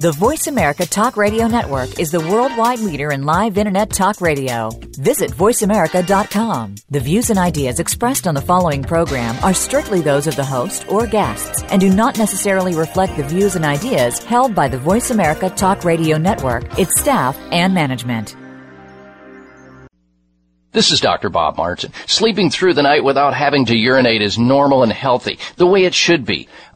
The Voice America Talk Radio Network is the worldwide leader in live Internet talk radio. Visit VoiceAmerica.com. The views and ideas expressed on the following program are strictly those of the host or guests and do not necessarily reflect the views and ideas held by the Voice America Talk Radio Network, its staff, and management. This is Dr. Bob Martin. Sleeping through the night without having to urinate is normal and healthy, the way it should be.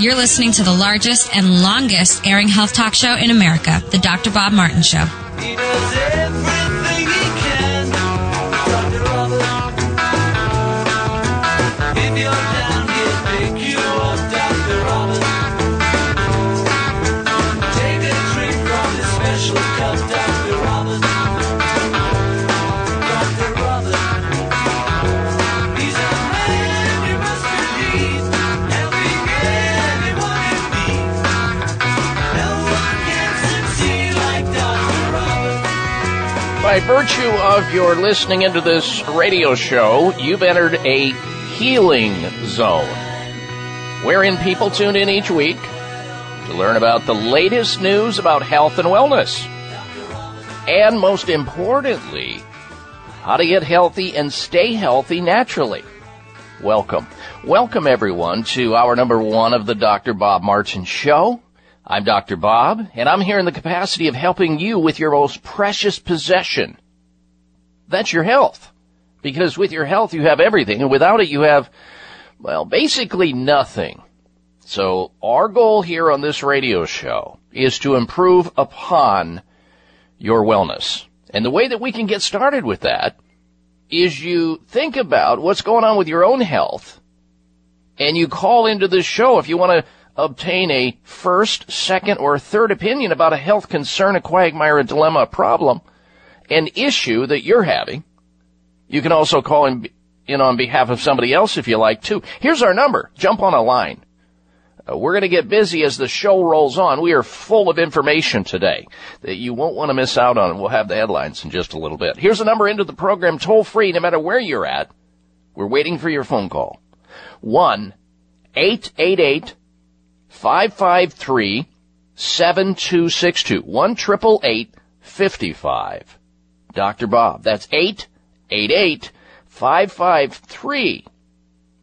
You're listening to the largest and longest airing health talk show in America, The Dr. Bob Martin Show. By virtue of your listening into this radio show, you've entered a healing zone wherein people tune in each week to learn about the latest news about health and wellness. And most importantly, how to get healthy and stay healthy naturally. Welcome. Welcome everyone to our number one of the Dr. Bob Martin Show. I'm Dr. Bob, and I'm here in the capacity of helping you with your most precious possession. That's your health. Because with your health you have everything, and without it you have, well, basically nothing. So our goal here on this radio show is to improve upon your wellness. And the way that we can get started with that is you think about what's going on with your own health and you call into this show if you want to obtain a first, second, or third opinion about a health concern, a quagmire, a dilemma, a problem, an issue that you're having. You can also call in, in on behalf of somebody else if you like too. Here's our number. Jump on a line. Uh, we're going to get busy as the show rolls on. We are full of information today that you won't want to miss out on. We'll have the headlines in just a little bit. Here's a number into the program toll free no matter where you're at. We're waiting for your phone call. 1 888 553 7262. 1 55. Dr. Bob. That's 888 553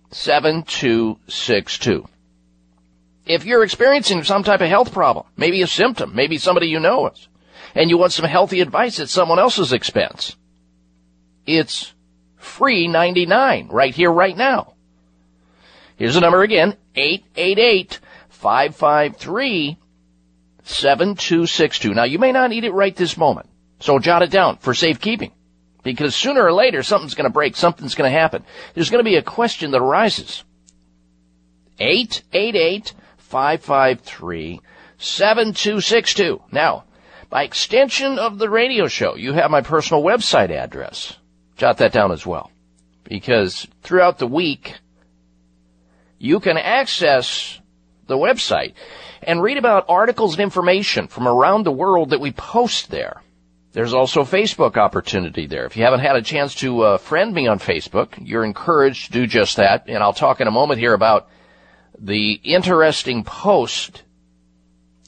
7262. If you're experiencing some type of health problem, maybe a symptom, maybe somebody you know is, and you want some healthy advice at someone else's expense, it's free 99 right here, right now. Here's the number again, 888-553-7262. Now you may not need it right this moment, so jot it down for safekeeping. Because sooner or later something's gonna break, something's gonna happen. There's gonna be a question that arises. 888-553-7262. Now, by extension of the radio show, you have my personal website address. Jot that down as well. Because throughout the week, you can access the website and read about articles and information from around the world that we post there. There's also Facebook opportunity there. If you haven't had a chance to uh, friend me on Facebook, you're encouraged to do just that. And I'll talk in a moment here about the interesting post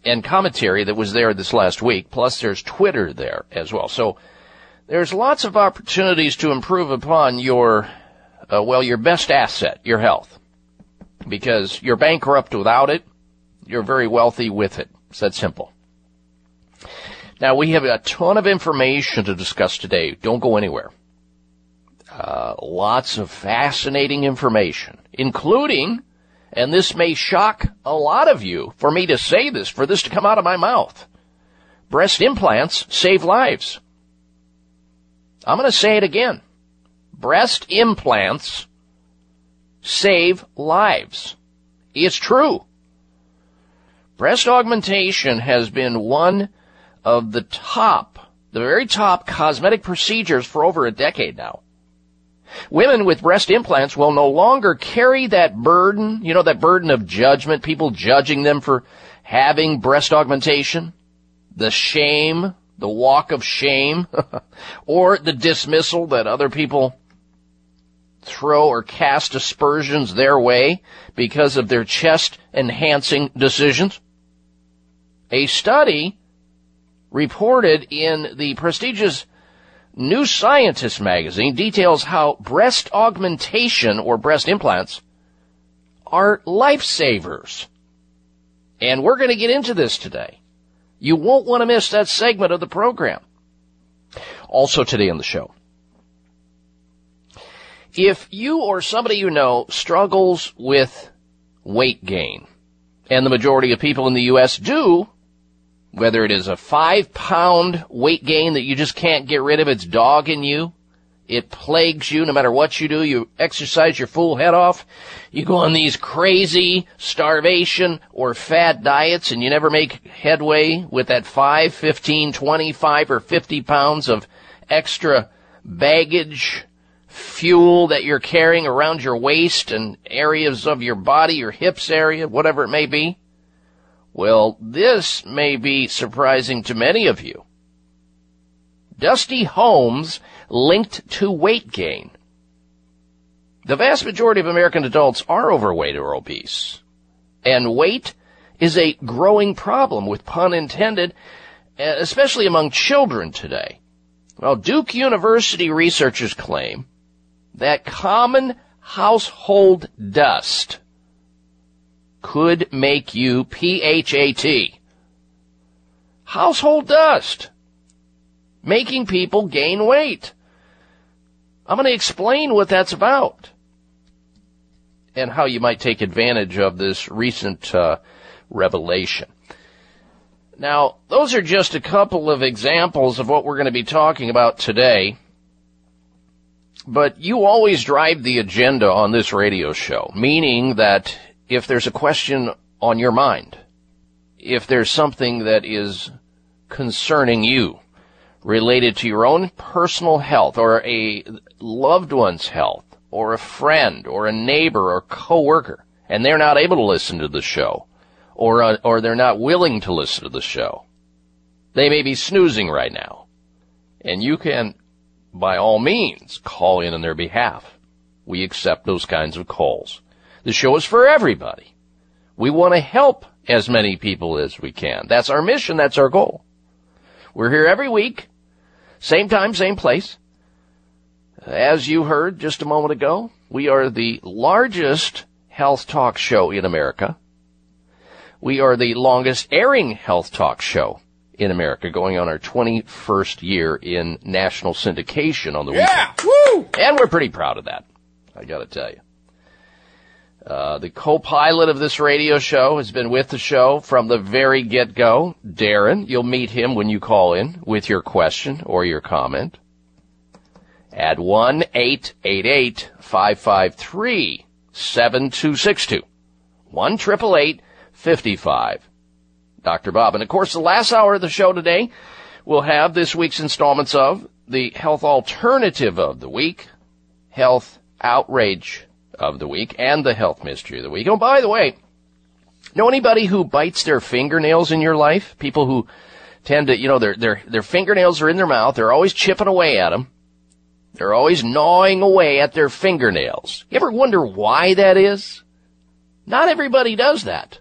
and commentary that was there this last week. Plus there's Twitter there as well. So there's lots of opportunities to improve upon your, uh, well, your best asset, your health. Because you're bankrupt without it. You're very wealthy with it. It's that simple. Now we have a ton of information to discuss today. Don't go anywhere. Uh, lots of fascinating information, including, and this may shock a lot of you for me to say this, for this to come out of my mouth. Breast implants save lives. I'm going to say it again. Breast implants save lives. It's true. Breast augmentation has been one of the top, the very top cosmetic procedures for over a decade now. Women with breast implants will no longer carry that burden, you know, that burden of judgment, people judging them for having breast augmentation, the shame, the walk of shame, or the dismissal that other people throw or cast aspersions their way because of their chest enhancing decisions. A study reported in the prestigious New Scientist magazine details how breast augmentation or breast implants are lifesavers. And we're going to get into this today. You won't want to miss that segment of the program. Also today on the show. If you or somebody you know struggles with weight gain, and the majority of people in the U.S. do, whether it is a five pound weight gain that you just can't get rid of, it's dogging you. It plagues you no matter what you do. You exercise your full head off. You go on these crazy starvation or fat diets and you never make headway with that 5, 15, 25 or 50 pounds of extra baggage, fuel that you're carrying around your waist and areas of your body, your hips area, whatever it may be. Well, this may be surprising to many of you. Dusty homes linked to weight gain. The vast majority of American adults are overweight or obese. And weight is a growing problem with pun intended, especially among children today. Well, Duke University researchers claim that common household dust could make you PHAT. Household dust. Making people gain weight. I'm going to explain what that's about. And how you might take advantage of this recent uh, revelation. Now, those are just a couple of examples of what we're going to be talking about today. But you always drive the agenda on this radio show, meaning that if there's a question on your mind, if there's something that is concerning you related to your own personal health or a loved one's health or a friend or a neighbor or coworker and they're not able to listen to the show or uh, or they're not willing to listen to the show. They may be snoozing right now. And you can by all means call in on their behalf. We accept those kinds of calls. The show is for everybody. We want to help as many people as we can. That's our mission. That's our goal. We're here every week. Same time, same place. As you heard just a moment ago, We are the largest health talk show in America. We are the longest airing health talk show in America, going on our 21st year in national syndication on the Yeah! Woo! And we're pretty proud of that. I gotta tell you. Uh, the co-pilot of this radio show has been with the show from the very get-go. Darren, you'll meet him when you call in with your question or your comment. At 1-888-553-7262. 1 55 Dr. Bob. And of course, the last hour of the show today, we'll have this week's installments of the health alternative of the week, health outrage of the week, and the health mystery of the week. Oh, by the way, know anybody who bites their fingernails in your life? People who tend to, you know, their, their, their fingernails are in their mouth. They're always chipping away at them. They're always gnawing away at their fingernails. You ever wonder why that is? Not everybody does that.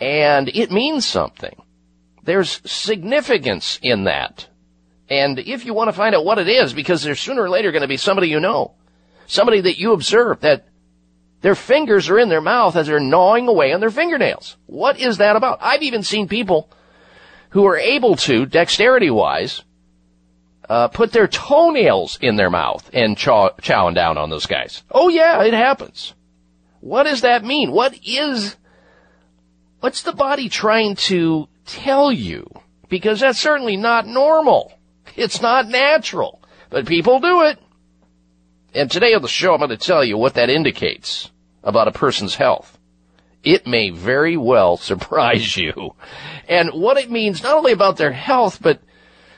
And it means something. There's significance in that. And if you want to find out what it is, because there's sooner or later going to be somebody you know, somebody that you observe that their fingers are in their mouth as they're gnawing away on their fingernails. What is that about? I've even seen people who are able to, dexterity wise, uh, put their toenails in their mouth and chaw- chowing down on those guys. Oh yeah, it happens. What does that mean? What is What's the body trying to tell you? Because that's certainly not normal. It's not natural. But people do it. And today on the show, I'm going to tell you what that indicates about a person's health. It may very well surprise you. And what it means not only about their health, but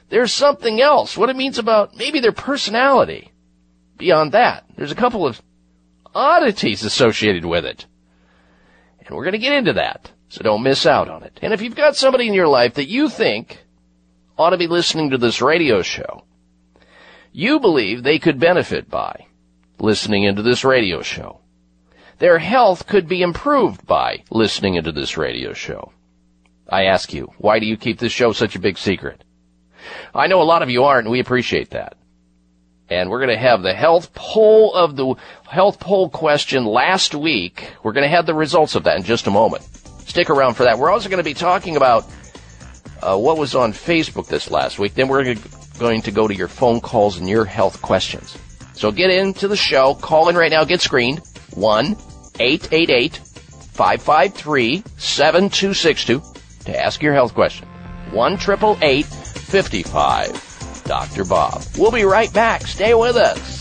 there's something else. What it means about maybe their personality. Beyond that, there's a couple of oddities associated with it. And we're going to get into that. So don't miss out on it. And if you've got somebody in your life that you think ought to be listening to this radio show, you believe they could benefit by listening into this radio show. Their health could be improved by listening into this radio show. I ask you, why do you keep this show such a big secret? I know a lot of you aren't, and we appreciate that. And we're going to have the health poll of the health poll question last week. We're going to have the results of that in just a moment. Stick around for that. We're also going to be talking about uh, what was on Facebook this last week. Then we're going to go to your phone calls and your health questions. So get into the show. Call in right now. Get screened. 1 888 553 7262 to ask your health question. 1 55 Dr. Bob. We'll be right back. Stay with us.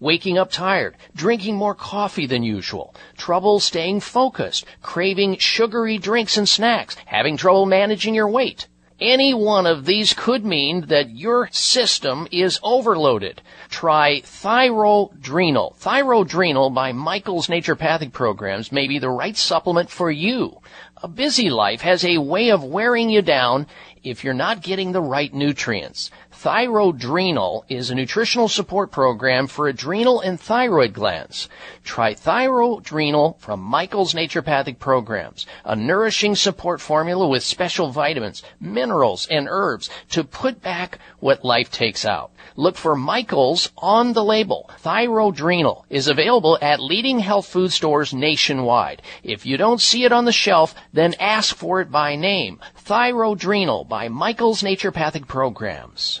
waking up tired, drinking more coffee than usual, trouble staying focused, craving sugary drinks and snacks, having trouble managing your weight. Any one of these could mean that your system is overloaded. Try Thyrodrenal. Thyrodrenal by Michael's Naturopathic Programs may be the right supplement for you. A busy life has a way of wearing you down if you're not getting the right nutrients. Thyrodrenal is a nutritional support program for adrenal and thyroid glands. Try Thyrodrenal from Michael's Naturopathic Programs, a nourishing support formula with special vitamins, minerals, and herbs to put back what life takes out. Look for Michael's on the label. Thyrodrenal is available at leading health food stores nationwide. If you don't see it on the shelf, then ask for it by name. Thyrodrenal by by Michael's Naturopathic Programs.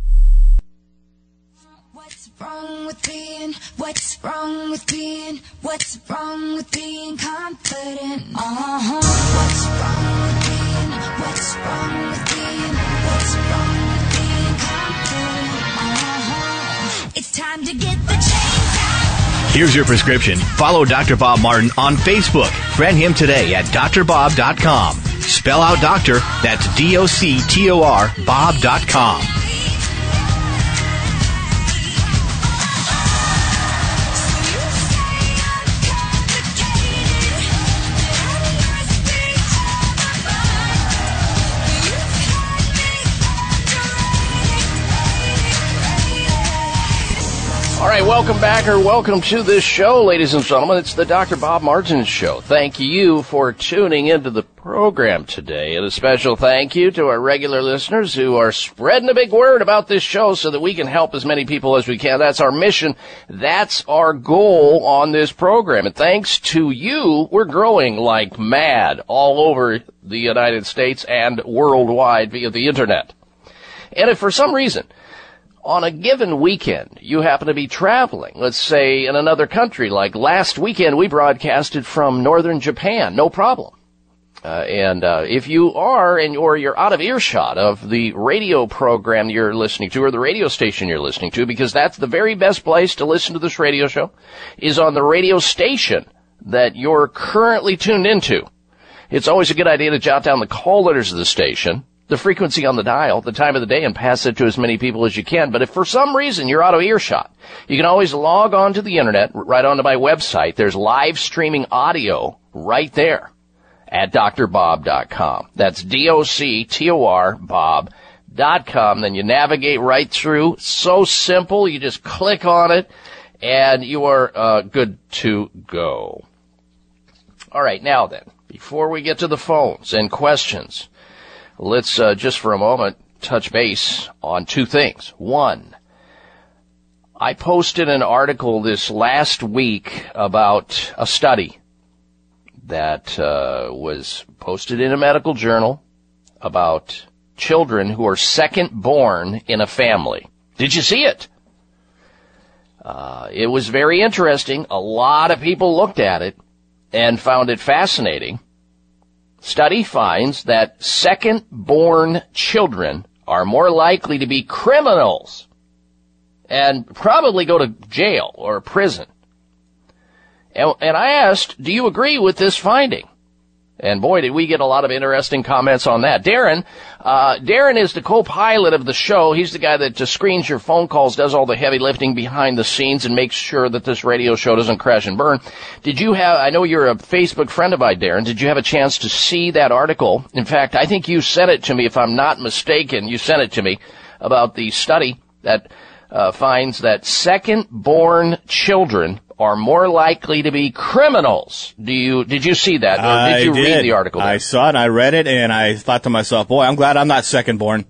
What's wrong with being, what's wrong with being confident? Uh-huh. What's wrong with being, what's wrong with being, what's wrong with being confident? Uh-huh. It's time to get the change. Here's your prescription. Follow Dr. Bob Martin on Facebook. Friend him today at drbob.com. Spell out doctor, that's D O C T O R, Bob.com. right, welcome back or welcome to this show, ladies and gentlemen. It's the Dr. Bob Martin Show. Thank you for tuning into the program today. And a special thank you to our regular listeners who are spreading the big word about this show so that we can help as many people as we can. That's our mission. That's our goal on this program. And thanks to you, we're growing like mad all over the United States and worldwide via the internet. And if for some reason, on a given weekend, you happen to be traveling, let's say in another country, like last weekend we broadcasted from northern Japan, no problem. Uh, and uh, if you are and or you're out of earshot of the radio program you're listening to or the radio station you're listening to, because that's the very best place to listen to this radio show, is on the radio station that you're currently tuned into. It's always a good idea to jot down the call letters of the station the frequency on the dial, the time of the day, and pass it to as many people as you can. But if for some reason you're out of earshot, you can always log on to the internet, right onto my website. There's live streaming audio right there at drbob.com. That's D-O-C-T-O-R, bob.com. Then you navigate right through. So simple. You just click on it and you are uh, good to go. All right. Now then, before we get to the phones and questions, let's uh, just for a moment touch base on two things. One, I posted an article this last week about a study that uh, was posted in a medical journal about children who are second born in a family. Did you see it? Uh, it was very interesting. A lot of people looked at it and found it fascinating. Study finds that second born children are more likely to be criminals and probably go to jail or prison. And, and, I asked, do you agree with this finding? And boy, did we get a lot of interesting comments on that. Darren, uh, Darren is the co-pilot of the show. He's the guy that just screens your phone calls, does all the heavy lifting behind the scenes, and makes sure that this radio show doesn't crash and burn. Did you have? I know you're a Facebook friend of mine, Darren. Did you have a chance to see that article? In fact, I think you sent it to me. If I'm not mistaken, you sent it to me about the study that uh, finds that second-born children are more likely to be criminals. Do you did you see that, or did you I read the article? I saw it. I read it, and I thought to myself, "Boy, I'm glad I'm not second born."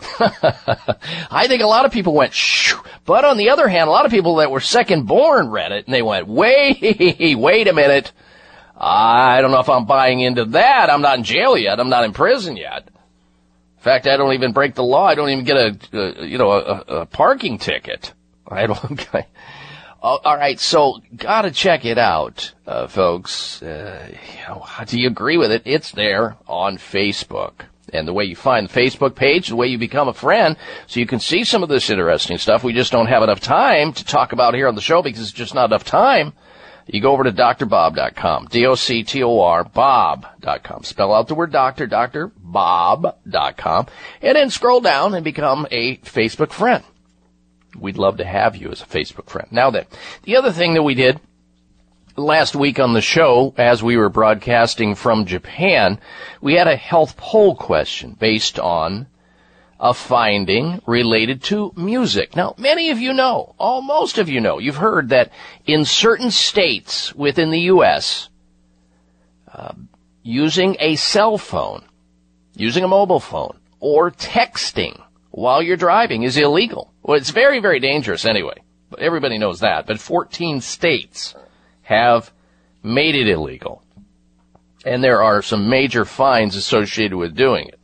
I think a lot of people went Shh. But on the other hand, a lot of people that were second born read it and they went, wait, wait a minute. I don't know if I'm buying into that. I'm not in jail yet. I'm not in prison yet. In fact, I don't even break the law. I don't even get a, a you know, a, a parking ticket. I don't. all right, so gotta check it out, uh, folks. Uh, you know, do you agree with it? It's there on Facebook. and the way you find the Facebook page, the way you become a friend, so you can see some of this interesting stuff. We just don't have enough time to talk about here on the show because it's just not enough time. You go over to drbob.com, D-O-C-T-O-R, bob.com. Spell out the word doctor, drbob.com, and then scroll down and become a Facebook friend. We'd love to have you as a Facebook friend. Now then, the other thing that we did last week on the show, as we were broadcasting from Japan, we had a health poll question based on a finding related to music. Now, many of you know, all most of you know, you've heard that in certain states within the U.S., uh, using a cell phone, using a mobile phone, or texting while you're driving is illegal. Well, it's very, very dangerous anyway. Everybody knows that. But 14 states have made it illegal. And there are some major fines associated with doing it.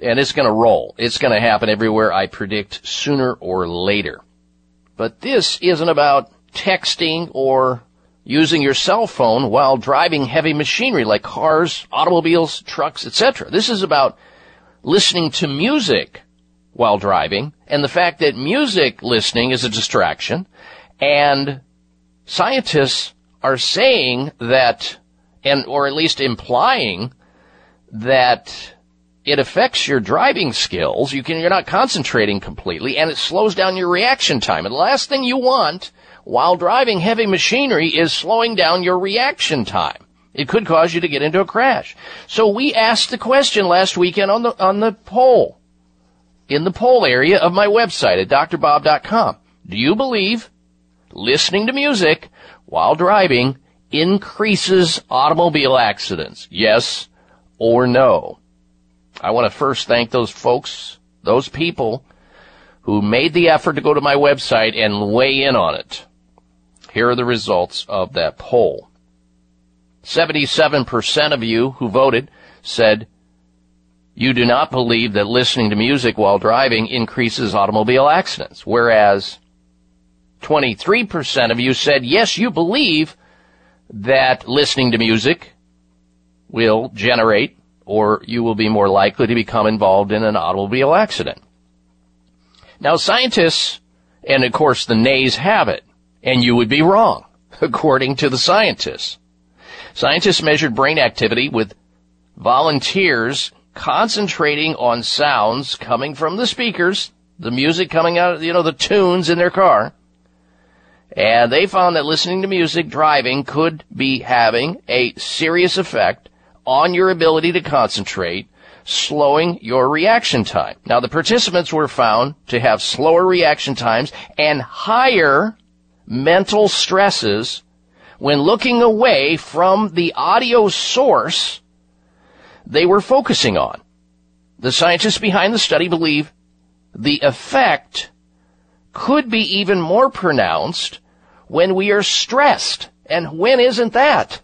And it's going to roll. It's going to happen everywhere, I predict, sooner or later. But this isn't about texting or using your cell phone while driving heavy machinery like cars, automobiles, trucks, etc. This is about listening to music while driving and the fact that music listening is a distraction and scientists are saying that and or at least implying that it affects your driving skills. You can you're not concentrating completely and it slows down your reaction time. And the last thing you want while driving heavy machinery is slowing down your reaction time. It could cause you to get into a crash. So we asked the question last weekend on the, on the poll, in the poll area of my website at drbob.com. Do you believe listening to music while driving increases automobile accidents? Yes or no? I want to first thank those folks, those people who made the effort to go to my website and weigh in on it. Here are the results of that poll. 77% of you who voted said you do not believe that listening to music while driving increases automobile accidents, whereas 23% of you said yes, you believe that listening to music will generate or you will be more likely to become involved in an automobile accident. Now scientists, and of course the nays have it, and you would be wrong, according to the scientists. Scientists measured brain activity with volunteers concentrating on sounds coming from the speakers, the music coming out, of you know, the tunes in their car. And they found that listening to music driving could be having a serious effect on your ability to concentrate, slowing your reaction time. Now the participants were found to have slower reaction times and higher mental stresses when looking away from the audio source they were focusing on. The scientists behind the study believe the effect could be even more pronounced when we are stressed. And when isn't that?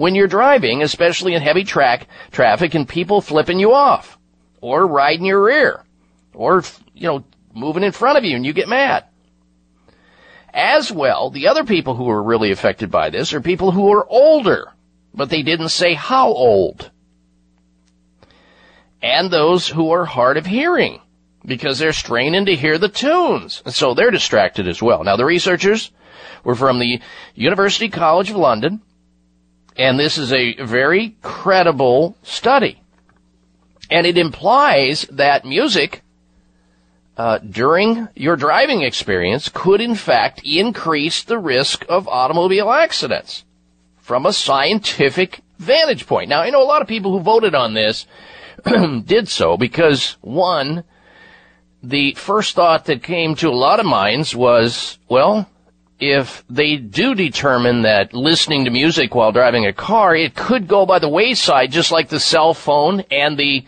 When you're driving, especially in heavy track traffic and people flipping you off or riding your rear or, you know, moving in front of you and you get mad. As well, the other people who are really affected by this are people who are older, but they didn't say how old. And those who are hard of hearing, because they're straining to hear the tunes. And so they're distracted as well. Now the researchers were from the University College of London, and this is a very credible study. And it implies that music uh, during your driving experience could in fact increase the risk of automobile accidents from a scientific vantage point. Now, I know a lot of people who voted on this did so because one, the first thought that came to a lot of minds was, well, if they do determine that listening to music while driving a car, it could go by the wayside, just like the cell phone and the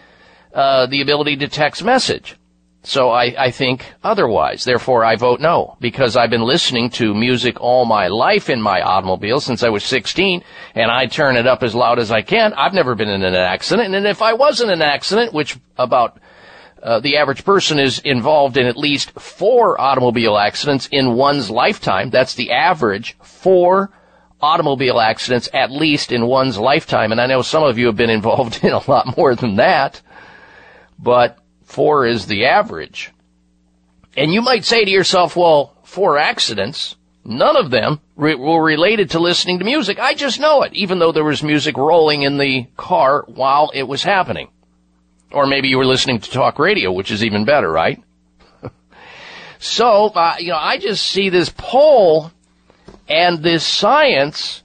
uh, the ability to text message. So I, I think otherwise. Therefore, I vote no because I've been listening to music all my life in my automobile since I was 16, and I turn it up as loud as I can. I've never been in an accident, and if I was in an accident, which about uh, the average person is involved in at least four automobile accidents in one's lifetime. That's the average. Four automobile accidents at least in one's lifetime. And I know some of you have been involved in a lot more than that, but four is the average. And you might say to yourself, well, four accidents, none of them re- were related to listening to music. I just know it, even though there was music rolling in the car while it was happening. Or maybe you were listening to talk radio, which is even better, right? so, uh, you know, I just see this poll and this science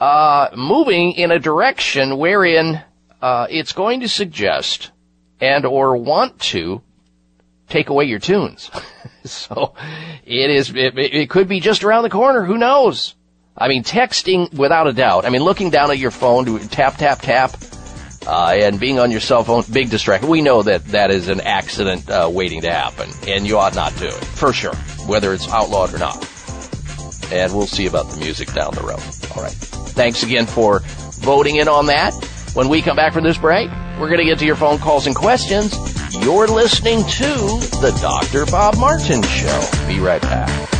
uh, moving in a direction wherein uh, it's going to suggest and or want to take away your tunes. so it is. It, it could be just around the corner. Who knows? I mean, texting without a doubt. I mean, looking down at your phone to tap tap tap. Uh, and being on your cell phone, big distraction. We know that that is an accident uh, waiting to happen, and you ought not do it for sure, whether it's outlawed or not and we'll see about the music down the road. All right. Thanks again for voting in on that. When we come back from this break, we're going to get to your phone calls and questions. You're listening to the Dr. Bob Martin Show. Be right back.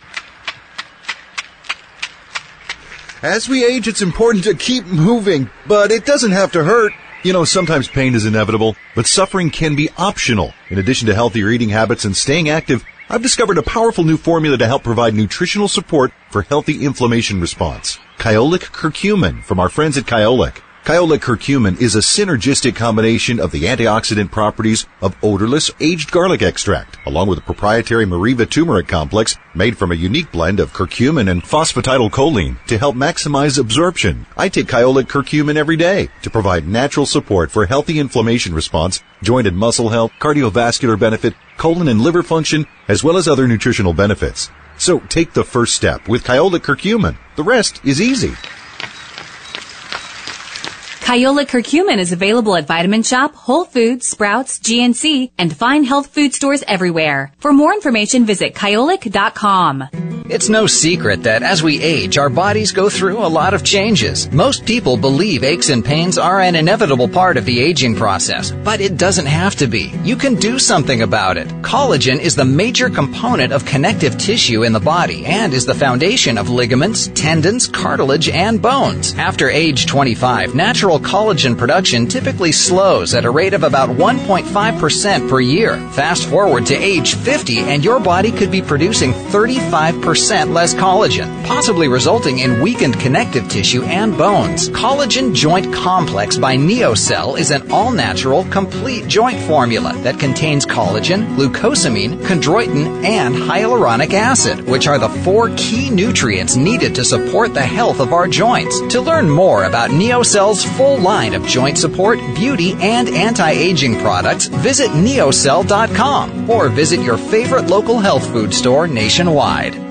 As we age, it's important to keep moving, but it doesn't have to hurt. You know, sometimes pain is inevitable, but suffering can be optional. In addition to healthier eating habits and staying active, I've discovered a powerful new formula to help provide nutritional support for healthy inflammation response. Kyolic curcumin from our friends at Kyolic. Kyolic curcumin is a synergistic combination of the antioxidant properties of odorless aged garlic extract, along with a proprietary Meriva turmeric complex made from a unique blend of curcumin and phosphatidylcholine to help maximize absorption. I take Kyolic curcumin every day to provide natural support for healthy inflammation response, joint and muscle health, cardiovascular benefit, colon and liver function, as well as other nutritional benefits. So take the first step with Kyolic curcumin. The rest is easy. Kyolic curcumin is available at Vitamin Shoppe, Whole Foods, Sprouts, GNC, and fine health food stores everywhere. For more information, visit kyolic.com. It's no secret that as we age, our bodies go through a lot of changes. Most people believe aches and pains are an inevitable part of the aging process, but it doesn't have to be. You can do something about it. Collagen is the major component of connective tissue in the body and is the foundation of ligaments, tendons, cartilage, and bones. After age 25, natural collagen production typically slows at a rate of about 1.5% per year. Fast forward to age 50 and your body could be producing 35% less collagen, possibly resulting in weakened connective tissue and bones. Collagen Joint Complex by NeoCell is an all-natural, complete joint formula that contains collagen, glucosamine, chondroitin, and hyaluronic acid, which are the four key nutrients needed to support the health of our joints. To learn more about NeoCell's full line of joint support, beauty, and anti-aging products, visit neocell.com or visit your favorite local health food store nationwide.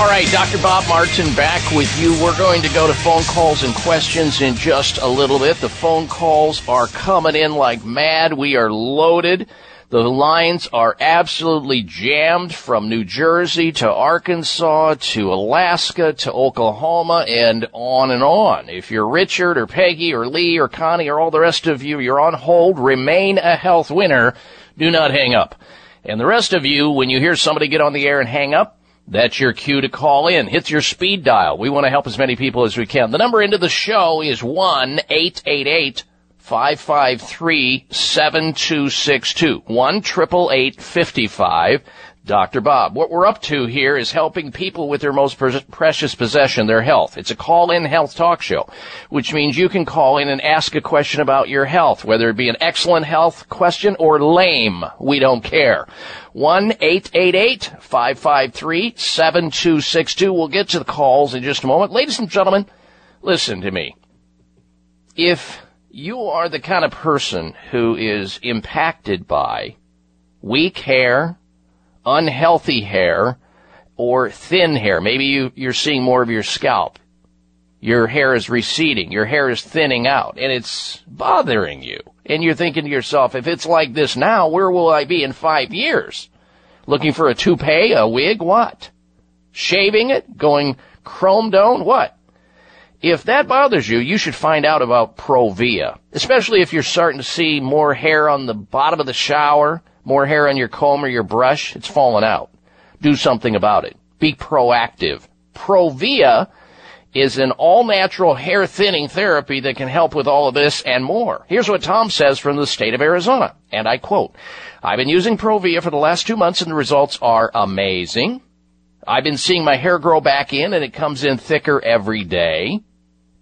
All right, Dr. Bob Martin back with you. We're going to go to phone calls and questions in just a little bit. The phone calls are coming in like mad. We are loaded. The lines are absolutely jammed from New Jersey to Arkansas to Alaska to Oklahoma and on and on. If you're Richard or Peggy or Lee or Connie or all the rest of you, you're on hold. Remain a health winner. Do not hang up. And the rest of you, when you hear somebody get on the air and hang up, that's your cue to call in. Hit your speed dial. We want to help as many people as we can. The number into the show is 1 888 553 7262. 1 888 Dr. Bob. What we're up to here is helping people with their most pre- precious possession, their health. It's a call-in health talk show, which means you can call in and ask a question about your health, whether it be an excellent health question or lame. We don't care. 1-888-553-7262. We'll get to the calls in just a moment. Ladies and gentlemen, listen to me. If you are the kind of person who is impacted by weak hair, unhealthy hair, or thin hair, maybe you, you're seeing more of your scalp. Your hair is receding. Your hair is thinning out and it's bothering you. And you're thinking to yourself, if it's like this now, where will I be in five years? Looking for a toupee, a wig, what? Shaving it? Going chrome dome? What? If that bothers you, you should find out about Provia, especially if you're starting to see more hair on the bottom of the shower, more hair on your comb or your brush. It's falling out. Do something about it. Be proactive. Provia is an all natural hair thinning therapy that can help with all of this and more. Here's what Tom says from the state of Arizona, and I quote, I've been using Provia for the last two months and the results are amazing. I've been seeing my hair grow back in and it comes in thicker every day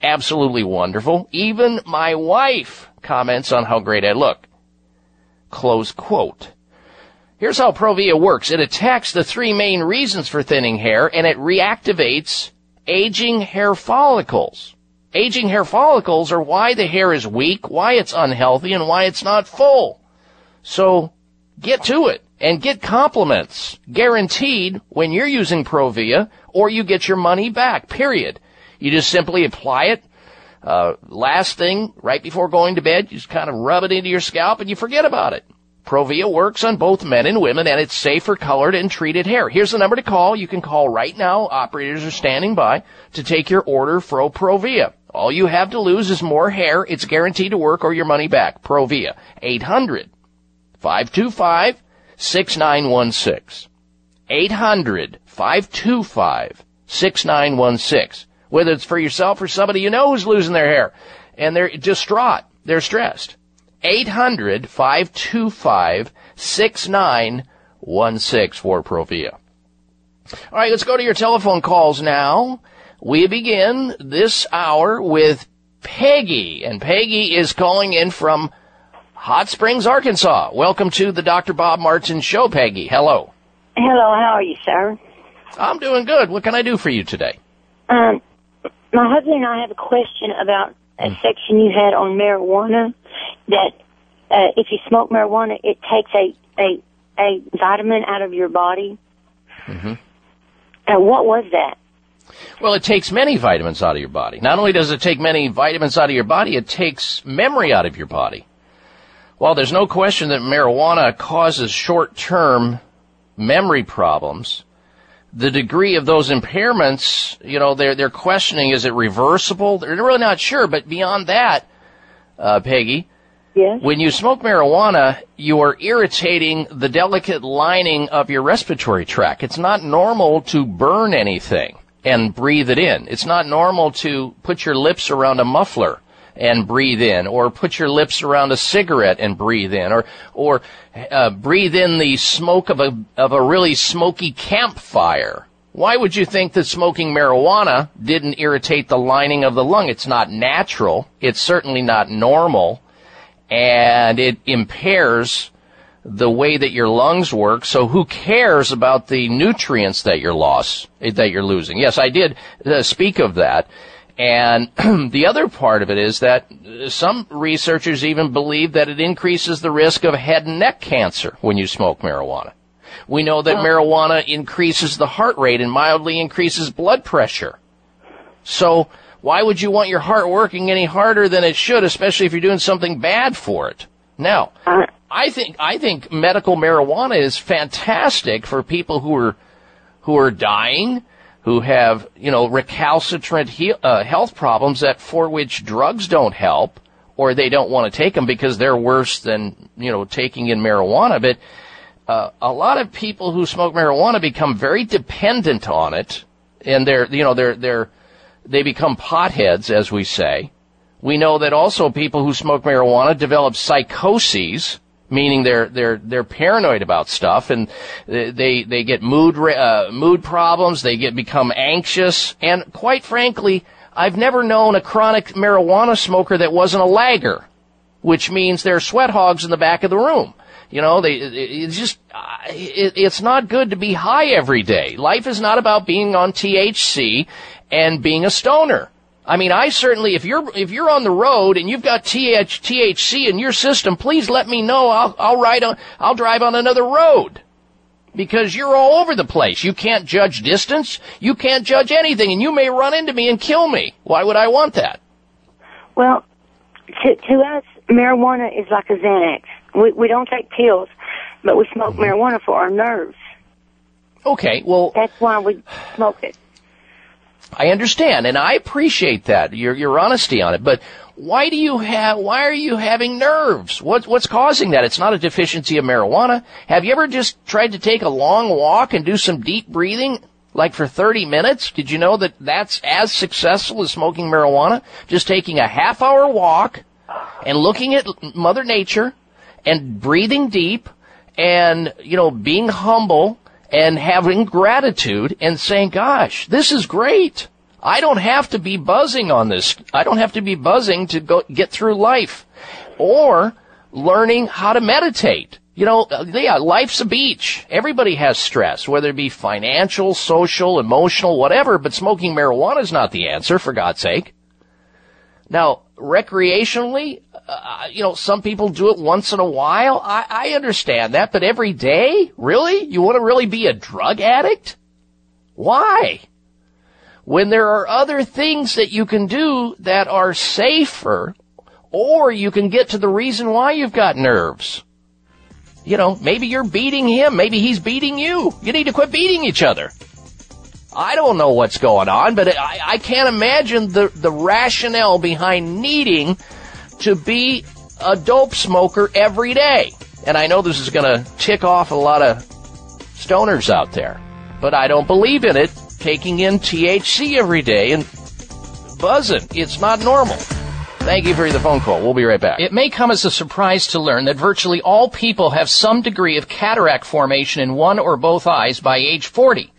absolutely wonderful. Even my wife comments on how great I look. Close quote. Here's how Provia works. It attacks the three main reasons for thinning hair and it reactivates aging hair follicles. Aging hair follicles are why the hair is weak, why it's unhealthy, and why it's not full. So get to it and get compliments guaranteed when you're using Provia or you get your money back, period. You just simply apply it. Uh, last thing, right before going to bed, you just kind of rub it into your scalp and you forget about it. Provia works on both men and women and it's safe for colored and treated hair. Here's the number to call. You can call right now. Operators are standing by to take your order for Provia. All you have to lose is more hair. It's guaranteed to work or your money back. Provia. 800 525 6916. 800 525 6916 whether it's for yourself or somebody you know who's losing their hair and they're distraught. They're stressed. 800-525-6916 for Provia. All right, let's go to your telephone calls now. We begin this hour with Peggy, and Peggy is calling in from Hot Springs, Arkansas. Welcome to the Dr. Bob Martin Show, Peggy. Hello. Hello, how are you, sir? I'm doing good. What can I do for you today? Um, my husband and I have a question about a section you had on marijuana that uh, if you smoke marijuana, it takes a, a, a vitamin out of your body. Mm-hmm. Uh, what was that? Well, it takes many vitamins out of your body. Not only does it take many vitamins out of your body, it takes memory out of your body. While there's no question that marijuana causes short-term memory problems, the degree of those impairments, you know, they're, they're questioning, is it reversible? They're really not sure, but beyond that, uh, Peggy, yes? when you smoke marijuana, you are irritating the delicate lining of your respiratory tract. It's not normal to burn anything and breathe it in. It's not normal to put your lips around a muffler and breathe in, or put your lips around a cigarette and breathe in, or or uh, breathe in the smoke of a of a really smoky campfire. Why would you think that smoking marijuana didn't irritate the lining of the lung? It's not natural. It's certainly not normal, and it impairs the way that your lungs work. So who cares about the nutrients that you're lost, that you're losing? Yes, I did uh, speak of that. And the other part of it is that some researchers even believe that it increases the risk of head and neck cancer when you smoke marijuana. We know that marijuana increases the heart rate and mildly increases blood pressure. So why would you want your heart working any harder than it should, especially if you're doing something bad for it? Now, I think I think medical marijuana is fantastic for people who are who are dying, who have you know recalcitrant he- uh, health problems that for which drugs don't help, or they don't want to take them because they're worse than you know taking in marijuana. But uh, a lot of people who smoke marijuana become very dependent on it, and they're you know they're they're they become potheads, as we say. We know that also people who smoke marijuana develop psychoses, meaning they're they're they're paranoid about stuff, and they they get mood uh, mood problems. They get become anxious, and quite frankly, I've never known a chronic marijuana smoker that wasn't a lagger, which means they're sweat hogs in the back of the room. You know, they, it's just, it, it's not good to be high every day. Life is not about being on THC and being a stoner. I mean, I certainly, if you're, if you're on the road and you've got TH, THC in your system, please let me know. I'll, I'll ride on, I'll drive on another road. Because you're all over the place. You can't judge distance. You can't judge anything and you may run into me and kill me. Why would I want that? Well, to, to us, marijuana is like a Xanax. We, we don't take pills, but we smoke Mm-hmm. marijuana for our nerves. Okay, well. That's why we smoke it. I understand, and I appreciate that your your honesty on it. But why do you have? Why are you having nerves? What's what's causing that? It's not a deficiency of marijuana. Have you ever just tried to take a long walk and do some deep breathing, like for 30 minutes? Did you know that that's as successful as smoking marijuana? Just taking a half hour walk and looking at Mother Nature and breathing deep and you know being humble and having gratitude and saying, gosh, this is great. I don't have to be buzzing on this. I don't have to be buzzing to go get through life or learning how to meditate. You know, uh, yeah, life's a beach. Everybody has stress, whether it be financial, social, emotional, whatever, but smoking marijuana is not the answer, for God's sake. Now, recreationally, uh, you know, some people do it once in a while. I, I understand that, but every day? Really? You want to really be a drug addict? Why? When there are other things that you can do that are safer, or you can get to the reason why you've got nerves. You know, maybe you're beating him, maybe he's beating you. You need to quit beating each other. I don't know what's going on, but I, I can't imagine the, the rationale behind needing to be a dope smoker every day. And I know this is going to tick off a lot of stoners out there, but I don't believe in it taking in THC every day and buzzing. It's not normal. Thank you for the phone call. We'll be right back. It may come as a surprise to learn that virtually all people have some degree of cataract formation in one or both eyes by age 40.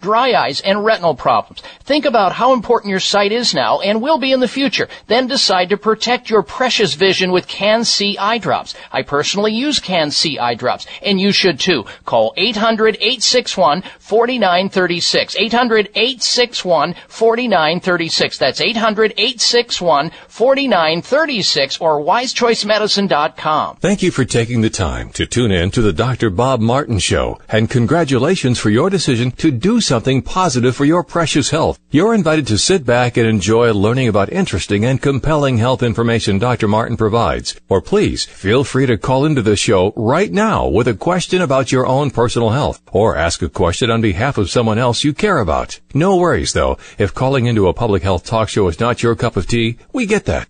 dry eyes, and retinal problems. Think about how important your sight is now and will be in the future. Then decide to protect your precious vision with CAN-C eye drops. I personally use CAN-C eye drops, and you should too. Call 800-861-4936. 800-861-4936. That's 800-861-4936 or wisechoicemedicine.com. Thank you for taking the time to tune in to the Dr. Bob Martin Show, and congratulations for your decision to do something positive for your precious health. You're invited to sit back and enjoy learning about interesting and compelling health information Dr. Martin provides. Or please feel free to call into the show right now with a question about your own personal health, or ask a question on behalf of someone else you care about. No worries though, if calling into a public health talk show is not your cup of tea, we get that.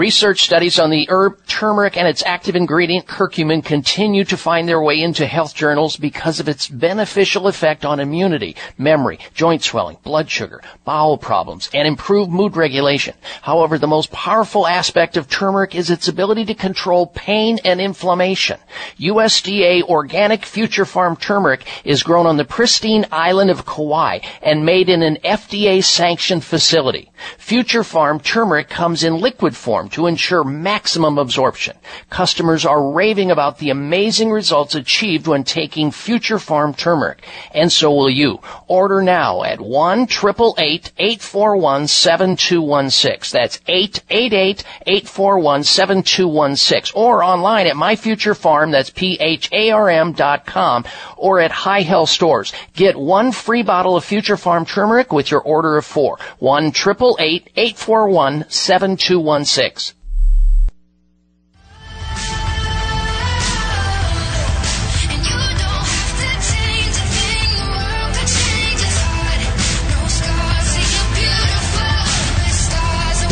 Research studies on the herb turmeric and its active ingredient curcumin continue to find their way into health journals because of its beneficial effect on immunity, memory, joint swelling, blood sugar, bowel problems, and improved mood regulation. However, the most powerful aspect of turmeric is its ability to control pain and inflammation. USDA organic Future Pharm turmeric is grown on the pristine island of Kauai and made in an FDA sanctioned facility. Future Pharm turmeric comes in liquid form to ensure maximum absorption. Customers are raving about the amazing results achieved when taking Future Pharm turmeric. And so will you. Order now at 1 841 7216. That's 888 841 7216. Or online at My-Future Pharm, that's P-H-A-R-M dot com, or at High Health Stores. Get one free bottle of Future Pharm turmeric with your order of four. 1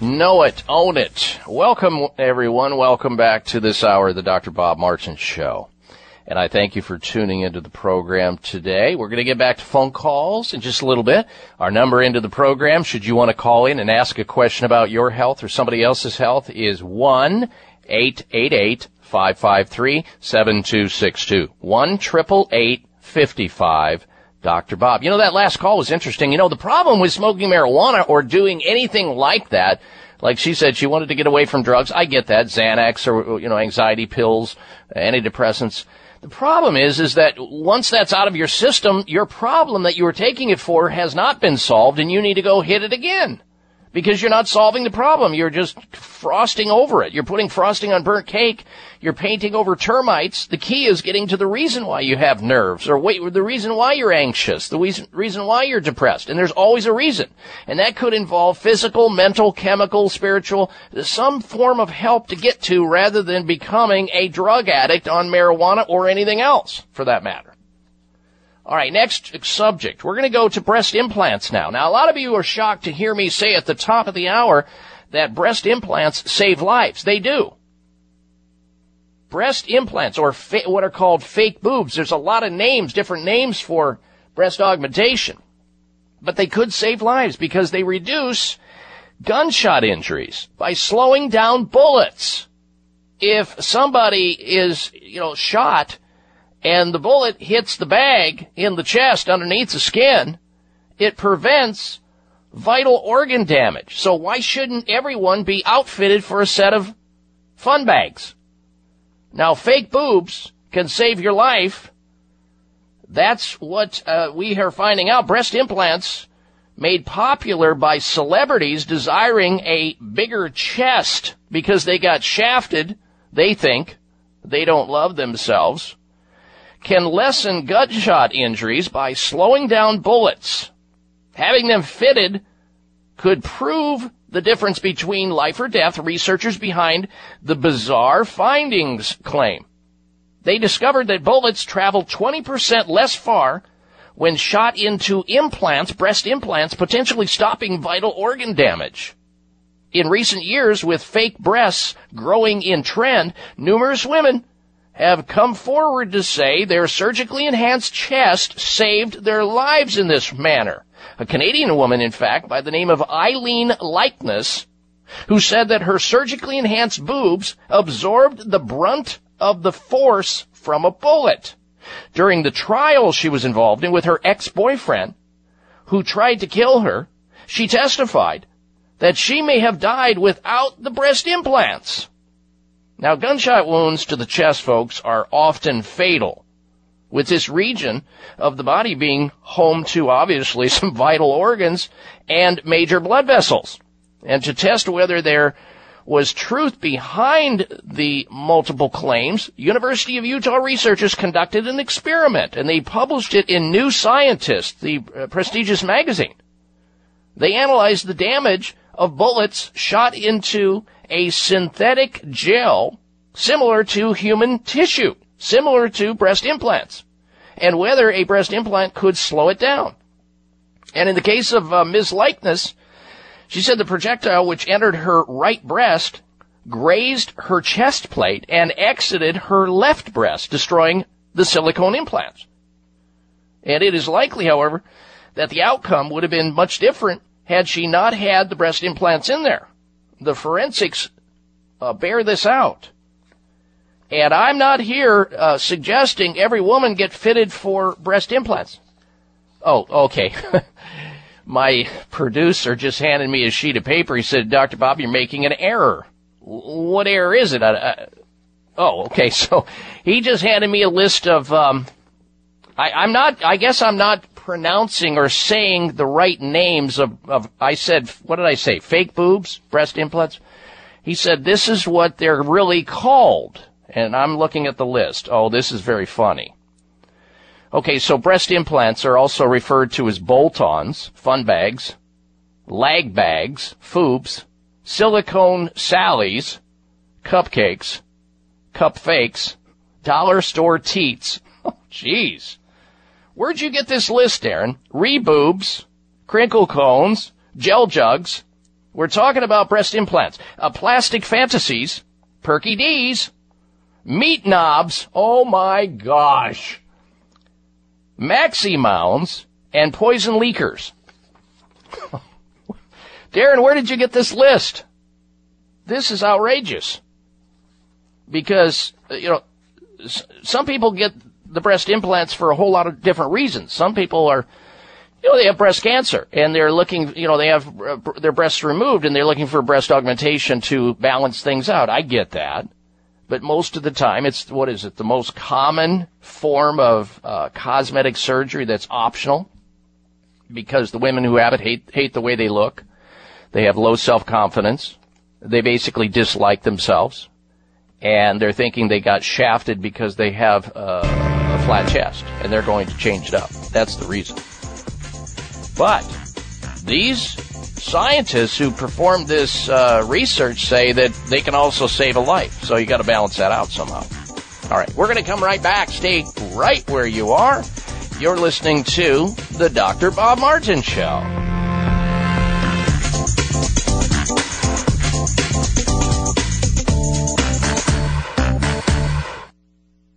Know it. Own it. Welcome, everyone. Welcome back to this hour of the Dr. Bob Martin Show. And I thank you for tuning into the program today. We're going to get back to phone calls in just a little bit. Our number into the program, should you want to call in and ask a question about your health or somebody else's health, is 1 888 553 7262. 1 888 55 Dr. Bob. You know, that last call was interesting. You know, the problem with smoking marijuana or doing anything like that, like she said, she wanted to get away from drugs. I get that. Xanax or, you know, anxiety pills, antidepressants. The problem is, is that once that's out of your system, your problem that you were taking it for has not been solved and you need to go hit it again because you're not solving the problem. You're just frosting over it. You're putting frosting on burnt cake. You're painting over termites. The key is getting to the reason why you have nerves or wait, the reason why you're anxious, the reason, reason why you're depressed. And there's always a reason. And that could involve physical, mental, chemical, spiritual, some form of help to get to rather than becoming a drug addict on marijuana or anything else for that matter. All right, next subject. We're going to go to breast implants now. Now, a lot of you are shocked to hear me say at the top of the hour that breast implants save lives. They do. Breast implants, or fa- what are called fake boobs, there's a lot of names, different names for breast augmentation. But they could save lives because they reduce gunshot injuries by slowing down bullets. If somebody is, you know, shot and the bullet hits the bag in the chest underneath the skin, it prevents vital organ damage. So why shouldn't everyone be outfitted for a set of fun bags? Now, fake boobs can save your life. That's what uh, we are finding out. Breast implants made popular by celebrities desiring a bigger chest because they got shafted. They think they don't love themselves can lessen gunshot injuries by slowing down bullets. Having them fitted could prove the difference between life or death, researchers behind the bizarre findings claim. They discovered that bullets travel 20% less far when shot into implants, breast implants, potentially stopping vital organ damage. In recent years, with fake breasts growing in trend, numerous women have come forward to say their surgically enhanced chest saved their lives in this manner. A Canadian woman, in fact, by the name of Eileen Likeness, who said that her surgically enhanced boobs absorbed the brunt of the force from a bullet. During the trial she was involved in with her ex-boyfriend, who tried to kill her, she testified that she may have died without the breast implants. Now, gunshot wounds to the chest, folks, are often fatal, with this region of the body being home to obviously some vital organs and major blood vessels. And to test whether there was truth behind the multiple claims, University of Utah researchers conducted an experiment and they published it in New Scientist, the uh, prestigious magazine. They analyzed the damage of bullets shot into a synthetic gel similar to human tissue, similar to breast implants, and whether a breast implant could slow it down. And in the case of uh, Ms. Likeness, she said the projectile which entered her right breast grazed her chest plate and exited her left breast, destroying the silicone implants. And it is likely, however, that the outcome would have been much different had she not had the breast implants in there. The forensics uh, bear this out. And I'm not here uh, suggesting every woman get fitted for breast implants. Oh, okay. My producer just handed me a sheet of paper. He said, Dr. Bob, you're making an error. What error is it? I, I, oh, okay. So he just handed me a list of, um, I, I'm not, I guess I'm not pronouncing or saying the right names of, of, I said, what did I say? Fake boobs? Breast implants? He said, this is what they're really called. And I'm looking at the list. Oh, this is very funny. Okay, so breast implants are also referred to as bolt-ons, fun bags, lag bags, foobs, silicone sallies, cupcakes, cup fakes, dollar store teats. Oh, jeez. Where'd you get this list, Aaron? Reboobs, crinkle cones, gel jugs. We're talking about breast implants, uh, plastic fantasies, perky D's, meat knobs. Oh my gosh. Maxi mounds and poison leakers. Darren, where did you get this list? This is outrageous. Because, uh, you know, some people get the breast implants for a whole lot of different reasons. Some people are, you know, they have breast cancer and they're looking, you know, they have uh, their breasts removed and they're looking for breast augmentation to balance things out. I get that. But most of the time, it's, what is it, the most common form of uh, cosmetic surgery that's optional because the women who have it hate, hate the way they look. They have low self-confidence. They basically dislike themselves. And they're thinking they got shafted because they have uh, a flat chest and they're going to change it up. That's the reason. But these scientists who performed this uh, research say that they can also save a life. So you got to balance that out somehow. All right, we're going to come right back. Stay right where you are. You're listening to the Dr. Bob Martin Show.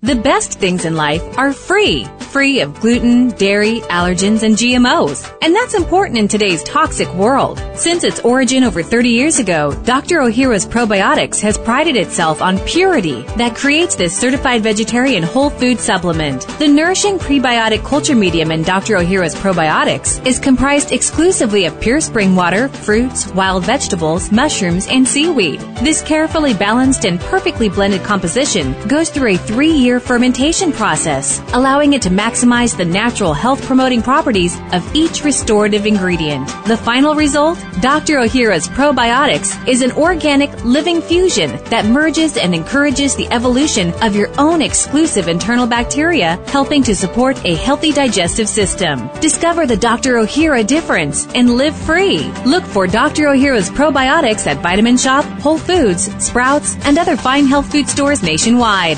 The best things in life are free free of gluten, dairy, allergens, and GMOs. And that's important in today's toxic world. Since its origin over 30 years ago, Dr. Ohhira's Probiotics has prided itself on purity that creates this certified vegetarian whole food supplement. The nourishing prebiotic culture medium in Dr. Ohhira's Probiotics is comprised exclusively of pure spring water, fruits, wild vegetables, mushrooms, and seaweed. This carefully balanced and perfectly blended composition goes through a three-year fermentation process, allowing it to maximize the natural health promoting properties of each restorative ingredient. The final result? Dr. Ohhira's Probiotics is an organic living fusion that merges and encourages the evolution of your own exclusive internal bacteria, helping to support a healthy digestive system. Discover the Dr. Ohhira difference and live free. Look for Dr. Ohhira's Probiotics at Vitamin Shoppe, Whole Foods, Sprouts, and other fine health food stores nationwide.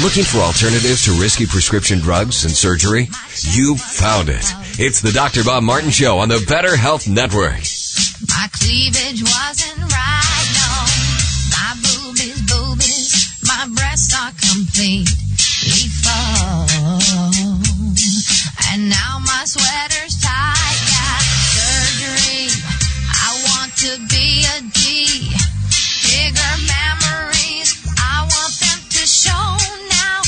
Looking for alternatives to risky prescription drugs and surgery? You found it. It's the Dr. Bob Martin Show on the Better Health Network. My cleavage wasn't right, no. My boobies, boobies, my breasts are completely full. And now my sweater's tight, got surgery. I want to be a D. Bigger memories, I want show now.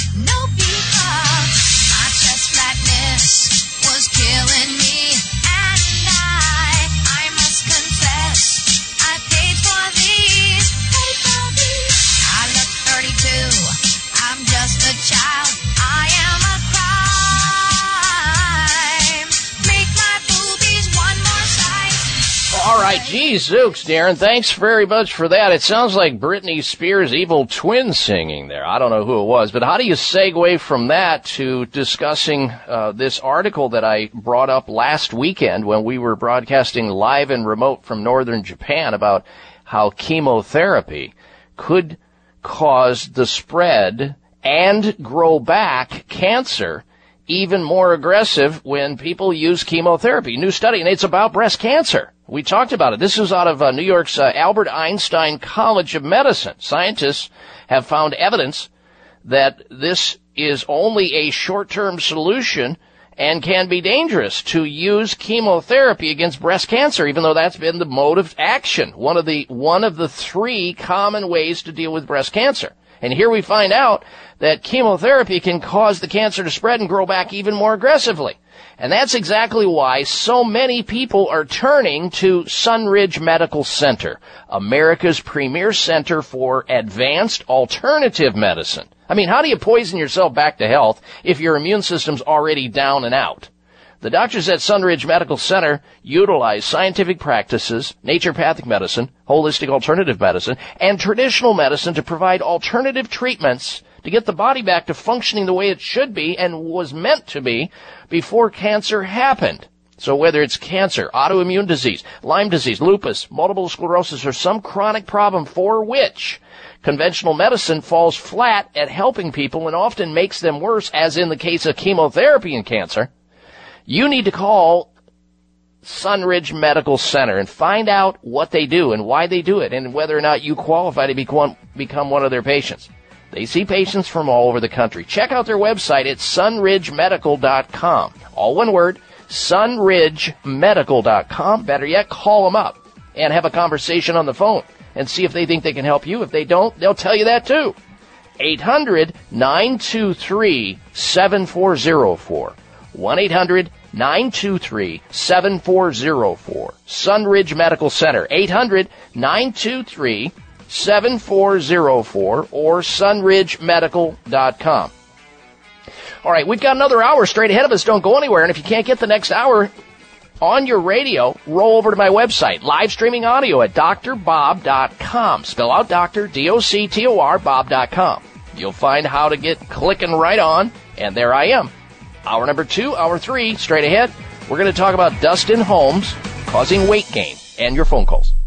All right, geez, Zooks, Darren, thanks very much for that. It sounds like Britney Spears' evil twin singing there. I don't know who it was, but how do you segue from that to discussing uh, this article that I brought up last weekend when we were broadcasting live and remote from northern Japan about how chemotherapy could cause the spread and grow back cancer even more aggressive when people use chemotherapy. New study, and it's about breast cancer. We talked about it. This is out of uh, New York's uh, Albert Einstein College of Medicine. Scientists have found evidence that this is only a short-term solution and can be dangerous to use chemotherapy against breast cancer, even though that's been the mode of action. One of the, one of the three common ways to deal with breast cancer. And here we find out that chemotherapy can cause the cancer to spread and grow back even more aggressively. And that's exactly why so many people are turning to Sunridge Medical Center, America's premier center for advanced alternative medicine. I mean, how do you poison yourself back to health if your immune system's already down and out? The doctors at Sunridge Medical Center utilize scientific practices, naturopathic medicine, holistic alternative medicine, and traditional medicine to provide alternative treatments to get the body back to functioning the way it should be and was meant to be before cancer happened. So whether it's cancer, autoimmune disease, Lyme disease, lupus, multiple sclerosis, or some chronic problem for which conventional medicine falls flat at helping people and often makes them worse, as in the case of chemotherapy and cancer, you need to call Sunridge Medical Center and find out what they do and why they do it and whether or not you qualify to become, one of their patients. They see patients from all over the country. Check out their website at sunridgemedical.com. All one word, sunridgemedical.com. Better yet, call them up and have a conversation on the phone and see if they think they can help you. If they don't, they'll tell you that too. 800 923 7404. 1 800 923 7404. Sunridge Medical Center. 800 923 7404 or sunridgemedical.com. All right, we've got another hour straight ahead of us. Don't go anywhere. And if you can't get the next hour, on your radio, roll over to my website, live streaming audio at drbob.com. Spell out doctor, D-O-C-T-O-R, bob.com. You'll find how to get clicking right on, and there I am. Hour number two, hour three, straight ahead. We're going to talk about dust in homes causing weight gain and your phone calls.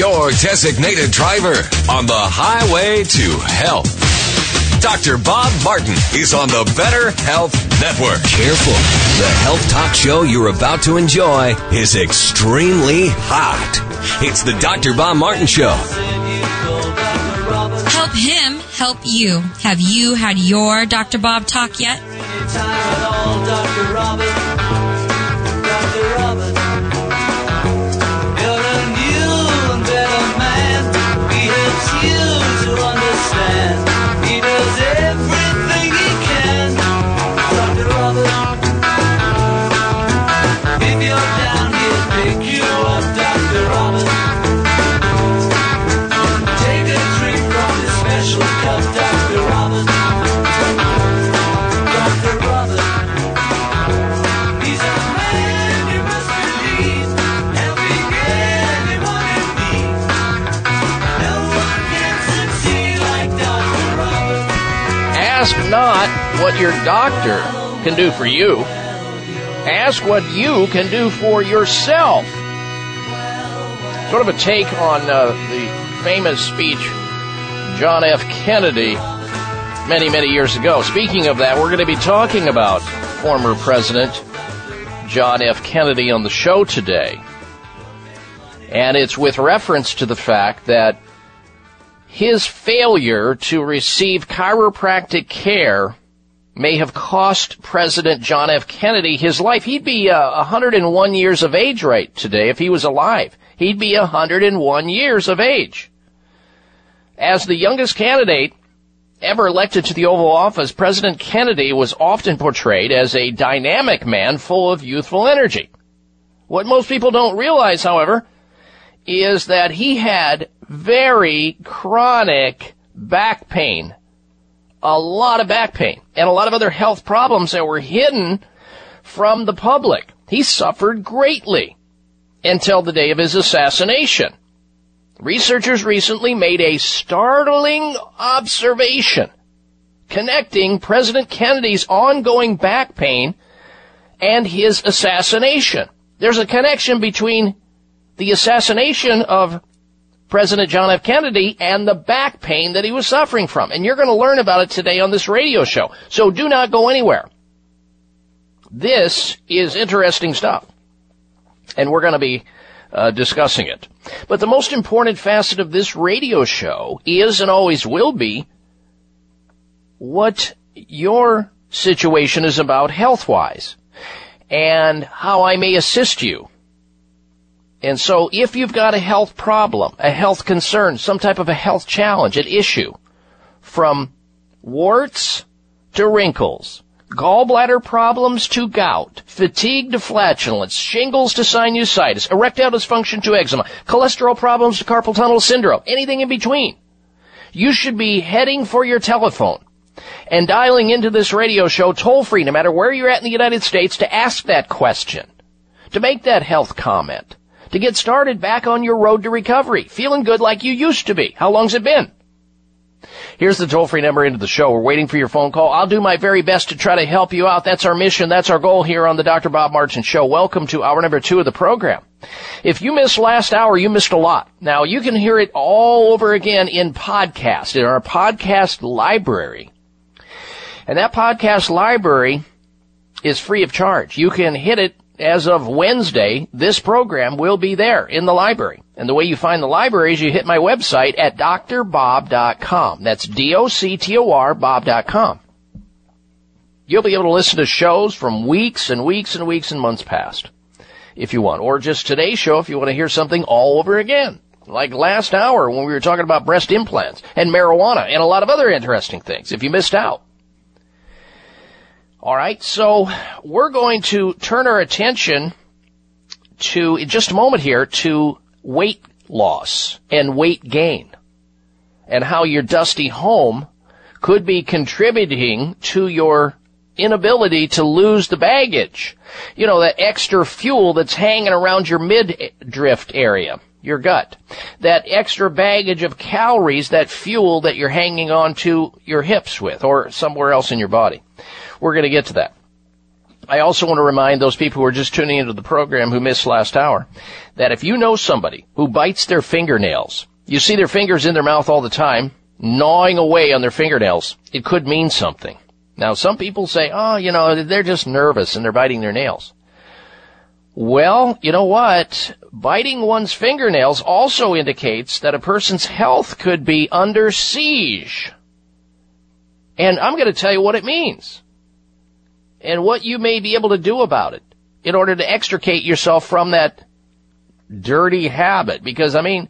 Your designated driver on the highway to health. Dr. Bob Martin is on the Better Health Network. Careful. The health talk show you're about to enjoy is extremely hot. It's the Dr. Bob Martin Show. Help him help you. Have you had your Dr. Bob talk yet? What your doctor can do for you. Ask what you can do for yourself. Sort of a take on uh, the famous speech John F. Kennedy many, many years ago. Speaking of that, we're going to be talking about former President John F. Kennedy on the show today. And it's with reference to the fact that his failure to receive chiropractic care may have cost President John F. Kennedy his life. He'd be uh, 101 years of age right today if he was alive. He'd be 101 years of age. As the youngest candidate ever elected to the Oval Office, President Kennedy was often portrayed as a dynamic man full of youthful energy. What most people don't realize, however, is that he had very chronic back pain. A lot of back pain and a lot of other health problems that were hidden from the public. He suffered greatly until the day of his assassination. Researchers recently made a startling observation connecting President Kennedy's ongoing back pain and his assassination. There's a connection between the assassination of President John F. Kennedy and the back pain that he was suffering from. And you're going to learn about it today on this radio show. So do not go anywhere. This is interesting stuff. And we're going to be uh, discussing it. But the most important facet of this radio show is and always will be what your situation is about health wise and how I may assist you. And so if you've got a health problem, a health concern, some type of a health challenge, an issue, from warts to wrinkles, gallbladder problems to gout, fatigue to flatulence, shingles to sinusitis, erectile dysfunction to eczema, cholesterol problems to carpal tunnel syndrome, anything in between. You should be heading for your telephone and dialing into this radio show toll free, no matter where you're at in the United States, to ask that question, to make that health comment, to get started back on your road to recovery, feeling good like you used to be. How long's it been? Here's the toll free number into the show. We're waiting for your phone call. I'll do my very best to try to help you out. That's our mission. That's our goal here on the Dr. Bob Martin Show. Welcome to hour number two of the program. If you missed last hour, you missed a lot. Now you can hear it all over again in podcast, in our podcast library. And that podcast library is free of charge. You can hit it as of Wednesday, this program will be there in the library. And the way you find the library is you hit my website at doctorbob.com. That's D-O-C-T-O-R bob.com. You'll be able to listen to shows from weeks and weeks and weeks and months past if you want. Or just today's show if you want to hear something all over again. Like last hour when we were talking about breast implants and marijuana and a lot of other interesting things if you missed out. All right, so we're going to turn our attention to, in just a moment here, to weight loss and weight gain and how your dusty home could be contributing to your inability to lose the baggage. You know, that extra fuel that's hanging around your midriff area, your gut. That extra baggage of calories, that fuel that you're hanging on to your hips with or somewhere else in your body. We're going to get to that. I also want to remind those people who are just tuning into the program who missed last hour that if you know somebody who bites their fingernails, you see their fingers in their mouth all the time, gnawing away on their fingernails, it could mean something. Now, some people say, oh, you know, they're just nervous and they're biting their nails. Well, you know what? Biting one's fingernails also indicates that a person's health could be under siege. And I'm going to tell you what it means and what you may be able to do about it in order to extricate yourself from that dirty habit. Because, I mean,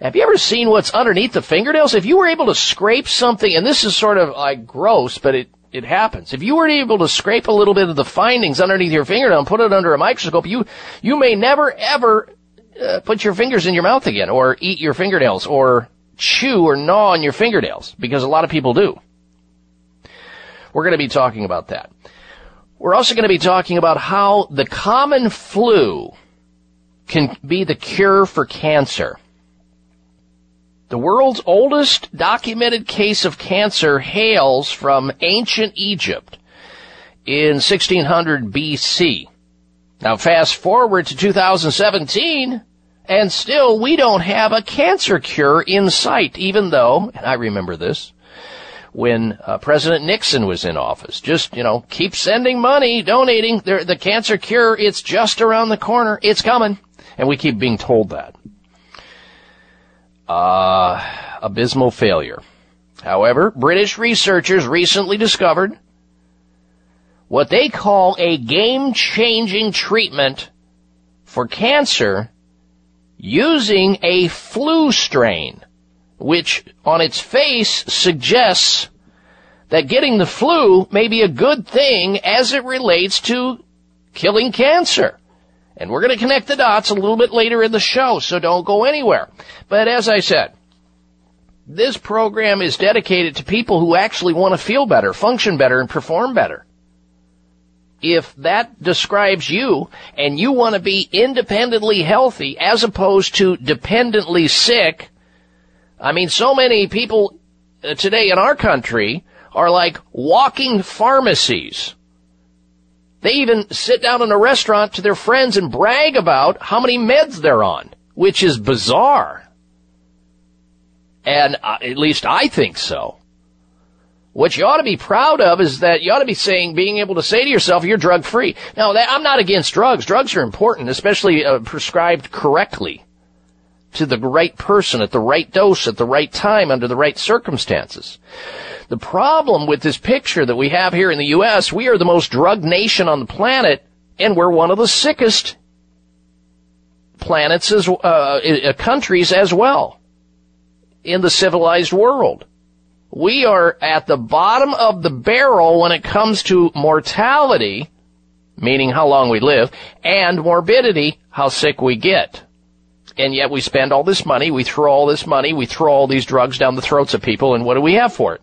have you ever seen what's underneath the fingernails? If you were able to scrape something, and this is sort of like gross, but it, it happens. If you were able to scrape a little bit of the findings underneath your fingernail and put it under a microscope, you, you may never ever uh, put your fingers in your mouth again or eat your fingernails or chew or gnaw on your fingernails because a lot of people do. We're going to be talking about that. We're also going to be talking about how the common flu can be the cure for cancer. The world's oldest documented case of cancer hails from ancient Egypt in 1600 BC. Now fast forward to 2017 and still we don't have a cancer cure in sight even though, and I remember this, when uh, President Nixon was in office. Just, you know, keep sending money, donating. The, the cancer cure, it's just around the corner. It's coming. And we keep being told that. Uh, abysmal failure. However, British researchers recently discovered what they call a game-changing treatment for cancer using a flu strain, which on its face suggests that getting the flu may be a good thing as it relates to killing cancer. And we're going to connect the dots a little bit later in the show, so don't go anywhere. But as I said, this program is dedicated to people who actually want to feel better, function better, and perform better if that describes you and you want to be independently healthy as opposed to dependently sick, I mean, so many people uh, today in our country are like walking pharmacies. They even sit down in a restaurant to their friends and brag about how many meds they're on, which is bizarre. And uh, at least I think so. What you ought to be proud of is that you ought to be saying, being able to say to yourself, you're drug free. Now, that, I'm not against drugs. Drugs are important, especially uh, prescribed correctly to the right person at the right dose at the right time under the right circumstances. The problem with this picture that we have here in the U.S., we are the most drugged nation on the planet, and we're one of the sickest planets as uh, uh countries as well in the civilized world we are at the bottom of the barrel when it comes to mortality, meaning how long we live, and morbidity, how sick we get. And yet we spend all this money, we throw all this money, we throw all these drugs down the throats of people, and what do we have for it?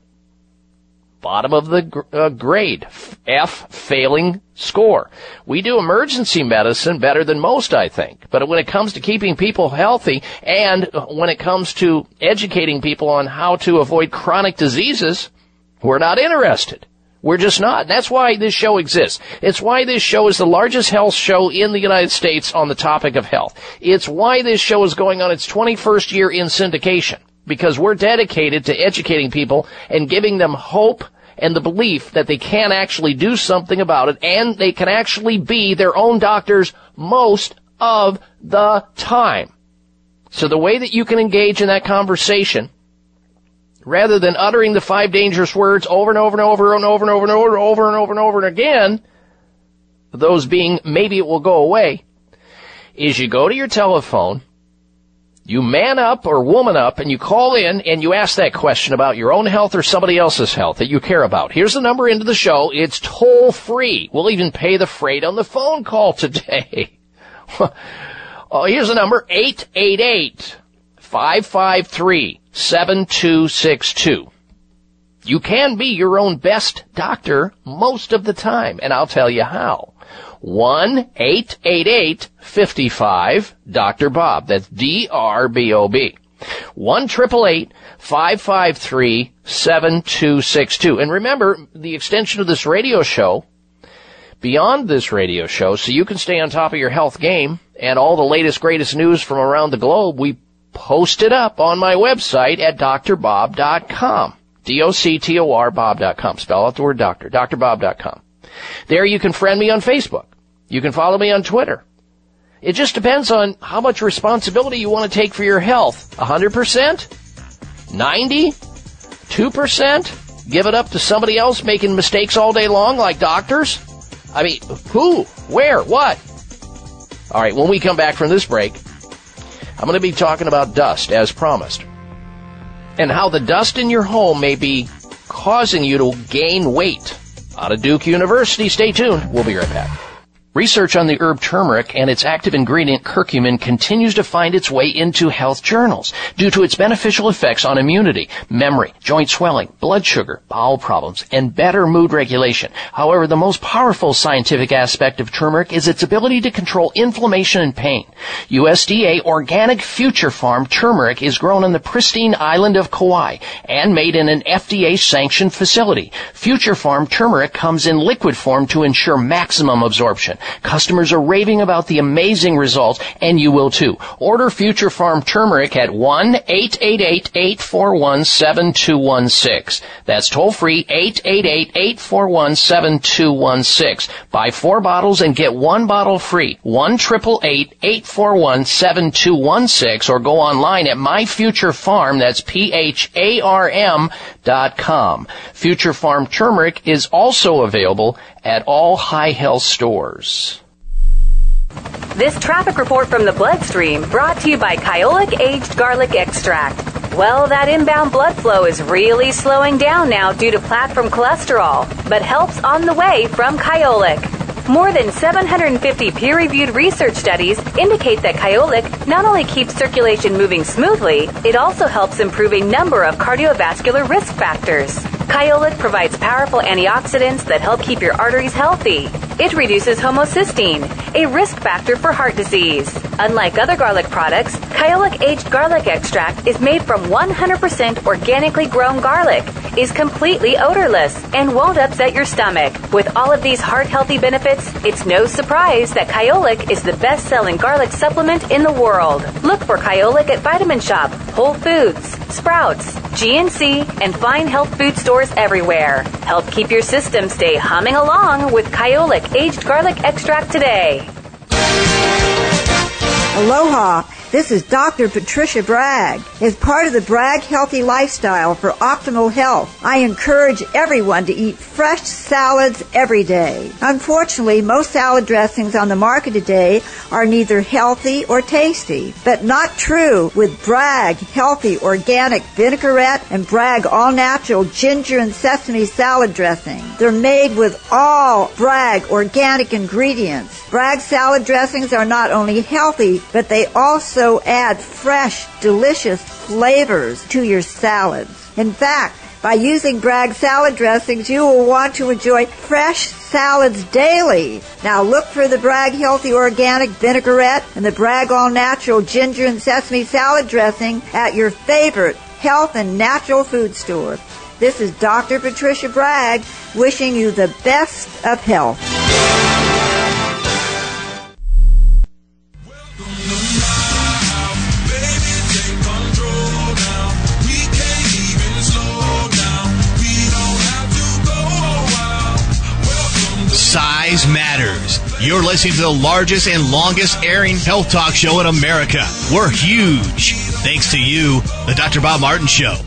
bottom of the uh, grade, F failing score. We do emergency medicine better than most, I think. But when it comes to keeping people healthy and when it comes to educating people on how to avoid chronic diseases, we're not interested. We're just not. That's why this show exists. It's why this show is the largest health show in the United States on the topic of health. It's why this show is going on its 21st year in syndication because we're dedicated to educating people and giving them hope and the belief that they can actually do something about it and they can actually be their own doctors most of the time. So the way that you can engage in that conversation, rather than uttering the five dangerous words over and over and over and over and over and over and over and over and over and again, those being maybe it will go away, is you go to your telephone you man up or woman up and you call in and you ask that question about your own health or somebody else's health that you care about. Here's the number into the show. It's toll free. We'll even pay the freight on the phone call today. oh, here's the number 888 553 7262. You can be your own best doctor most of the time, and I'll tell you how. 1-888-55 Dr. Bob. That's D-R-B-O-B. 1 553 7262. And remember, the extension of this radio show, beyond this radio show, so you can stay on top of your health game and all the latest, greatest news from around the globe, we post it up on my website at doctorbob.com. D-O-C-T-O-R Bob.com. Spell out the word doctor. doctorbob.com. There you can friend me on Facebook. You can follow me on Twitter. It just depends on how much responsibility you want to take for your health. 100%? 90? 2%? Give it up to somebody else making mistakes all day long like doctors? I mean, who? Where? What? All right, when we come back from this break, I'm going to be talking about dust as promised and how the dust in your home may be causing you to gain weight. Out of Duke University, stay tuned. We'll be right back. Research on the herb turmeric and its active ingredient curcumin continues to find its way into health journals due to its beneficial effects on immunity, memory, joint swelling, blood sugar, bowel problems, and better mood regulation. However, the most powerful scientific aspect of turmeric is its ability to control inflammation and pain. USDA organic Future Pharm turmeric is grown on the pristine island of Kauai and made in an FDA sanctioned facility. Future Pharm turmeric comes in liquid form to ensure maximum absorption. Customers are raving about the amazing results, and you will too. Order Future Pharm Turmeric at 1-888-841-7216. That's toll free, 888-841-7216. Buy four bottles and get one bottle free. 1-888-841-7216 or go online at My Future Pharm, that's P-H-A-R-M dot com. Future Pharm Turmeric is also available at all High Health stores. This traffic report from the bloodstream brought to you by Kyolic Aged Garlic Extract. Well, that inbound blood flow is really slowing down now due to platform cholesterol, but help's on the way from Kyolic. More than 750 peer-reviewed research studies indicate that Kyolic not only keeps circulation moving smoothly, it also helps improve a number of cardiovascular risk factors. Kyolic provides powerful antioxidants that help keep your arteries healthy. It reduces homocysteine, a risk factor for heart disease. Unlike other garlic products, Kyolic aged garlic extract is made from 100% organically grown garlic, is completely odorless, and won't upset your stomach. With all of these heart healthy benefits, it's no surprise that Kyolic is the best selling garlic supplement in the world. Look for Kyolic at Vitamin Shoppe, Whole Foods, Sprouts, GNC, and fine health food stores everywhere. Help keep your system stay humming along with Kyolic aged garlic extract today. Aloha. This is Dr. Patricia Bragg. As part of the Bragg Healthy Lifestyle for optimal health, I encourage everyone to eat fresh salads every day. Unfortunately, most salad dressings on the market today are neither healthy or tasty, but not true with Bragg Healthy Organic Vinaigrette and Bragg All Natural Ginger and Sesame Salad Dressing. They're made with all Bragg organic ingredients. Bragg salad dressings are not only healthy, but they also add fresh, delicious flavors to your salads. In fact, by using Bragg salad dressings, you will want to enjoy fresh salads daily. Now look for the Bragg Healthy Organic Vinaigrette and the Bragg All Natural Ginger and Sesame Salad Dressing at your favorite health and natural food store. This is Dr. Patricia Bragg wishing you the best of health. Size matters. You're listening to the largest and longest airing health talk show in America. We're huge. Thanks to you, the Dr. Bob Martin Show.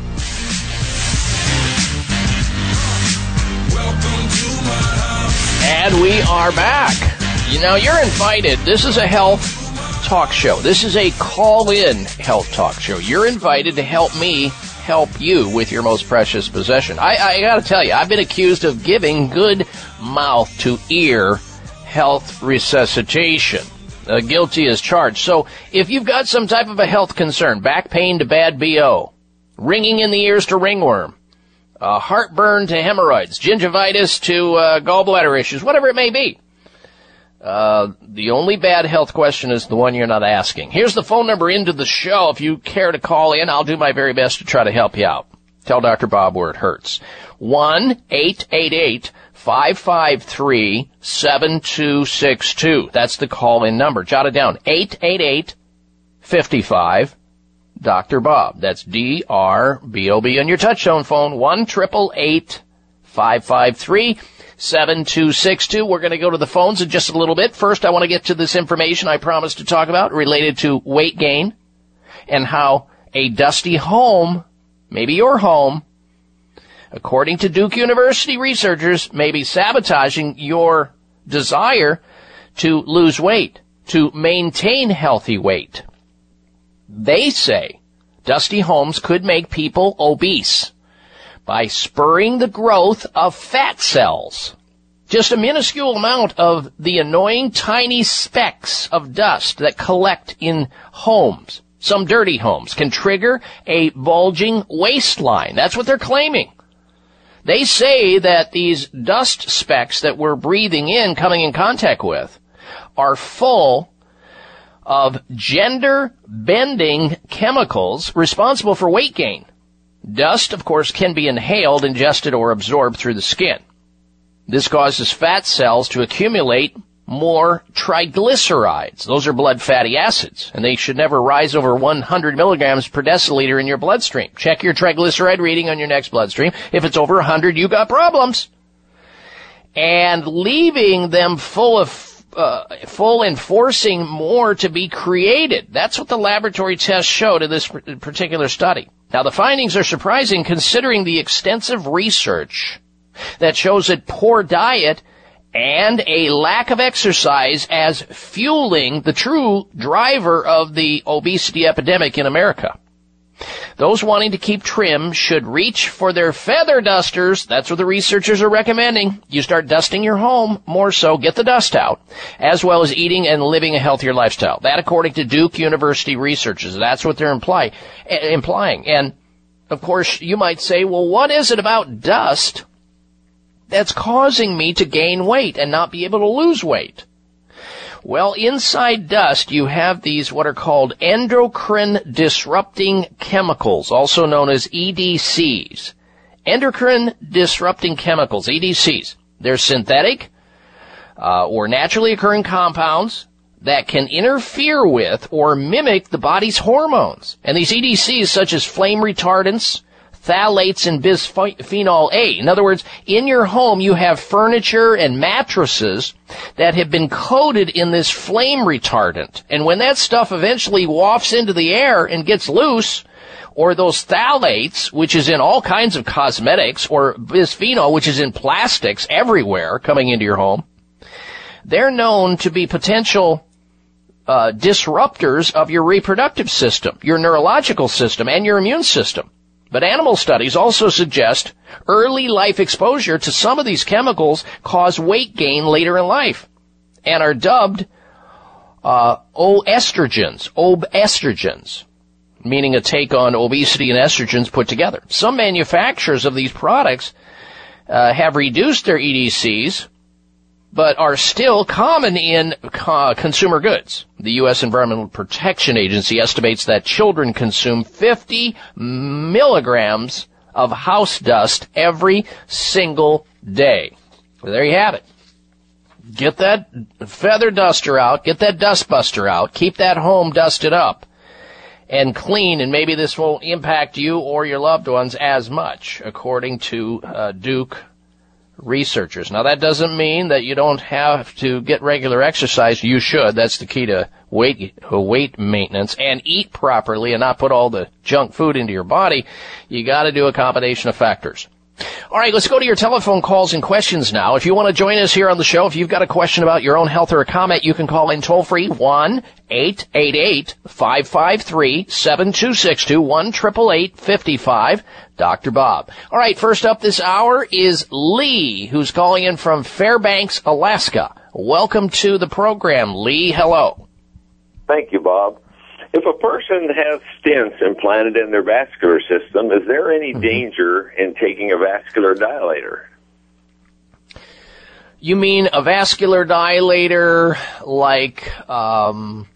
And we are back. You know, you're invited. This is a health talk show. This is a call in health talk show. You're invited to help me help you with your most precious possession. I, I gotta tell you, I've been accused of giving good mouth to ear health resuscitation. Uh, guilty as charged. So if you've got some type of a health concern, back pain to bad BO, ringing in the ears to ringworm, uh, heartburn to hemorrhoids, gingivitis to uh, gallbladder issues, whatever it may be. Uh, the only bad health question is the one you're not asking. Here's the phone number into the show. If you care to call in, I'll do my very best to try to help you out. Tell Dr. Bob where it hurts. 1-888-553-7262. That's the call-in number. Jot it down. 888-55 Dr. Bob. That's D-R-B-O-B on your touchtone phone. 1 553 7262. We're going to go to the phones in just a little bit. First, I want to get to this information I promised to talk about related to weight gain and how a dusty home, maybe your home, according to Duke University researchers, may be sabotaging your desire to lose weight, to maintain healthy weight. They say dusty homes could make people obese by spurring the growth of fat cells. Just a minuscule amount of the annoying tiny specks of dust that collect in homes, some dirty homes, can trigger a bulging waistline. That's what they're claiming. They say that these dust specks that we're breathing in, coming in contact with, are full of gender bending chemicals responsible for weight gain. Dust, of course, can be inhaled, ingested, or absorbed through the skin. This causes fat cells to accumulate more triglycerides. Those are blood fatty acids, and they should never rise over 100 milligrams per deciliter in your bloodstream. Check your triglyceride reading on your next bloodstream. If it's over 100, you got problems. And leaving them full of uh, full and forcing more to be created. That's what the laboratory tests showed in this particular study. Now the findings are surprising considering the extensive research that shows that poor diet and a lack of exercise as fueling the true driver of the obesity epidemic in America. Those wanting to keep trim should reach for their feather dusters. That's what the researchers are recommending. You start dusting your home more so, get the dust out, as well as eating and living a healthier lifestyle. That according to Duke University researchers. That's what they're imply, eh, implying. And of course, you might say, well, what is it about dust that's causing me to gain weight and not be able to lose weight? Well, inside dust, you have these what are called endocrine disrupting chemicals, also known as EDCs. Endocrine disrupting chemicals, EDCs. They're synthetic uh, or naturally occurring compounds that can interfere with or mimic the body's hormones. And these EDCs, such as flame retardants, phthalates and bisphenol A. In other words, in your home you have furniture and mattresses that have been coated in this flame retardant. And when that stuff eventually wafts into the air and gets loose, or those phthalates, which is in all kinds of cosmetics, or bisphenol, which is in plastics everywhere coming into your home, they're known to be potential uh, disruptors of your reproductive system, your neurological system, and your immune system. But animal studies also suggest early life exposure to some of these chemicals cause weight gain later in life and are dubbed uh, obesogens, obesogens, meaning a take on obesity and estrogens put together. Some manufacturers of these products uh, have reduced their EDCs but are still common in uh, consumer goods. The U.S. Environmental Protection Agency estimates that children consume 50 milligrams of house dust every single day. Well, there you have it. Get that feather duster out, get that dust buster out, keep that home dusted up and clean, and maybe this won't impact you or your loved ones as much, according to uh, Duke researchers. Now that doesn't mean that you don't have to get regular exercise. You should. That's the key to weight uh, weight maintenance and eat properly and not put all the junk food into your body. You got to do a combination of factors. All right, let's go to your telephone calls and questions now. If you want to join us here on the show, if you've got a question about your own health or a comment, you can call in toll free 1 888 553 7262 1 55 Dr. Bob. All right, first up this hour is Lee, who's calling in from Fairbanks, Alaska. Welcome to the program, Lee. Hello. Thank you, Bob. If a person has stents implanted in their vascular system, is there any mm-hmm. danger in taking a vascular dilator? You mean a vascular dilator like um,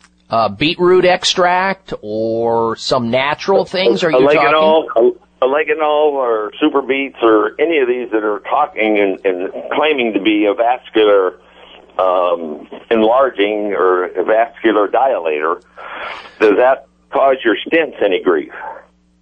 beetroot extract or some natural things? Are you Oligonol, talking? Oligonol or super beets or any of these that are talking and, and claiming to be a vascular um, enlarging or a vascular dilator, does that cause your stents any grief?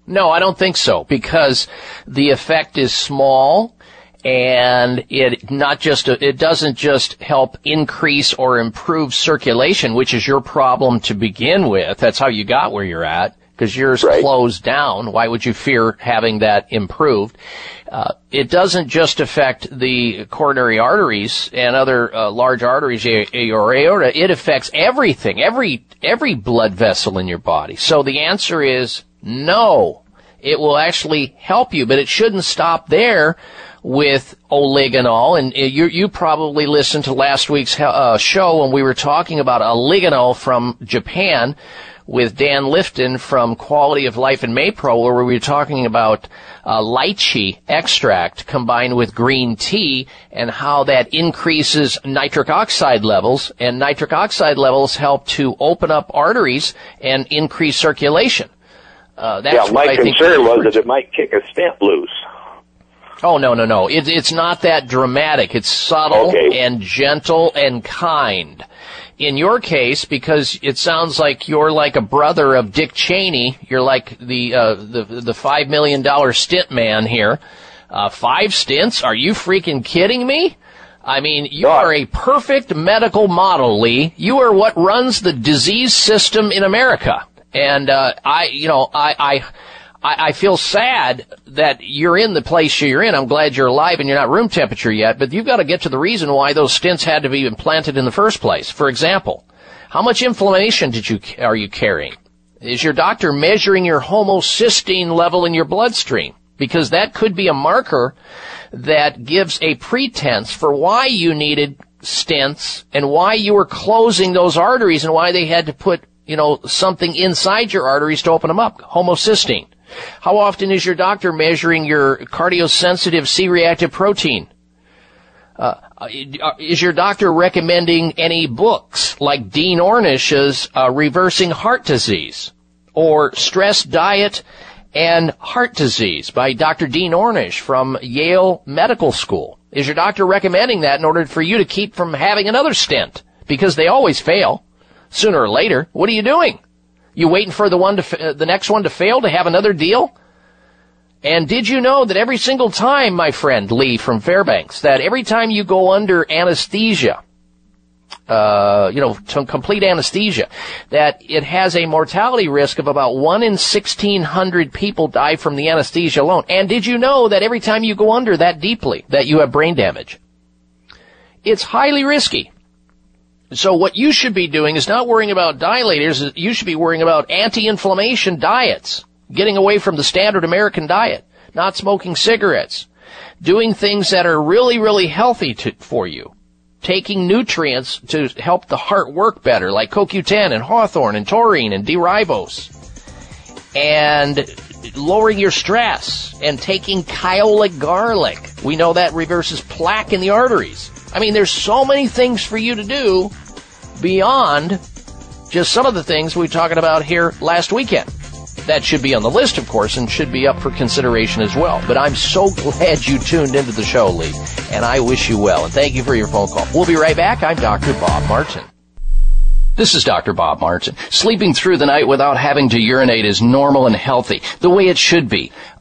No, I don't think so because the effect is small and it not just it doesn't just help increase or improve circulation, which is your problem to begin with. That's how you got where you're at because yours right. closed down. Why would you fear having that improved? Uh, it doesn't just affect the coronary arteries and other uh, large arteries or aorta. It affects everything, every every blood vessel in your body. So the answer is no. It will actually help you, but it shouldn't stop there with oligonol. And you, you probably listened to last week's uh, show when we were talking about oligonol from Japan with Dan Lifton from Quality of Life and Maypro, where we were talking about uh, lychee extract combined with green tea and how that increases nitric oxide levels, and nitric oxide levels help to open up arteries and increase circulation. Uh, yeah, my concern was that it might kick a stent loose. Oh no no no! It, it's not that dramatic. It's subtle Okay. and gentle and kind. In your case, because it sounds like you're like a brother of Dick Cheney. You're like the uh, the the five million dollar stent man here. Uh, five stents? Are you freaking kidding me? I mean, you are a perfect medical model, Lee. You are what runs the disease system in America. And uh, I, you know, I, I, I, I feel sad that you're in the place you're in. I'm glad you're alive and you're not room temperature yet, but you've got to get to the reason why those stents had to be implanted in the first place. For example, how much inflammation did you are you carrying? Is your doctor measuring your homocysteine level in your bloodstream? Because that could be a marker that gives a pretense for why you needed stents and why you were closing those arteries and why they had to put, you know, something inside your arteries to open them up. Homocysteine. How often is your doctor measuring your cardiosensitive C-reactive protein? Uh, is your doctor recommending any books like Dean Ornish's uh, Reversing Heart Disease or Stress Diet and Heart Disease by Dr. Dean Ornish from Yale Medical School? Is your doctor recommending that in order for you to keep from having another stent? Because they always fail. Sooner or later, what are you doing? You waiting for the one to, uh, the next one to fail to have another deal? And did you know that every single time, my friend Lee from Fairbanks, that every time you go under anesthesia, uh, you know, complete anesthesia, that it has a mortality risk of about 1 in 1600 people die from the anesthesia alone. And did you know that every time you go under that deeply, that you have brain damage? It's highly risky. So what you should be doing is not worrying about dilators, you should be worrying about anti-inflammation diets, getting away from the standard American diet, not smoking cigarettes, doing things that are really, really healthy to, for you, taking nutrients to help the heart work better, like CoQ10 and hawthorn and taurine and D-ribose, and lowering your stress and taking kyolic garlic. We know that reverses plaque in the arteries. I mean, there's so many things for you to do beyond just some of the things we were talking about here last weekend. That should be on the list, of course, and should be up for consideration as well. But I'm so glad you tuned into the show, Lee, and I wish you well, and thank you for your phone call. We'll be right back. I'm Dr. Bob Martin. This is Dr. Bob Martin. Sleeping through the night without having to urinate is normal and healthy, the way it should be.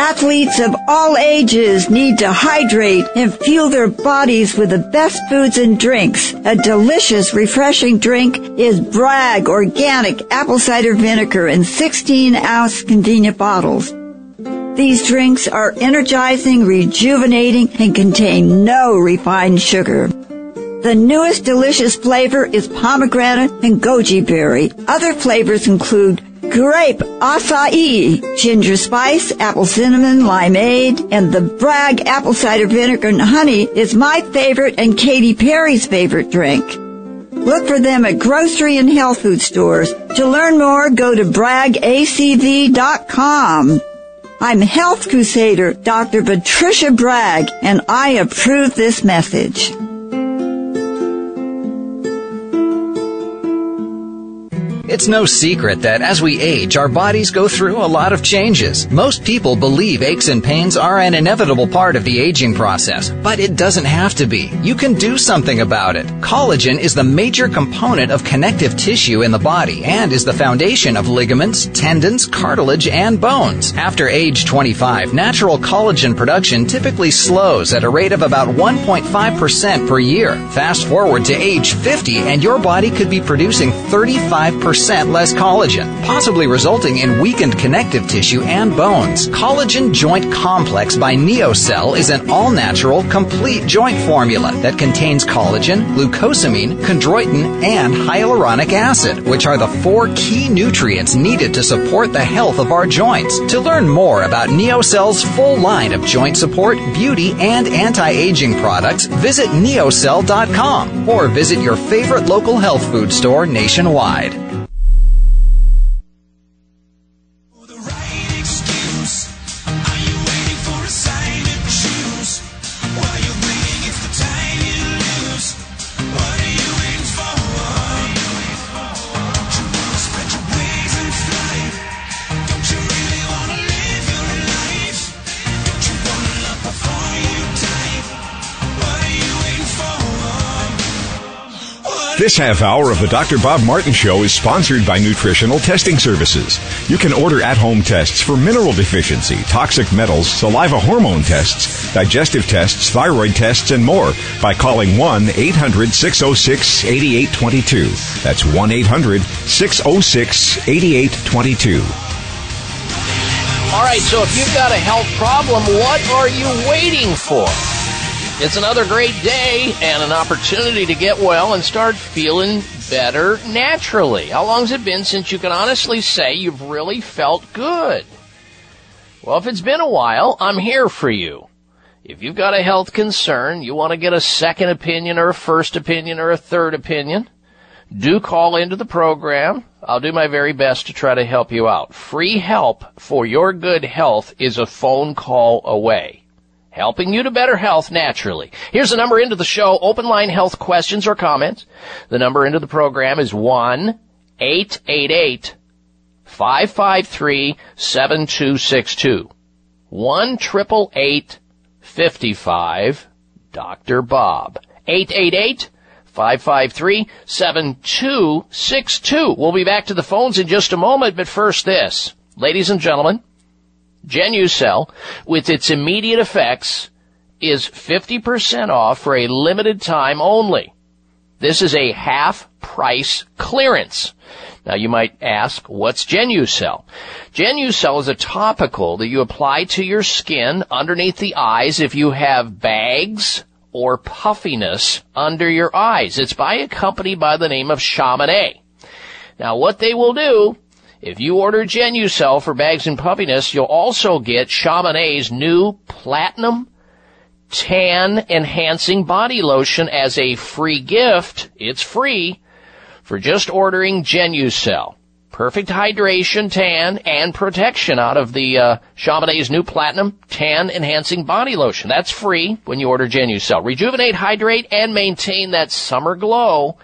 Athletes of all ages need to hydrate and fuel their bodies with the best foods and drinks. A delicious, refreshing drink is Bragg Organic Apple Cider Vinegar in 16 ounce convenient bottles. These drinks are energizing, rejuvenating, and contain no refined sugar. The newest delicious flavor is pomegranate and goji berry. Other flavors include grape, acai, ginger spice, apple cinnamon, limeade, and the Bragg apple cider vinegar and honey is my favorite and Katy Perry's favorite drink. Look for them at grocery and health food stores. To learn more, go to braggacv.com. I'm Health Crusader Dr. Patricia Bragg, and I approve this message. It's no secret that as we age, our bodies go through a lot of changes. Most people believe aches and pains are an inevitable part of the aging process, but it doesn't have to be. You can do something about it. Collagen is the major component of connective tissue in the body and is the foundation of ligaments, tendons, cartilage, and bones. After age 25, natural collagen production typically slows at a rate of about 1.5% per year. Fast forward to age 50 and your body could be producing 35% less collagen, possibly resulting in weakened connective tissue and bones. Collagen Joint Complex by Neocell is an all-natural, complete joint formula that contains collagen, glucosamine, chondroitin, and hyaluronic acid, which are the four key nutrients needed to support the health of our joints. To learn more about Neocell's full line of joint support, beauty, and anti-aging products, visit neocell.com or visit your favorite local health food store nationwide. This half hour of the Dr. Bob Martin Show is sponsored by Nutritional Testing Services. You can order at home tests for mineral deficiency, toxic metals, saliva hormone tests, digestive tests, thyroid tests, and more by calling 1 800 606 8822. That's 1 800 606 8822. All right, so if you've got a health problem, what are you waiting for? It's another great day and an opportunity to get well and start feeling better naturally. How long's it been since you can honestly say you've really felt good? Well, if it's been a while, I'm here for you. If you've got a health concern, you want to get a second opinion or a first opinion or a third opinion, do call into the program. I'll do my very best to try to help you out. Free help for your good health is a phone call away helping you to better health naturally. Here's the number into the show. Open line health questions or comments. The number into the program is 1 888 553 7262. 1 55 Dr. Bob. 888 553 7262. We'll be back to the phones in just a moment, but first this. Ladies and gentlemen, Genucel, with its immediate effects, is 50% off for a limited time only. This is a half price clearance. Now you might ask, what's Genucel? Genucel is a topical that you apply to your skin underneath the eyes if you have bags or puffiness under your eyes. It's by a company by the name of Chamonix. Now what they will do if you order Genucel for bags and puffiness, you'll also get Chamonix's new Platinum Tan Enhancing Body Lotion as a free gift. It's free for just ordering Genucel. Perfect hydration, tan, and protection out of the uh, Chamonix's new Platinum Tan Enhancing Body Lotion. That's free when you order Genucel. Rejuvenate, hydrate, and maintain that summer glow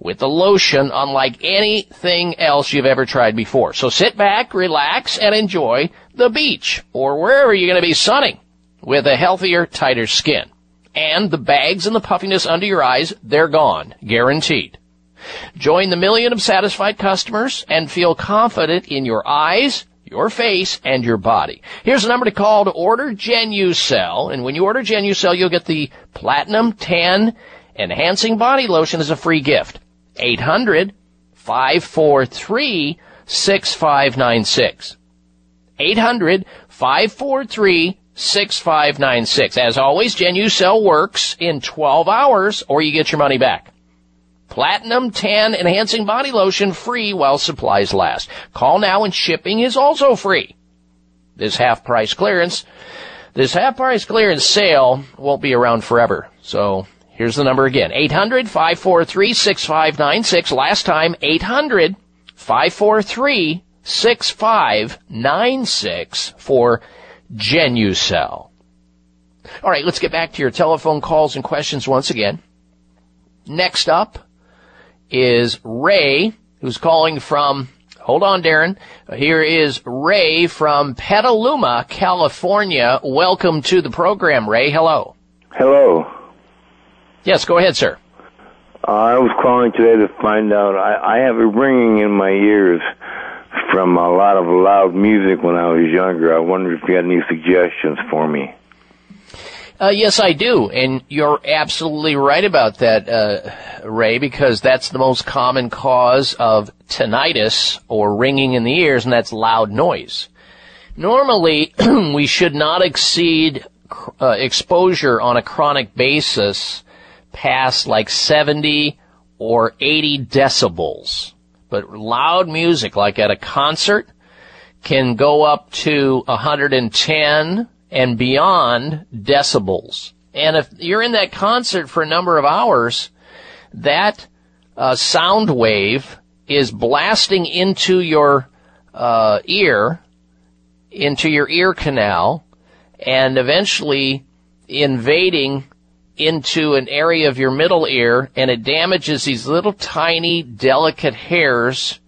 with the lotion unlike anything else you've ever tried before. So sit back, relax, and enjoy the beach or wherever you're going to be sunning with a healthier, tighter skin. And the bags and the puffiness under your eyes, they're gone. Guaranteed. Join the million of satisfied customers and feel confident in your eyes, your face, and your body. Here's a number to call to order Genucel. And when you order Genucel, you'll get the Platinum Tan Enhancing Body Lotion as a free gift. 800 543 6596. 800 543 6596. As always, Genucel works in 12 hours or you get your money back. Platinum Tan Enhancing Body Lotion free while supplies last. Call now and shipping is also free. This half price clearance, this half price clearance sale won't be around forever. So Here's the number again. 800-543-6596. Last time, 800-543-6596 for Genucel. All right, let's get back to your telephone calls and questions once again. Next up is Ray who's calling from, hold on, Darren. Here is Ray from Petaluma, California. Welcome to the program, Ray. Hello. Hello. Yes, go ahead, sir. Uh, I was calling today to find out. I, I have a ringing in my ears from a lot of loud music when I was younger. I wonder if you had any suggestions for me. Uh, yes, I do, and you're absolutely right about that, uh, Ray, because that's the most common cause of tinnitus or ringing in the ears, and that's loud noise. Normally, we should not exceed uh, exposure on a chronic basis past like 70 or 80 decibels. But loud music, like at a concert, can go up to 110 and beyond decibels. And if you're in that concert for a number of hours, that uh, sound wave is blasting into your uh, ear, into your ear canal, and eventually invading into an area of your middle ear, and it damages these little tiny, delicate hairs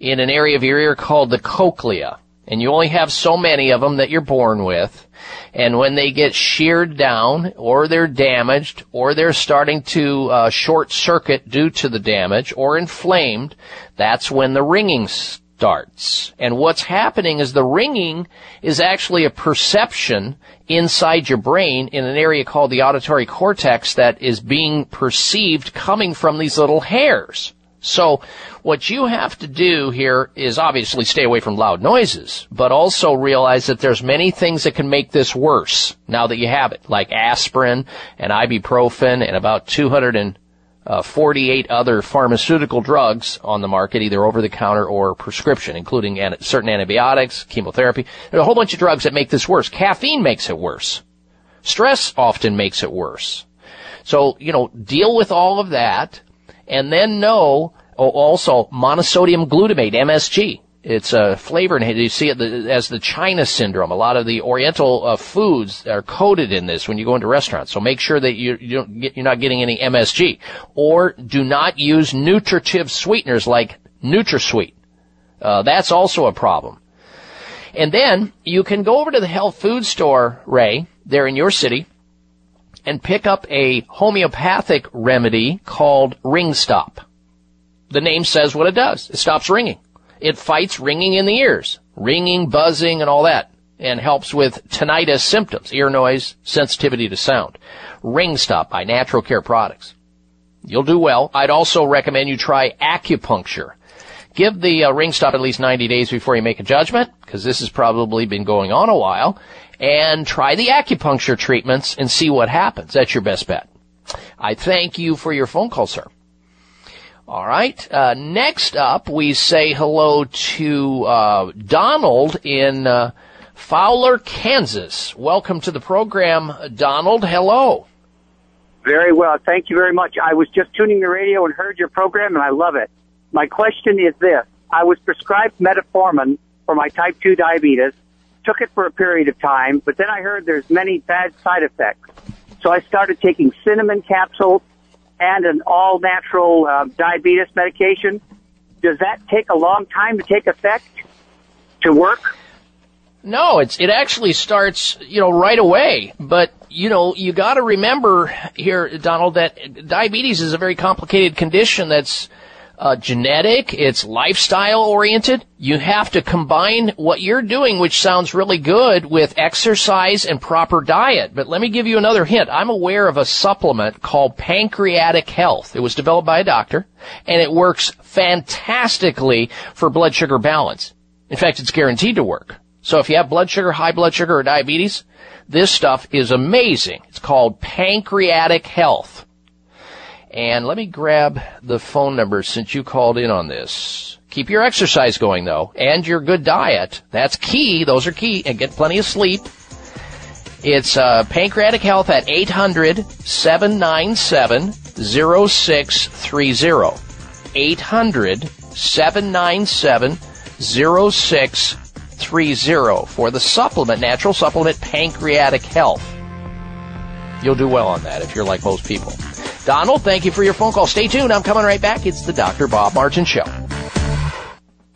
in an area of your ear called the cochlea. And you only have so many of them that you're born with. And when they get sheared down, or they're damaged, or they're starting to uh, short circuit due to the damage, or inflamed, that's when the ringing starts. And what's happening is the ringing is actually a perception inside your brain in an area called the auditory cortex that is being perceived coming from these little hairs. So what you have to do here is obviously stay away from loud noises, but also realize that there's many things that can make this worse now that you have it, like aspirin and ibuprofen and about Uh, 248 other pharmaceutical drugs on the market, either over the counter or prescription, including certain antibiotics, chemotherapy. There's a whole bunch of drugs that make this worse. Caffeine makes it worse. Stress often makes it worse. So, you know, deal with all of that and then know oh, also monosodium glutamate, MSG. It's a flavor, and you see it as the China syndrome. A lot of the Oriental uh, foods are coated in this when you go into restaurants. So make sure that you, you don't get, you're not getting any MSG, or do not use nutritive sweeteners like NutraSweet. Uh, that's also a problem. And then you can go over to the health food store, Ray, there in your city, and pick up a homeopathic remedy called Ring Stop. The name says what it does. It stops ringing. It fights ringing in the ears, ringing, buzzing, and all that, and helps with tinnitus symptoms, ear noise, sensitivity to sound. Ring Stop by Natural Care Products. You'll do well. I'd also recommend you try acupuncture. Give the uh, ring stop at least 90 days before you make a judgment, because this has probably been going on a while, and try the acupuncture treatments and see what happens. That's your best bet. I thank you for your phone call, sir. All right. Uh, next up, we say hello to uh, Donald in uh, Fowler, Kansas. Welcome to the program, Donald. Hello. Very well. Thank you very much. I was just tuning the radio and heard your program, and I love it. My question is this. I was prescribed metformin for my type 2 diabetes, took it for a period of time, but then I heard there's many bad side effects. So I started taking cinnamon capsules and an all natural uh, diabetes medication. Does that take a long time to take effect to work? No, it's it actually starts, you know, right away. But you know, you got to remember here, Donald, that diabetes is a very complicated condition that's uh, genetic, it's lifestyle oriented. You have to combine what you're doing, which sounds really good, with exercise and proper diet. But let me give you another hint. I'm aware of a supplement called Pancreatic Health. It was developed by a doctor, and it works fantastically for blood sugar balance. In fact, it's guaranteed to work. So if you have blood sugar, high blood sugar, or diabetes, this stuff is amazing. It's called Pancreatic Health. And let me grab the phone number since you called in on this. Keep your exercise going though, and your good diet. That's key. Those are key. And get plenty of sleep. It's uh, Pancreatic Health at 800 797 0630. 800 797 0630 for the supplement, natural supplement Pancreatic Health. You'll do well on that if you're like most people. Donald, thank you for your phone call. Stay tuned. I'm coming right back. It's the Dr. Bob Martin Show.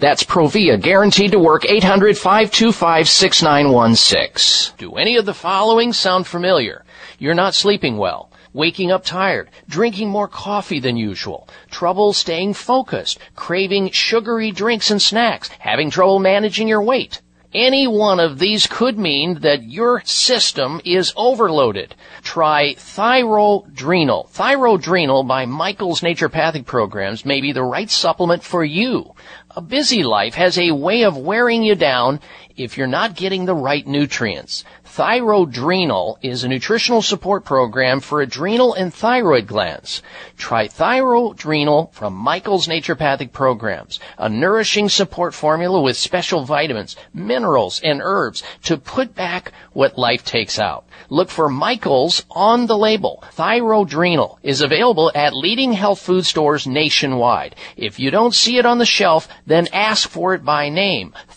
That's Provia, guaranteed to work 800-525-6916. Do any of the following sound familiar? You're not sleeping well, waking up tired, drinking more coffee than usual, trouble staying focused, craving sugary drinks and snacks, having trouble managing your weight. Any one of these could mean that your system is overloaded. Try Thyrodrenal. Thyrodrenal by Michael's Naturopathic Programs may be the right supplement for you. A busy life has a way of wearing you down if you're not getting the right nutrients. Thyrodrenal is a nutritional support program for adrenal and thyroid glands. Try Thyrodrenal from Michael's Naturopathic Programs, a nourishing support formula with special vitamins, minerals, and herbs to put back what life takes out. Look for Michael's on the label. Thyrodrenal is available at leading health food stores nationwide. If you don't see it on the shelf, then ask for it by name.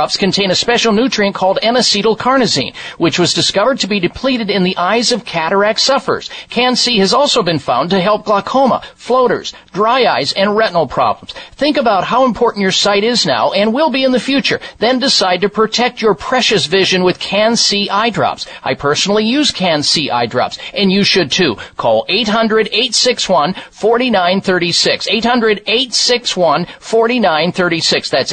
drops contain a special nutrient called N-acetylcarnosine, which was discovered to be depleted in the eyes of cataract sufferers. CAN-C has also been found to help glaucoma, floaters, dry eyes, and retinal problems. Think about how important your sight is now and will be in the future. Then decide to protect your precious vision with CAN-C eye drops. I personally use CAN-C eye drops, and you should too. Call 800-861-4936. 800-861-4936. That's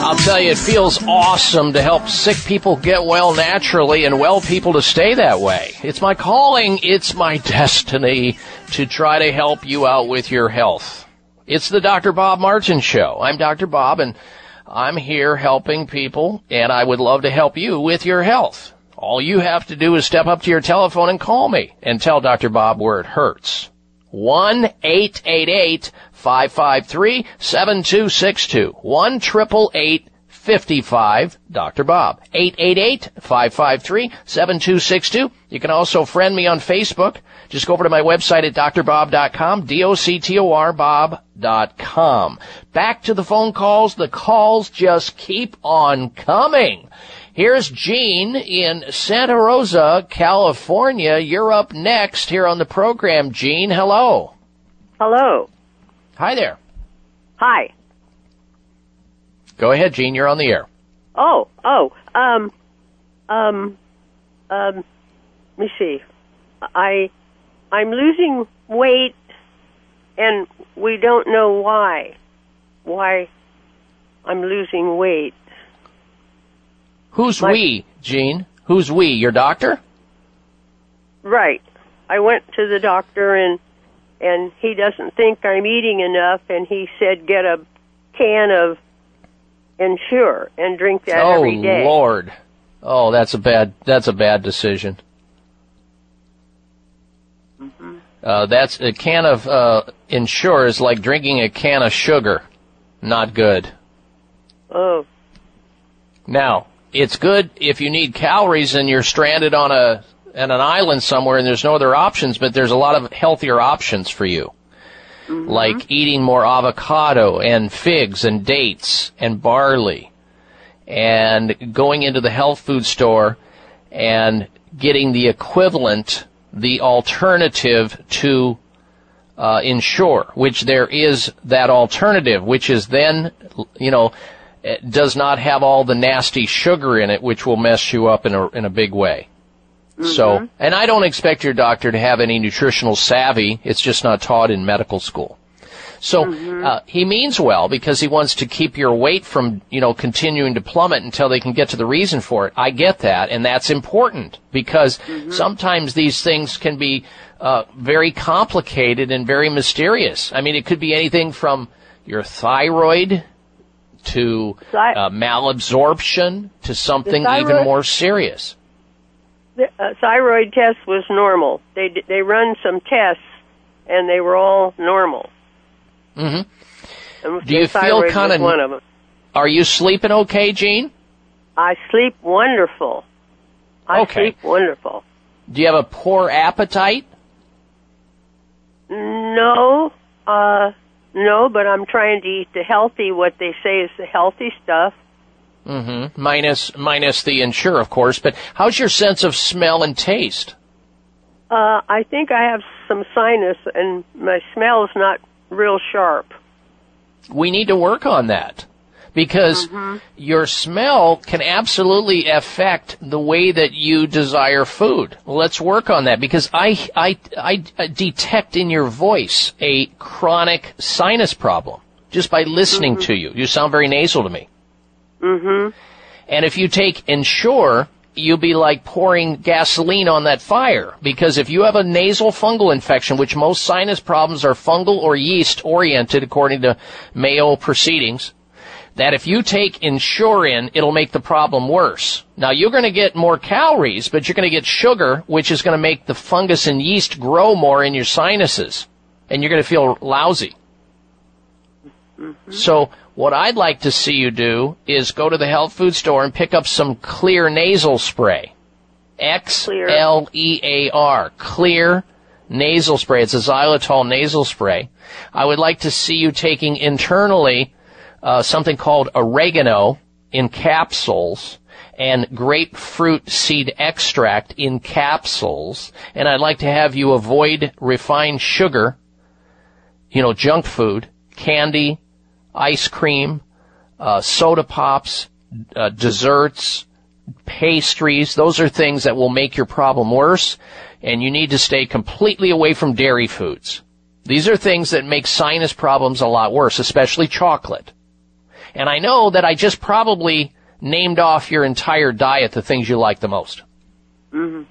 I'll tell you, it feels awesome to help sick people get well naturally and well people to stay that way. It's my calling, it's my destiny to try to help you out with your health. It's the Dr. Bob Martin Show. I'm Dr. Bob and I'm here helping people and I would love to help you with your health. All you have to do is step up to your telephone and call me and tell Dr. Bob where it hurts. 1-888-553-7262. 1 55 Dr. Bob. 888-553-7262. You can also friend me on Facebook. Just go over to my website at doctorbob.com, D-O-C-T-O-R bob.com. Back to the phone calls. The calls just keep on coming. Here's Gene in Santa Rosa, California. You're up next here on the program. Gene, hello. Hello. Hi there. Hi. Go ahead, Gene. You're on the air. Oh, oh, um, um, um, let me see. I, I'm losing weight, and we don't know why. Why I'm losing weight. Who's we, Gene? Who's we? Your doctor? Right. I went to the doctor and and he doesn't think I'm eating enough and he said get a can of Ensure and drink that oh every day. Lord. Oh, that's a bad that's a bad decision. Uh, that's a can of uh, Ensure is like drinking a can of sugar. Not good. Oh, Now, it's good if you need calories and you're stranded on a on an island somewhere and there's no other options, but there's a lot of healthier options for you. Like eating more avocado and figs and dates and barley and going into the health food store and getting the equivalent, the alternative to uh, Ensure, which there is that alternative, which is then, you know, does not have all the nasty sugar in it, which will mess you up in a in a big way. So, and I don't expect your doctor to have any nutritional savvy. It's just not taught in medical school. So uh, he means well because he wants to keep your weight from you know continuing to plummet until they can get to the reason for it. I get that, and that's important because sometimes these things can be uh, very complicated and very mysterious. I mean, it could be anything from your thyroid to uh, malabsorption to something even more serious. The uh, thyroid test was normal. They they run some tests, and they were all normal. hmm And Do you feel kind of? one of them? Are you sleeping okay, Gene? I sleep wonderful. I Okay. sleep wonderful. Do you have a poor appetite? No, uh, no, but I'm trying to eat the healthy, what they say is the healthy stuff. Mm-hmm. Minus minus the Ensure, of course. But how's your sense of smell and taste? Uh, I think I have some sinus, and my smell is not real sharp. We need to work on that because your smell can absolutely affect the way that you desire food. Let's work on that because I I I detect in your voice a chronic sinus problem just by listening to you. You sound very nasal to me. Mm-hmm. And if you take Ensure, you'll be like pouring gasoline on that fire. Because if you have a nasal fungal infection, which most sinus problems are fungal or yeast oriented according to Mayo proceedings, that if you take Ensure in, it'll make the problem worse. Now you're going to get more calories, but you're going to get sugar, which is going to make the fungus and yeast grow more in your sinuses. And you're going to feel lousy. Mm-hmm. So what I'd like to see you do is go to the health food store and pick up some Xlear nasal spray. X L E A R. Xlear nasal spray. It's a xylitol nasal spray. I would like to see you taking internally uh, something called oregano in capsules and grapefruit seed extract in capsules. And I'd like to have you avoid refined sugar, you know, junk food, candy, ice cream, uh, soda pops, uh, desserts, pastries. Those are things that will make your problem worse. And you need to stay completely away from dairy foods. These are things that make sinus problems a lot worse, especially chocolate. And I know that I just probably named off your entire diet the things you like the most. Mm-hmm.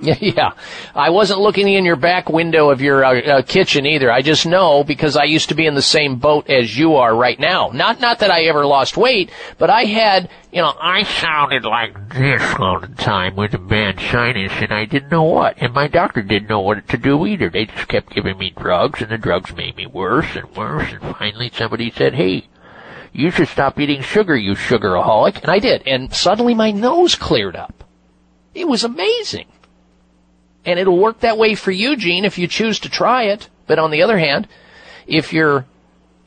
Yeah. I wasn't looking in your back window of your uh, uh, kitchen either. I just know because I used to be in the same boat as you are right now. Not not that I ever lost weight, but I had, you know, I sounded like this all the time with a bad sinus, and I didn't know what. And my doctor didn't know what to do either. They just kept giving me drugs, and the drugs made me worse and worse. And finally, somebody said, "Hey." You should stop eating sugar, you sugaraholic. And I did. And suddenly my nose cleared up. It was amazing. And it'll work that way for you, Gene, if you choose to try it. But on the other hand, if your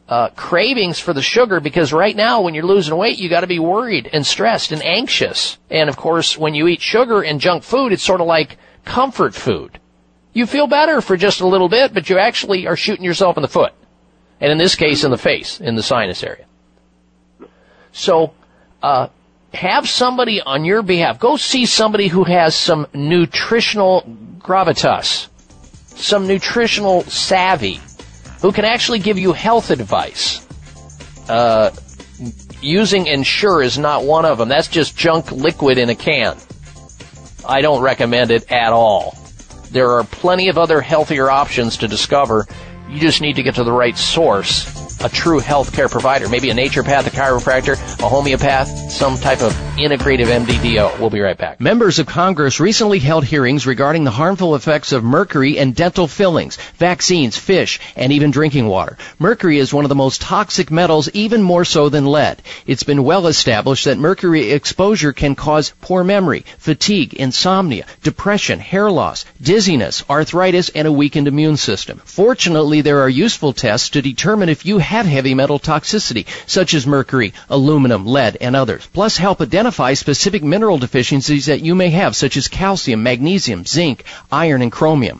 uh, cravings for the sugar, because right now when you're losing weight, you got to be worried and stressed and anxious. And of course, when you eat sugar and junk food, it's sort of like comfort food. You feel better for just a little bit, but you actually are shooting yourself in the foot. And in this case, in the face, in the sinus area. So, uh, have somebody on your behalf. Go see somebody who has some nutritional gravitas, some nutritional savvy, who can actually give you health advice. Uh, using Ensure is not one of them. That's just junk liquid in a can. I don't recommend it at all. There are plenty of other healthier options to discover. You just need to get to the right source. A true healthcare provider, maybe a naturopath, a chiropractor, a homeopath, some type of integrative MDDO. We'll be right back. Members of Congress recently held hearings regarding the harmful effects of mercury in dental fillings, vaccines, fish, and even drinking water. Mercury is one of the most toxic metals, even more so than lead. It's been well established that mercury exposure can cause poor memory, fatigue, insomnia, depression, hair loss, dizziness, arthritis, and a weakened immune system. Fortunately, there are useful tests to determine if you have heavy metal toxicity, such as mercury, aluminum, lead, and others. Plus help identify specific mineral deficiencies that you may have, such as calcium, magnesium, zinc, iron, and chromium.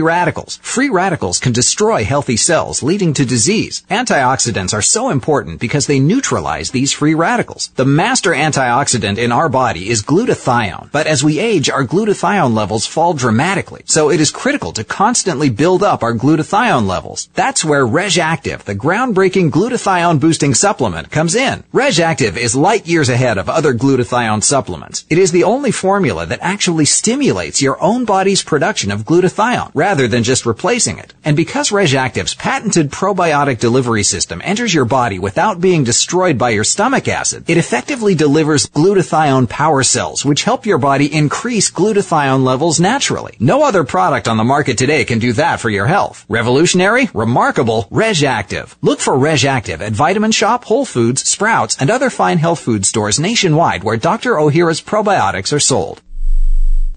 radicals. Free radicals can destroy healthy cells, leading to disease. Antioxidants are so important because they neutralize these free radicals. The master antioxidant in our body is glutathione, but as we age, our glutathione levels fall dramatically. So it is critical to constantly build up our glutathione levels. That's where RegActiv, the groundbreaking glutathione boosting supplement, comes in. RegActiv is light years ahead of other glutathione supplements. It is the only formula that actually stimulates your own body's production of glutathione than just replacing it. And because RegActiv's patented probiotic delivery system enters your body without being destroyed by your stomach acid, it effectively delivers glutathione power cells, which help your body increase glutathione levels naturally. No other product on the market today can do that for your health. Revolutionary, remarkable, RegActiv. Look for RegActiv at Vitamin Shoppe, Whole Foods, Sprouts, and other fine health food stores nationwide where Dr. Ohhira's probiotics are sold.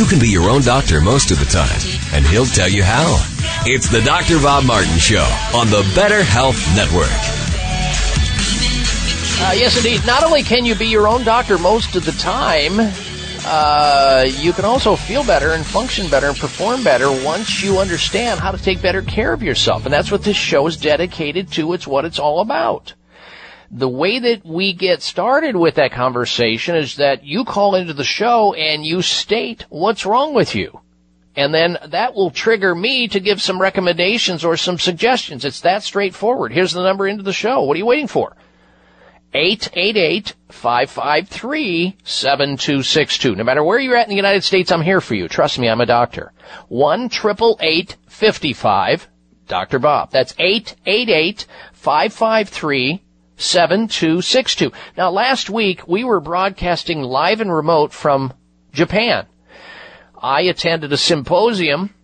You can be your own doctor most of the time, and he'll tell you how. It's the Dr. Bob Martin Show on the Better Health Network. Uh, yes, indeed. Not only can you be your own doctor most of the time, uh, you can also feel better and function better and perform better once you understand how to take better care of yourself. And that's what this show is dedicated to. It's what it's all about. The way that we get started with that conversation is that you call into the show and you state what's wrong with you. And then that will trigger me to give some recommendations or some suggestions. It's that straightforward. Here's the number into the show. What are you waiting for? 888-553-7262. No matter where you're at in the United States, I'm here for you. Trust me, I'm a doctor. 1 55 Dr. Bob. That's 888 553 7262. Now last week we were broadcasting live and remote from Japan. I attended a symposium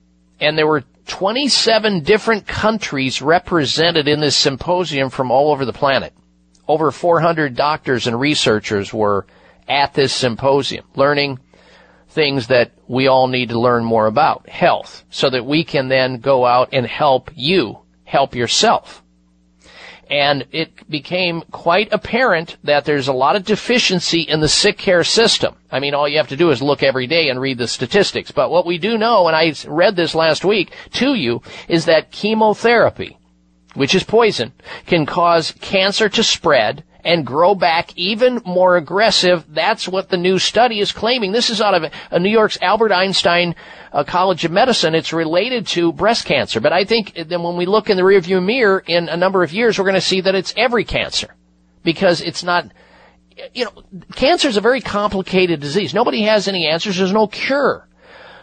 and there were 27 different countries represented in this symposium from all over the planet. Over 400 doctors and researchers were at this symposium learning things that we all need to learn more about. Health. So that we can then go out and help you help yourself and it became quite apparent that there's a lot of deficiency in the sick care system. I mean, all you have to do is look every day and read the statistics. But what we do know, and I read this last week to you, is that chemotherapy, which is poison, can cause cancer to spread and grow back even more aggressive. That's what the new study is claiming. This is out of uh, New York's Albert Einstein uh, College of Medicine. It's related to breast cancer. But I think then when we look in the rearview mirror in a number of years, we're going to see that it's every cancer because it's not, you know, cancer is a very complicated disease. Nobody has any answers. There's no cure.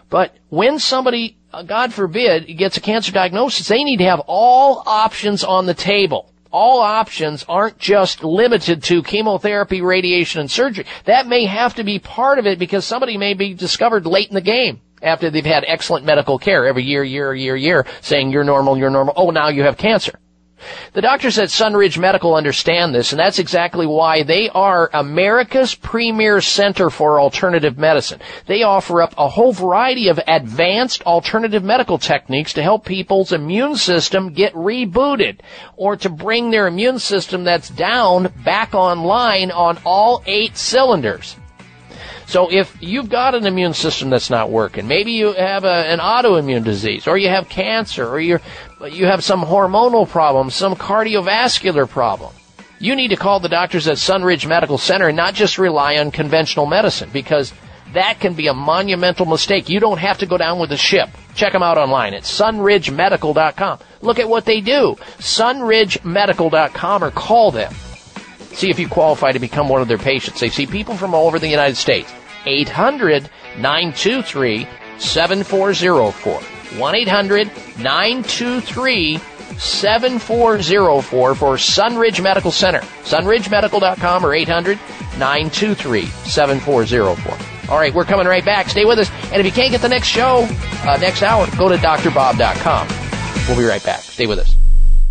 But when somebody, uh, God forbid, gets a cancer diagnosis, they need to have all options on the table. All options aren't just limited to chemotherapy, radiation, and surgery. That may have to be part of it because somebody may be discovered late in the game after they've had excellent medical care every year, year, year, year, saying you're normal, you're normal. Oh, now you have cancer. The doctors at Sunridge Medical understand this, and that's exactly why they are America's premier center for alternative medicine. They offer up a whole variety of advanced alternative medical techniques to help people's immune system get rebooted or to bring their immune system that's down back online on all eight cylinders. So if you've got an immune system that's not working, maybe you have a, an autoimmune disease, or you have cancer, or you you have some hormonal problem, some cardiovascular problem, you need to call the doctors at Sunridge Medical Center and not just rely on conventional medicine because that can be a monumental mistake. You don't have to go down with the ship. Check them out online at sunridgemedical.com. Look at what they do. sunridgemedical.com or call them. See if you qualify to become one of their patients. They see people from all over the United States. 800 923 7404. 1 800 923 7404 for Sunridge Medical Center. SunridgeMedical.com or 800 923 7404. All right, we're coming right back. Stay with us. And if you can't get the next show, uh, next hour, go to doctorbob.com. We'll be right back. Stay with us.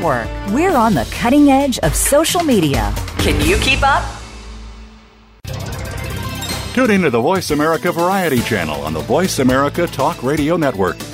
We're on the cutting edge of social media. Can you keep up? Tune in to the Voice America Variety channel on the Voice America Talk Radio Network.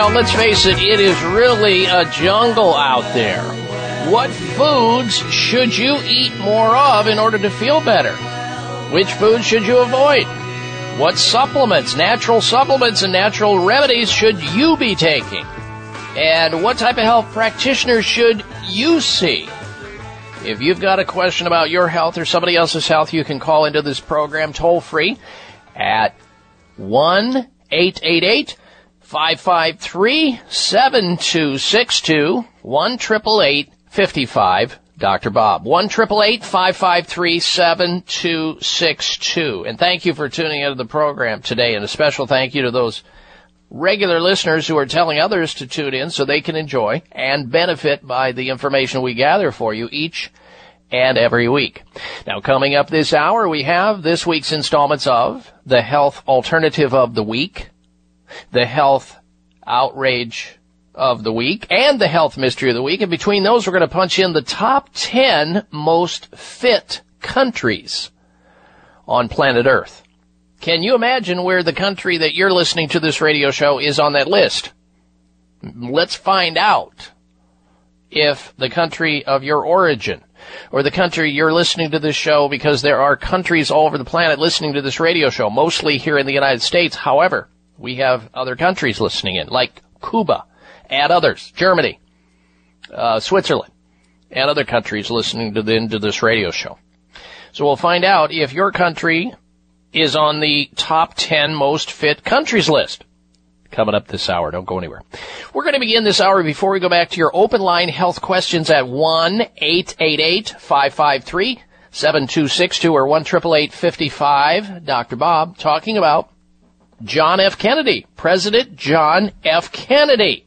Well, let's face it, it is really a jungle out there. What foods should you eat more of in order to feel better? Which foods should you avoid? What supplements, natural supplements and natural remedies should you be taking? And what type of health practitioner should you see? If you've got a question about your health or somebody else's health, you can call into this program toll free at 1 888 553 7262 1 55 Dr. Bob. 1 553 7262. And thank you for tuning into the program today. And a special thank you to those regular listeners who are telling others to tune in so they can enjoy and benefit by the information we gather for you each and every week. Now coming up this hour, we have this week's installments of the health alternative of the week, the health outrage of the week and the health mystery of the week. And between those, we're going to punch in the top 10 most fit countries on planet Earth. Can you imagine where the country that you're listening to this radio show is on that list? Let's find out if the country of your origin or the country you're listening to this show because there are countries all over the planet listening to this radio show, mostly here in the United States. However, we have other countries listening in, like Cuba and others, Germany, uh, Switzerland, and other countries listening to, the, this radio show. So we'll find out if your country is on the top 10 most fit countries list. Coming up this hour. Don't go anywhere. We're going to begin this hour before we go back to your open line health questions at 1-888-553-7262 or 1 55 Dr. Bob talking about John F. Kennedy, President John F. Kennedy.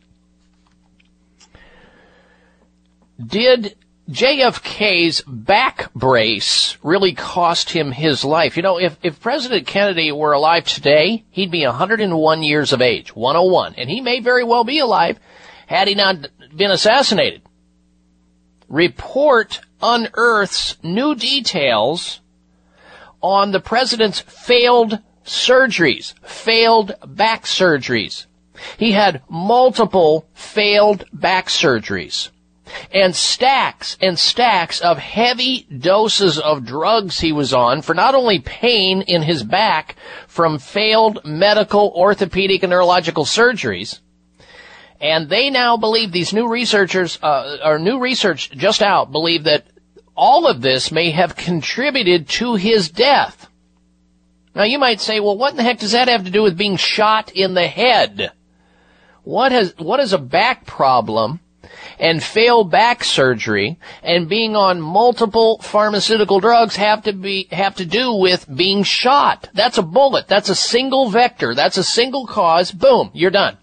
Did JFK's back brace really cost him his life? You know, if, if President Kennedy were alive today, he'd be 101 years of age, 101, and he may very well be alive had he not been assassinated. Report unearths new details on the president's failed surgeries, failed back surgeries. He had multiple failed back surgeries and stacks and stacks of heavy doses of drugs he was on for not only pain in his back from failed medical, orthopedic, and neurological surgeries, and they now believe these new researchers, uh, or new research just out, believe that all of this may have contributed to his death. Now you might say, well, what in the heck does that have to do with being shot in the head? What has, what is a back problem and failed back surgery and being on multiple pharmaceutical drugs have to be, have to do with being shot? That's a bullet. That's a single vector. That's a single cause. Boom. You're done.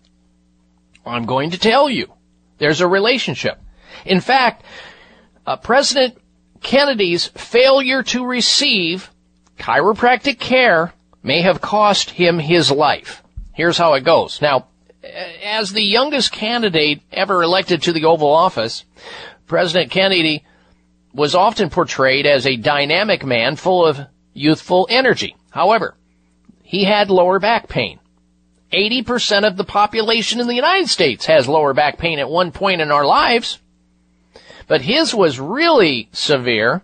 I'm going to tell you. There's a relationship. In fact, uh, President Kennedy's failure to receive chiropractic care may have cost him his life. Here's how it goes. Now, as the youngest candidate ever elected to the Oval Office, President Kennedy was often portrayed as a dynamic man full of youthful energy. However, he had lower back pain. 80% of the population in the United States has lower back pain at one point in our lives. But his was really severe,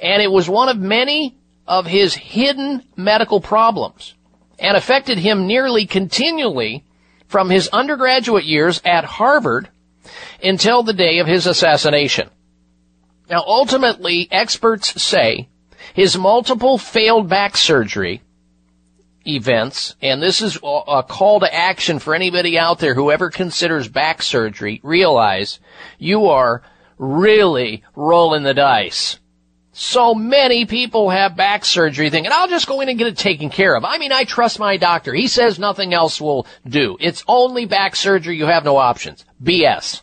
and it was one of many of his hidden medical problems, and affected him nearly continually from his undergraduate years at Harvard until the day of his assassination. Now ultimately, experts say his multiple failed back surgery events, and this is a call to action for anybody out there who ever considers back surgery, realize you are really rolling the dice. So many people have back surgery thinking, I'll just go in and get it taken care of. I mean, I trust my doctor. He says nothing else will do. It's only back surgery. You have no options. BS.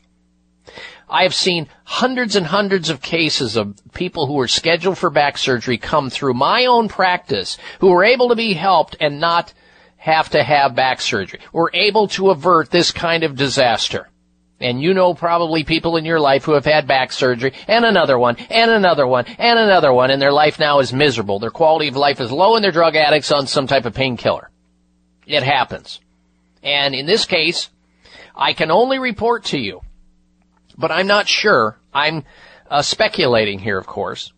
I have seen hundreds and hundreds of cases of people who were scheduled for back surgery come through my own practice who were able to be helped and not have to have back surgery. Were able to avert this kind of disaster. And you know probably people in your life who have had back surgery and another one and another one and another one and their life now is miserable. Their quality of life is low and they're drug addicts on some type of painkiller. It happens. And in this case, I can only report to you but I'm not sure. I'm uh, speculating here, of course,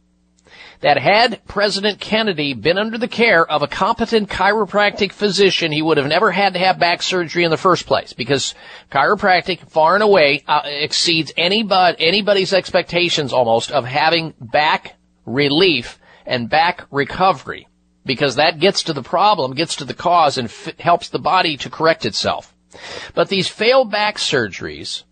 that had President Kennedy been under the care of a competent chiropractic physician, he would have never had to have back surgery in the first place because chiropractic far and away uh, exceeds anybody, anybody's expectations almost of having back relief and back recovery because that gets to the problem, gets to the cause and f- helps the body to correct itself. But these failed back surgeries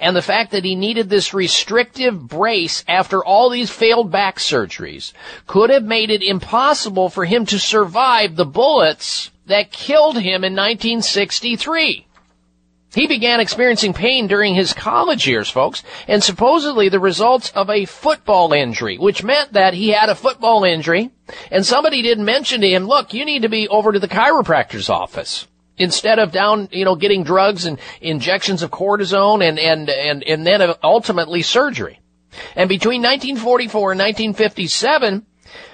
and the fact that he needed this restrictive brace after all these failed back surgeries could have made it impossible for him to survive the bullets that killed him in 1963. He began experiencing pain during his college years, folks, and supposedly the results of a football injury, which meant that he had a football injury, and somebody didn't mention to him, look, you need to be over to the chiropractor's office instead of down, you know, getting drugs and injections of cortisone and, and, and, and then ultimately surgery. And between 1944 and 1957,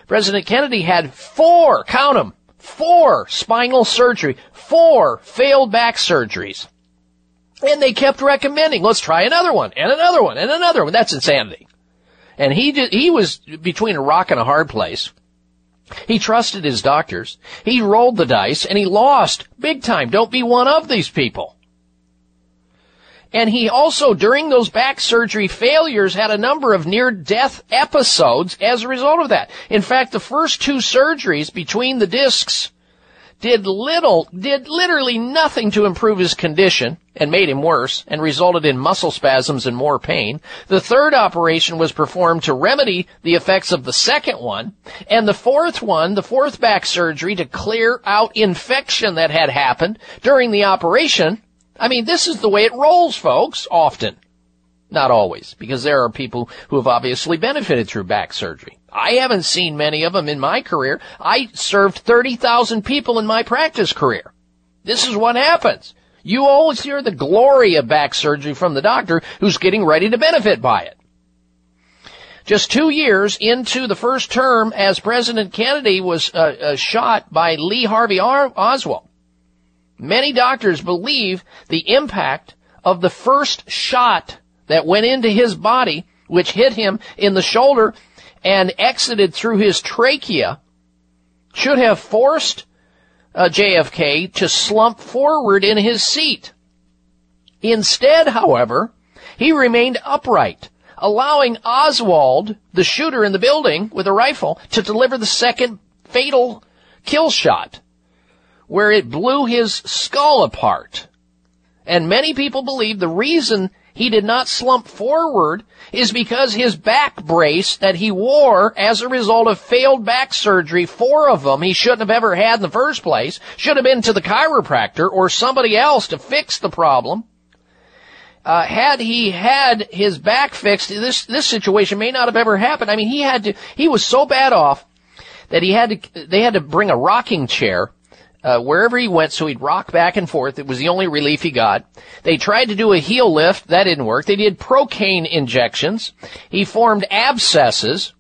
President Kennedy had four, count them, four spinal surgery, four failed back surgeries. And they kept recommending, let's try another one, and another one, and another one. That's insanity. And he did, he was between a rock and a hard place. He trusted his doctors. He rolled the dice and he lost big time. Don't be one of these people. And he also, during those back surgery failures, had a number of near death episodes as a result of that. In fact, the first two surgeries between the discs did little, did literally nothing to improve his condition and made him worse and resulted in muscle spasms and more pain. The third operation was performed to remedy the effects of the second one. And the fourth one, the fourth back surgery to clear out infection that had happened during the operation. I mean, this is the way it rolls, folks, often. Not always, because there are people who have obviously benefited through back surgery. I haven't seen many of them in my career. I served 30,000 people in my practice career. This is what happens. You always hear the glory of back surgery from the doctor who's getting ready to benefit by it. Just two years into the first term as President Kennedy was uh, uh, shot by Lee Harvey Oswald, many doctors believe the impact of the first shot that went into his body, which hit him in the shoulder and exited through his trachea should have forced uh, JFK to slump forward in his seat. Instead, however, he remained upright, allowing Oswald, the shooter in the building with a rifle, to deliver the second fatal kill shot, where it blew his skull apart. And many people believe the reason he did not slump forward is because his back brace that he wore as a result of failed back surgery, four of them he shouldn't have ever had in the first place, should have been to the chiropractor or somebody else to fix the problem. Uh, had he had his back fixed, this this situation may not have ever happened. I mean, he had to. He was so bad off that he had to. They had to bring a rocking chair uh, wherever he went, so he'd rock back and forth. It was the only relief he got. They tried to do a heel lift. That didn't work. They did procaine injections. He formed abscesses.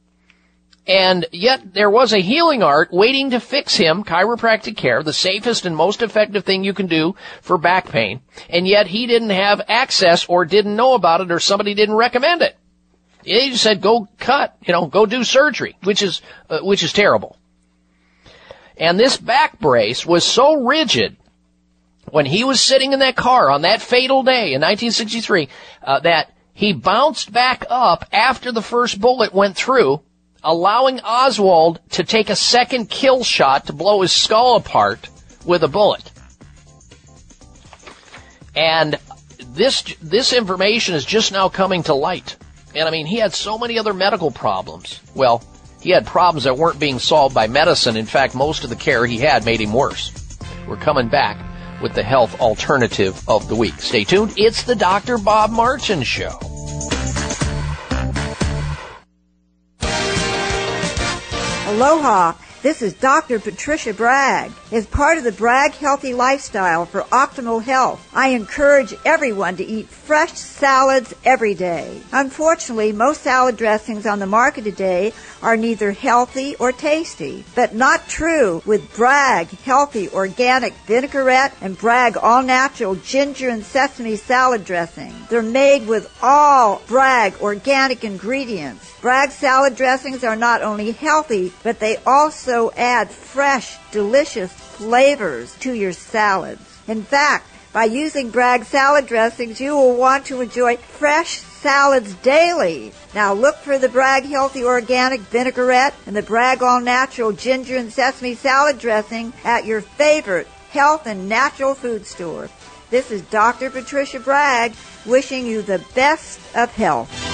And yet there was a healing art waiting to fix him, chiropractic care, the safest and most effective thing you can do for back pain. And yet he didn't have access or didn't know about it or somebody didn't recommend it. He just said, go cut, you know, go do surgery, which is, uh, which is terrible. And this back brace was so rigid when he was sitting in that car on that fatal day in 1963, uh, that he bounced back up after the first bullet went through allowing Oswald to take a second kill shot to blow his skull apart with a bullet. And this this information is just now coming to light. And I mean, he had so many other medical problems. Well, he had problems that weren't being solved by medicine. In fact, most of the care he had made him worse. We're coming back with the health alternative of the week. Stay tuned. It's the Dr. Bob Martin Show. Aloha. This is Dr. Patricia Bragg. As part of the Bragg Healthy Lifestyle for optimal health, I encourage everyone to eat fresh salads every day. Unfortunately, most salad dressings on the market today are neither healthy or tasty, but not true with Bragg Healthy Organic Vinaigrette and Bragg All Natural Ginger and Sesame Salad Dressing. They're made with all Bragg organic ingredients. Bragg salad dressings are not only healthy, but they also add fresh, delicious flavors to your salads. In fact, by using Bragg salad dressings, you will want to enjoy fresh salads daily. Now look for the Bragg Healthy Organic Vinaigrette and the Bragg All Natural Ginger and Sesame Salad Dressing at your favorite health and natural food store. This is Dr. Patricia Bragg wishing you the best of health.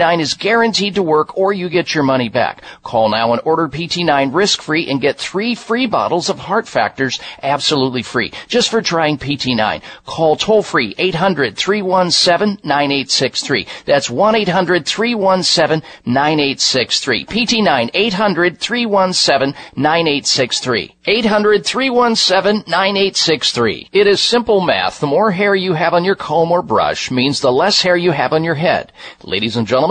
is guaranteed to work or you get your money back. Call now and order PT9 risk-free and get three free bottles of Heart Factors absolutely free just for trying PT9. Call toll free 800-317-9863. That's 1-800-317-9863. PT9 800-317-9863. 800-317-9863. It is simple math. The more hair you have on your comb or brush means the less hair you have on your head. Ladies and gentlemen,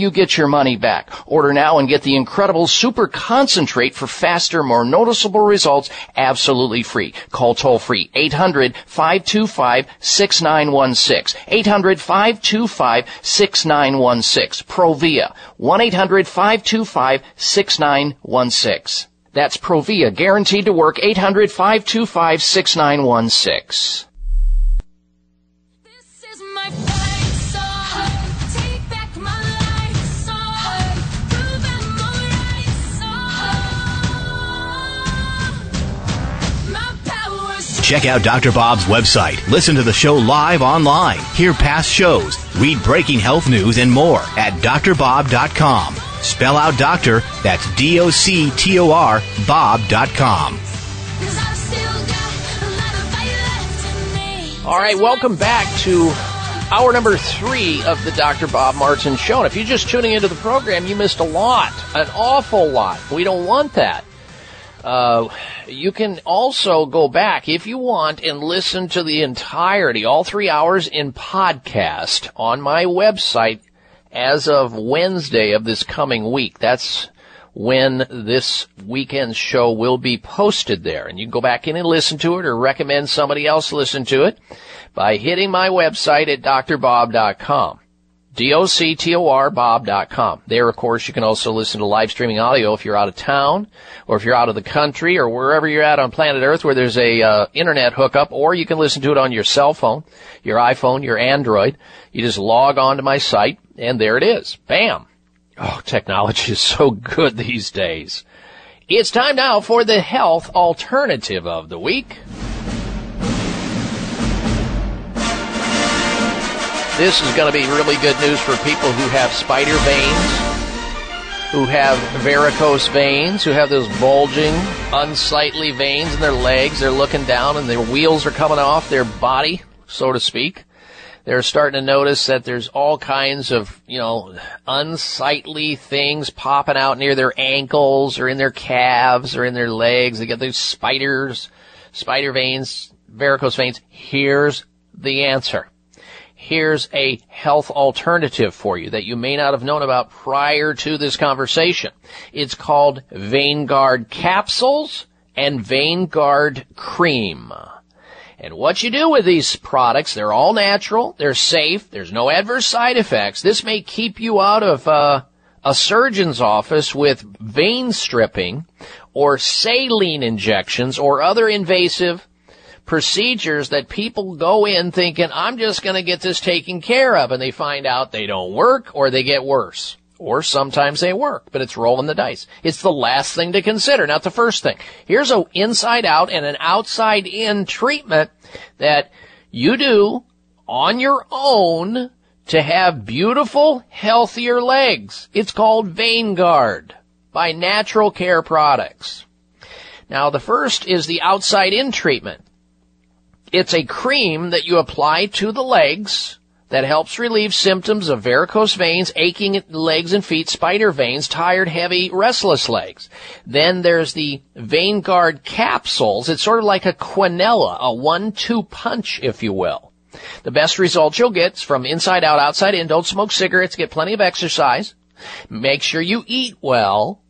you get your money back. Order now and get the incredible super concentrate for faster, more noticeable results absolutely free. Call toll free 800-525-6916. 800-525-6916. Provia 1-800-525-6916. That's Provia, guaranteed to work 800-525-6916. Check out Dr. Bob's website. Listen to the show live online. Hear past shows. Read breaking health news and more at doctorbob.com. Spell out doctor, that's D-O-C-T-O-R, bob.com. All right, welcome back to hour number three of the Dr. Bob Martin Show. And if you're just tuning into the program, you missed a lot, an awful lot. We don't want that. Uh, you can also go back if you want and listen to the entirety, all three hours in podcast on my website, as of Wednesday of this coming week. That's when this weekend's show will be posted there. And you can go back in and listen to it or recommend somebody else listen to it by hitting my website at doctorbob.com. D-O-C-T-O-R Bob.com. There, of course, you can also listen to live streaming audio if you're out of town or if you're out of the country or wherever you're at on planet Earth where there's a uh, internet hookup or you can listen to it on your cell phone, your iPhone, your Android. You just log on to my site and there it is. Bam. Oh, technology is so good these days. It's time now for the health alternative of the week. This is going to be really good news for people who have spider veins, who have varicose veins, who have those bulging, unsightly veins in their legs. They're looking down and their wheels are coming off their body, so to speak. They're starting to notice that there's all kinds of, you know, unsightly things popping out near their ankles or in their calves or in their legs. They get those spiders, spider veins, varicose veins. Here's the answer here's a health alternative for you that you may not have known about prior to this conversation. It's called VeinGuard capsules and VeinGuard cream. And what you do with these products, they're all natural, they're safe, there's no adverse side effects. This may keep you out of uh, a surgeon's office with vein stripping or saline injections or other invasive procedures that people go in thinking, I'm just going to get this taken care of, and they find out they don't work or they get worse. Or sometimes they work, but it's rolling the dice. It's the last thing to consider, not the first thing. Here's an inside out and an outside in treatment that you do on your own to have beautiful, healthier legs. It's called VeinGuard by Natural Care Products. Now the first is the outside in treatment. It's a cream that you apply to the legs that helps relieve symptoms of varicose veins, aching legs and feet, spider veins, tired, heavy, restless legs. Then there's the VeinGuard capsules. It's sort of like a quinella, a one-two punch, if you will. The best results you'll get is from inside out, outside in. Don't smoke cigarettes. Get plenty of exercise. Make sure you eat well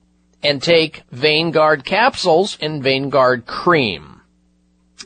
and take VeinGuard capsules and VeinGuard cream.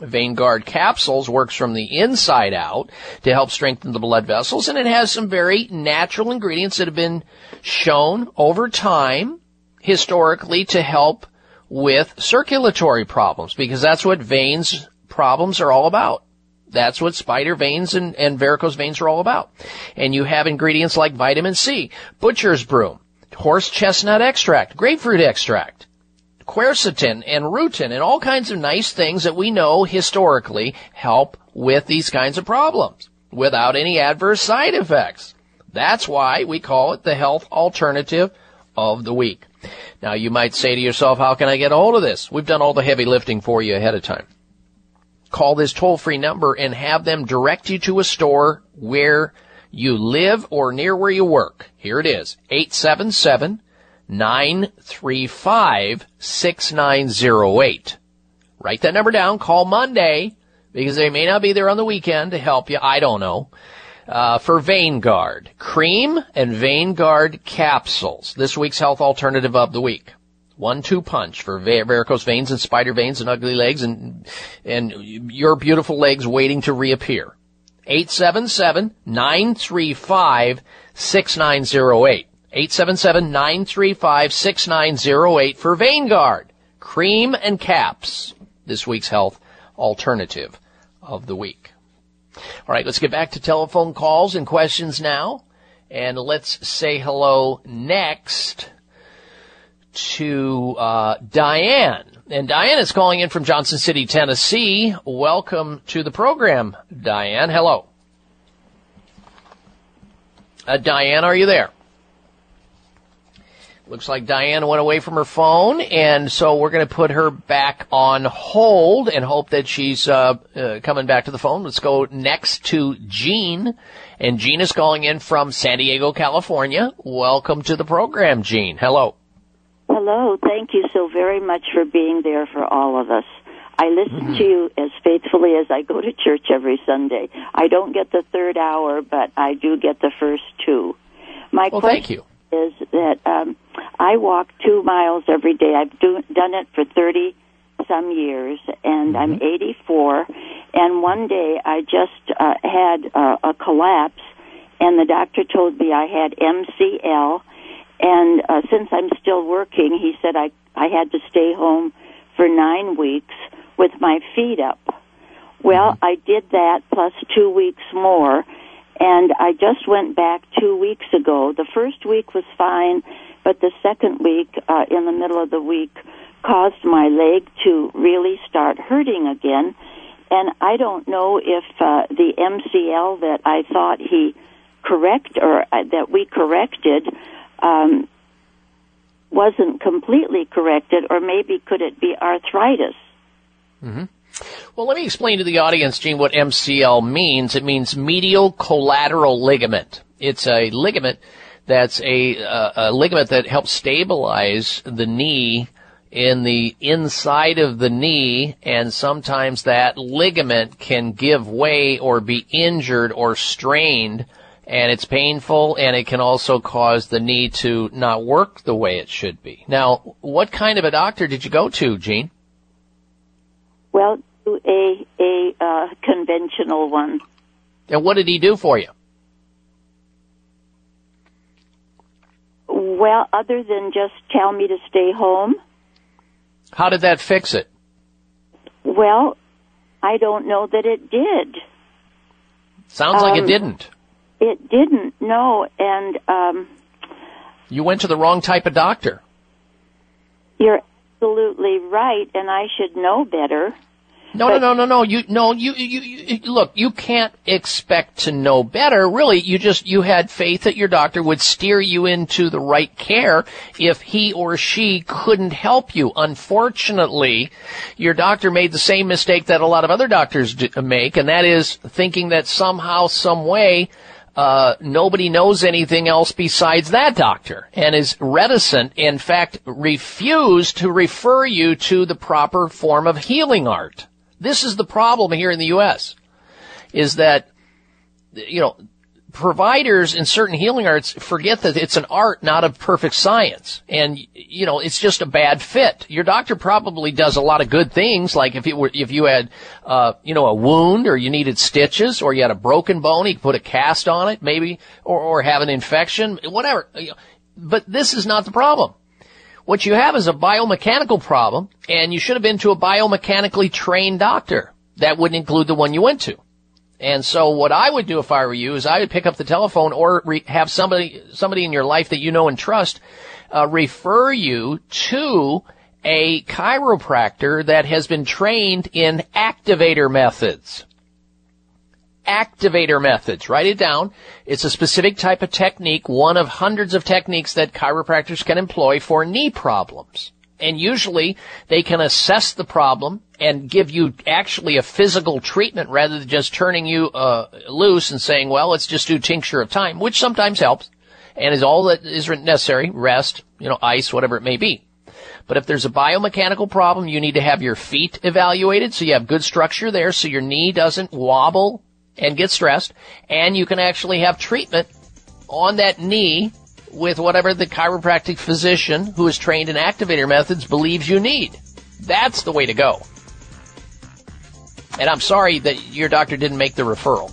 VeinGuard capsules works from the inside out to help strengthen the blood vessels and it has some very natural ingredients that have been shown over time historically to help with circulatory problems because that's what veins problems are all about. That's what spider veins and, and varicose veins are all about. And you have ingredients like vitamin C, butcher's broom, horse chestnut extract, grapefruit extract, quercetin and rutin and all kinds of nice things that we know historically help with these kinds of problems without any adverse side effects. That's why we call it the health alternative of the week. Now you might say to yourself, how can I get a hold of this? We've done all the heavy lifting for you ahead of time. Call this toll free number and have them direct you to a store where you live or near where you work. Here it is. 877 935 6908. Write that number down. Call Monday because they may not be there on the weekend to help you. I don't know. Uh, for VeinGuard. Cream and VeinGuard capsules. This week's health alternative of the week. One two punch for varicose veins and spider veins and ugly legs and, and your beautiful legs waiting to reappear. 877 935 6908. 877-935-6908 for VeinGuard, cream and caps. This week's health alternative of the week. All right, let's get back to telephone calls and questions now. And let's say hello next to uh, Diane. And Diane is calling in from Johnson City, Tennessee. Welcome to the program, Diane. Hello. Uh, Diane, are you there? Looks like Diane went away from her phone, and so we're going to put her back on hold and hope that she's uh, uh, coming back to the phone. Let's go next to Jean, and Jean is calling in from San Diego, California. Welcome to the program, Jean. Hello. Hello. Thank you so very much for being there for all of us. I listen Mm-hmm. to you as faithfully as I go to church every Sunday. I don't get the third hour, but I do get the first two. My well, question thank you. Is that um, I walk two miles every day. I've do, done it for 30 some years, and I'm 84. And one day I just uh, had uh, a collapse, and the doctor told me I had MCL. And uh, since I'm still working, he said I I had to stay home for nine weeks with my feet up. Well, I did that plus two weeks more, and I just went back two weeks ago. The first week was fine, but the second week, uh, in the middle of the week, caused my leg to really start hurting again. And I don't know if uh, the MCL that I thought he correct or uh, that we corrected um, wasn't completely corrected, or maybe could it be arthritis? hmm Well, let me explain to the audience, Jean, what MCL means. It means medial collateral ligament. It's a ligament that's a, uh, a ligament that helps stabilize the knee in the inside of the knee, and sometimes that ligament can give way or be injured or strained, and it's painful, and it can also cause the knee to not work the way it should be. Now, what kind of a doctor did you go to, Jean? Well, to a a uh, conventional one. And what did he do for you? Well, other than just tell me to stay home, How did that fix it? well, I don't know that it did. Sounds like it Um, didn't. It didn't. No, and um, You went to the wrong type of doctor. you're absolutely right, and I should know better. No, no, no, no, no. You, no, you, you, you, look, you can't expect to know better. Really, you just, you had faith that your doctor would steer you into the right care if he or she couldn't help you. Unfortunately, your doctor made the same mistake that a lot of other doctors do, make, and that is thinking that somehow, some way, uh, nobody knows anything else besides that doctor and is reticent, in fact, refused to refer you to the proper form of healing art. This is the problem here in the U.S. is that, you know, providers in certain healing arts forget that it's an art, not a perfect science. And, you know, it's just a bad fit. Your doctor probably does a lot of good things, like if it were, if you had, uh, you know, a wound or you needed stitches or you had a broken bone, he could put a cast on it, maybe, or, or have an infection, whatever. But this is not the problem. What you have is a biomechanical problem, and you should have been to a biomechanically trained doctor. That wouldn't include the one you went to. And so what I would do if I were you is I would pick up the telephone or re- have somebody, somebody in your life that you know and trust, uh, refer you to a chiropractor that has been trained in activator methods. Activator methods. Write it down. It's a specific type of technique, one of hundreds of techniques that chiropractors can employ for knee problems. And usually they can assess the problem and give you actually a physical treatment rather than just turning you uh, loose and saying, well, let's just do tincture of time, which sometimes helps and is all that is necessary, rest, you know, ice, whatever it may be. But if there's a biomechanical problem, you need to have your feet evaluated so you have good structure there so your knee doesn't wobble and get stressed. And you can actually have treatment on that knee with whatever the chiropractic physician who is trained in activator methods believes you need. That's the way to go. And I'm sorry that your doctor didn't make the referral.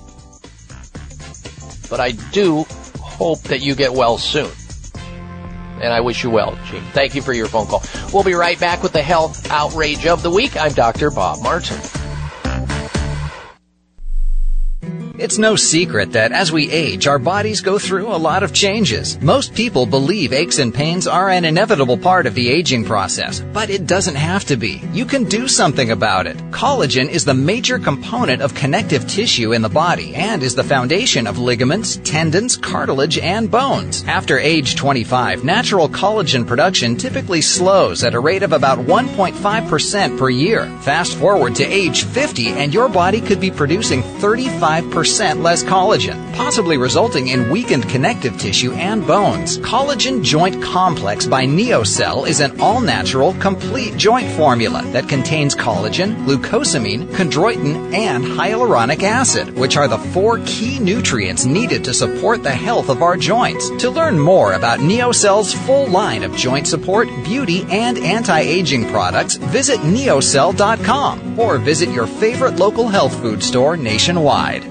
But I do hope that you get well soon. And I wish you well, Jean. Thank you for your phone call. We'll be right back with the health outrage of the week. I'm Dr. Bob Martin. It's no secret that as we age, our bodies go through a lot of changes. Most people believe aches and pains are an inevitable part of the aging process, but it doesn't have to be. You can do something about it. Collagen is the major component of connective tissue in the body and is the foundation of ligaments, tendons, cartilage, and bones. After age 25, natural collagen production typically slows at a rate of about 1.5% per year. Fast forward to age 50 and your body could be producing 35% 40% less collagen, possibly resulting in weakened connective tissue and bones. Collagen Joint Complex by NeoCell is an all-natural, complete joint formula that contains collagen, glucosamine, chondroitin, and hyaluronic acid, which are the four key nutrients needed to support the health of our joints. To learn more about NeoCell's full line of joint support, beauty, and anti-aging products, visit neocell.com or visit your favorite local health food store nationwide.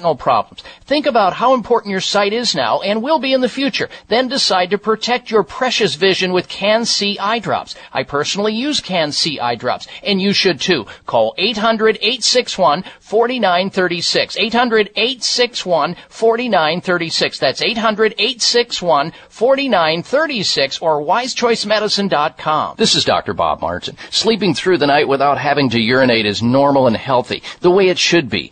problems. Think about how important your sight is now and will be in the future. Then decide to protect your precious vision with Can-C eye drops. I personally use Can-C eye drops, and you should too. Call 800-861-4936. 800-861-4936. That's 800-861-4936 or wisechoicemedicine.com. This is Dr. Bob Martin. Sleeping through the night without having to urinate is normal and healthy, the way it should be.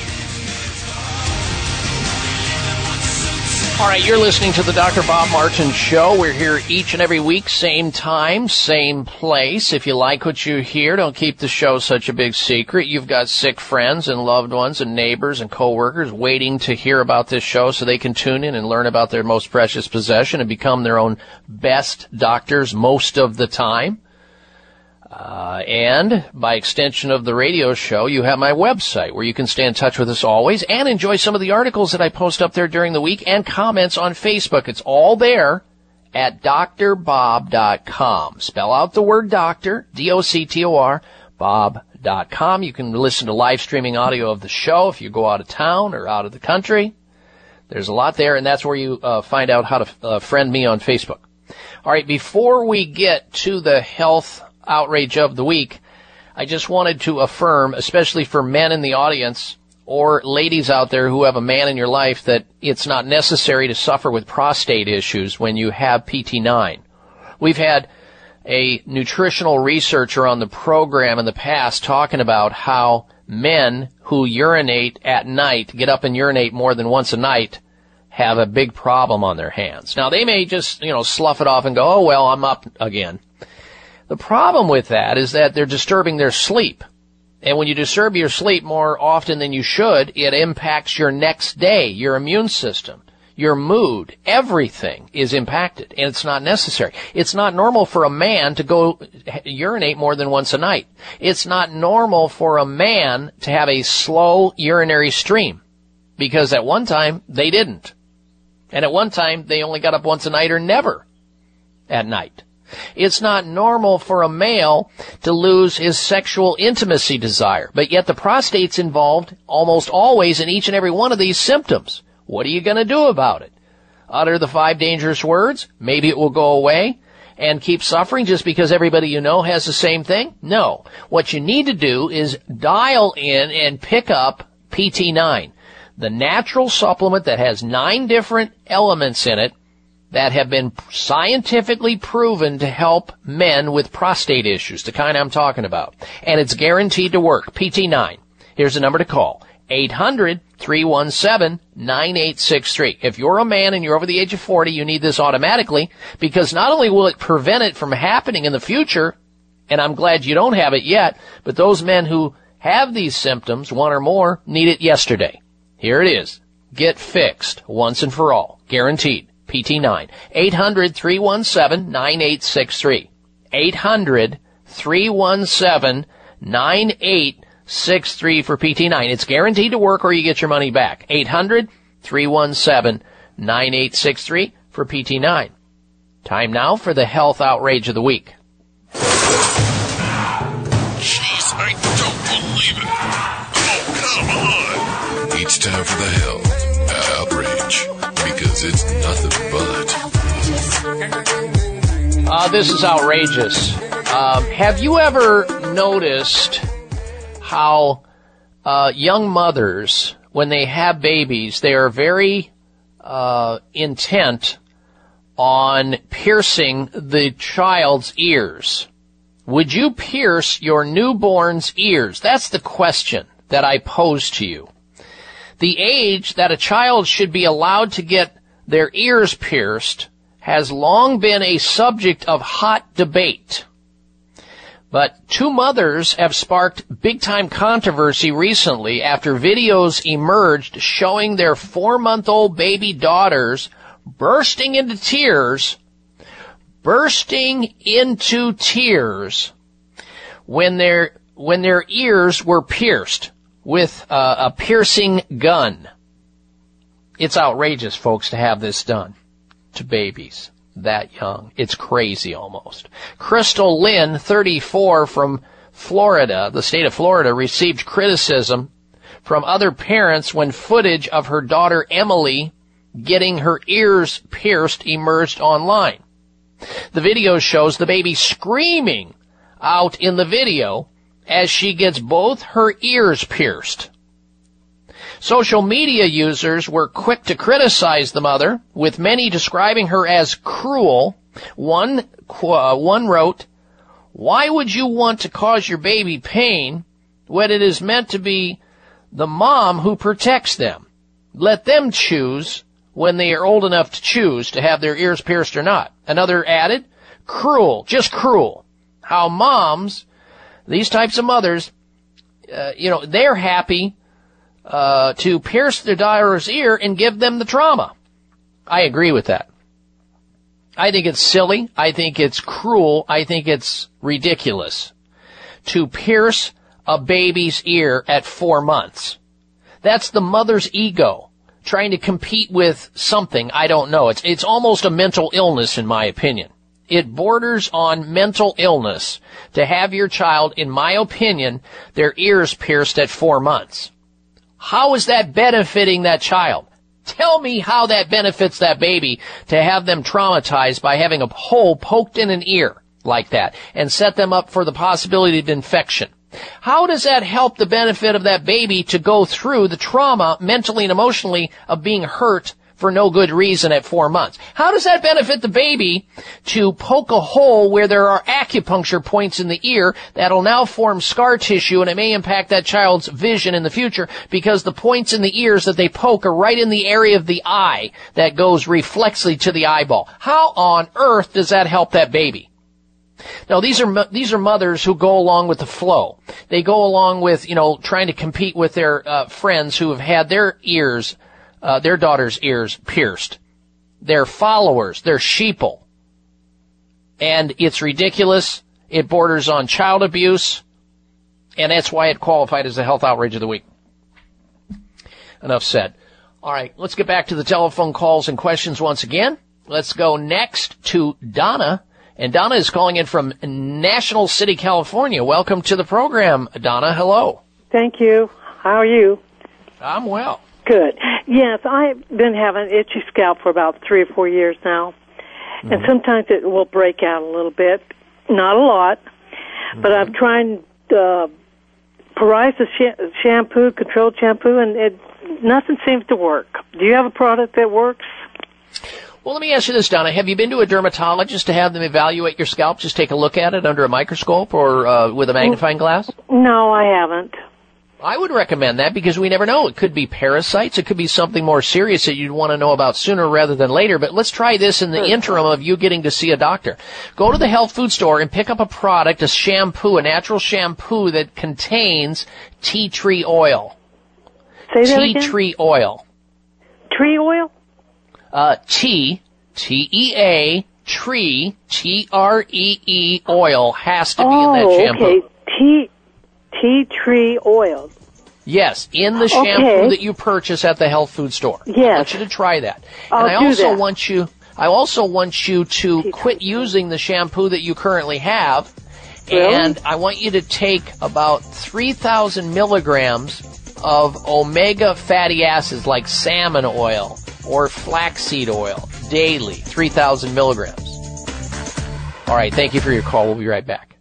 All right, you're listening to the Dr. Bob Martin Show. We're here each and every week, same time, same place. If you like what you hear, don't keep the show such a big secret. You've got sick friends and loved ones and neighbors and coworkers waiting to hear about this show so they can tune in and learn about their most precious possession and become their own best doctors most of the time. Uh, and by extension of the radio show, you have my website where you can stay in touch with us always and enjoy some of the articles that I post up there during the week and comments on Facebook. It's all there at doctorbob.com. Spell out the word doctor, D-O-C-T-O-R, bob.com. You can listen to live streaming audio of the show if you go out of town or out of the country. There's a lot there, and that's where you uh, find out how to uh, friend me on Facebook. All right, before we get to the health outrage of the week, I just wanted to affirm, especially for men in the audience or ladies out there who have a man in your life, that it's not necessary to suffer with prostate issues when you have PT9. We've had a nutritional researcher on the program in the past talking about how men who urinate at night, get up and urinate more than once a night, have a big problem on their hands. Now they may just, you know, slough it off and go, oh well, I'm up again. The problem with that is that they're disturbing their sleep. And when you disturb your sleep more often than you should, it impacts your next day, your immune system, your mood, everything is impacted and it's not necessary. It's not normal for a man to go urinate more than once a night. It's not normal for a man to have a slow urinary stream because at one time they didn't. And at one time they only got up once a night or never at night. It's not normal for a male to lose his sexual intimacy desire, but yet the prostate's involved almost always in each and every one of these symptoms. What are you going to do about it? Utter the five dangerous words? Maybe it will go away and keep suffering just because everybody you know has the same thing? No. What you need to do is dial in and pick up PT9, the natural supplement that has nine different elements in it that have been scientifically proven to help men with prostate issues, the kind I'm talking about. And it's guaranteed to work. PT9. Here's the number to call. 800-317-9863. If you're a man and you're over the age of 40, you need this automatically because not only will it prevent it from happening in the future, and I'm glad you don't have it yet, but those men who have these symptoms, one or more, need it yesterday. Here it is. Get fixed once and for all. Guaranteed. PT9. 800-317-9863. 800-317-9863 for PT9. It's guaranteed to work or you get your money back. 800-317-9863 for PT9. Time now for the health outrage of the week. Jeez, I don't believe it. Oh, come on. It's time for the health because it's nothing but. Uh, this is outrageous. Um, have you ever noticed how uh, young mothers, when they have babies, they are very uh, intent on piercing the child's ears? Would you pierce your newborn's ears? That's the question that I pose to you. The age that a child should be allowed to get their ears pierced has long been a subject of hot debate. But two mothers have sparked big time controversy recently after videos emerged showing their four month old baby daughters bursting into tears, bursting into tears when their, when their ears were pierced with uh, a piercing gun. It's outrageous, folks, to have this done to babies that young. It's crazy almost. Crystal Lynn, 34 from Florida, the state of Florida, received criticism from other parents when footage of her daughter Emily getting her ears pierced emerged online. The video shows the baby screaming out in the video as she gets both her ears pierced. Social media users were quick to criticize the mother, with many describing her as cruel. One, uh, one wrote, why would you want to cause your baby pain when it is meant to be the mom who protects them? Let them choose when they are old enough to choose to have their ears pierced or not. Another added, cruel, just cruel. How moms, these types of mothers, uh, you know, they're happy uh, to pierce the daughter's ear and give them the trauma. I agree with that. I think it's silly. I think it's cruel. I think it's ridiculous to pierce a baby's ear at four months. That's the mother's ego trying to compete with something. I don't know. It's, it's almost a mental illness in my opinion. It borders on mental illness to have your child, in my opinion, their ears pierced at four months. How is that benefiting that child? Tell me how that benefits that baby to have them traumatized by having a hole poked in an ear like that and set them up for the possibility of infection. How does that help the benefit of that baby to go through the trauma mentally and emotionally of being hurt for no good reason at four months. How does that benefit the baby to poke a hole where there are acupuncture points in the ear that'll now form scar tissue and it may impact that child's vision in the future because the points in the ears that they poke are right in the area of the eye that goes reflexly to the eyeball. How on earth does that help that baby? Now these are these are mothers who go along with the flow. They go along with you know trying to compete with their uh, friends who have had their ears uh, their daughter's ears pierced. They're followers. They're sheeple. And it's ridiculous. It borders on child abuse. And that's why it qualified as the health outrage of the week. Enough said. All right, let's get back to the telephone calls and questions once again. Let's go next to Donna And Donna is calling in from National City, California. Welcome to the program, Donna. Hello. Thank you. How are you? I'm well. Good. Yes, I've been having itchy scalp for about three or four years now. And Mm-hmm. sometimes it will break out a little bit. Not a lot. But Mm-hmm. I've tried uh, Parisis sh- shampoo, controlled shampoo, and it nothing seems to work. Do you have a product that works? Well, let me ask you this, Donna. Have you been to a dermatologist to have them evaluate your scalp? Just take a look at it under a microscope or uh, with a magnifying glass? No, I haven't. I would recommend that because we never know. It could be parasites. It could be something more serious that you'd want to know about sooner rather than later. But let's try this in the interim of you getting to see a doctor. Go to the health food store and pick up a product, a shampoo, a natural shampoo that contains tea tree oil. Say that tea again? tree oil. Tree oil? Uh, tea, T-E-A, tree, T-R-E-E oil has to be in that oh, shampoo. okay. Tea tea tree oil. Yes, in the Okay. shampoo that you purchase at the health food store. Yes. I Yes. want you to try that. I'll and I do also that. want you I also want you to quit using the shampoo that you currently have. Really? And I want you to take about 3,000 milligrams of omega fatty acids like salmon oil or flaxseed oil daily. 3,000 milligrams. All right, thank you for your call. We'll be right back.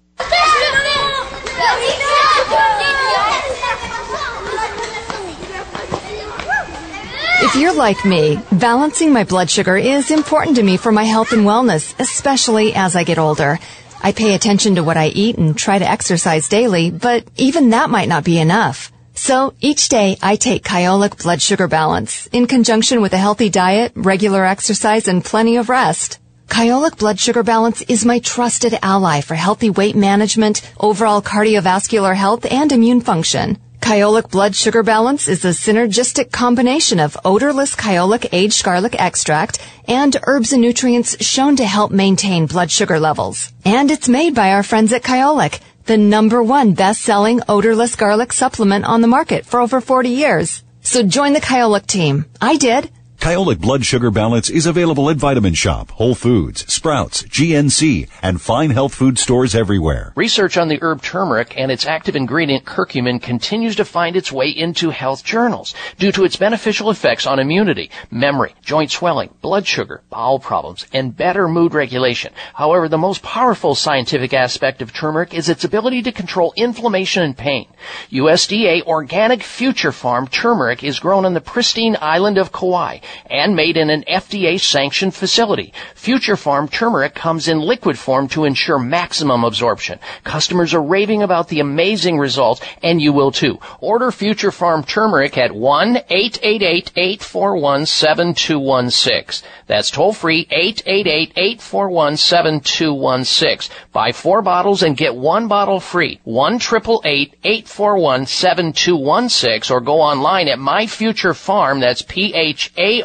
If you're like me, balancing my blood sugar is important to me for my health and wellness, especially as I get older. I pay attention to what I eat and try to exercise daily, but even that might not be enough. So each day I take Kyolic Blood Sugar Balance in conjunction with a healthy diet, regular exercise, and plenty of rest. Kyolic Blood Sugar Balance is my trusted ally for healthy weight management, overall cardiovascular health, and immune function. Kyolic Blood Sugar Balance is a synergistic combination of odorless Kyolic aged garlic extract and herbs and nutrients shown to help maintain blood sugar levels. And it's made by our friends at Kyolic, the number one best-selling odorless garlic supplement on the market for over 40 years. So join the Kyolic team. I did. Kyolic Blood Sugar Balance is available at Vitamin Shoppe, Whole Foods, Sprouts, GNC, and fine health food stores everywhere. Research on the herb turmeric and its active ingredient curcumin continues to find its way into health journals due to its beneficial effects on immunity, memory, joint swelling, blood sugar, bowel problems, and better mood regulation. However, the most powerful scientific aspect of turmeric is its ability to control inflammation and pain. USDA organic Future Pharm turmeric is grown on the pristine island of Kauai and made in an FDA sanctioned facility. Future Pharm turmeric comes in liquid form to ensure maximum absorption. Customers are raving about the amazing results and you will too. Order Future Pharm turmeric at 1-888-841-7216. That's toll free 888-841-7216. Buy four bottles and get one bottle free. 1-888-841-7216 or go online at My Pharm. That's P-H-A-R-M dot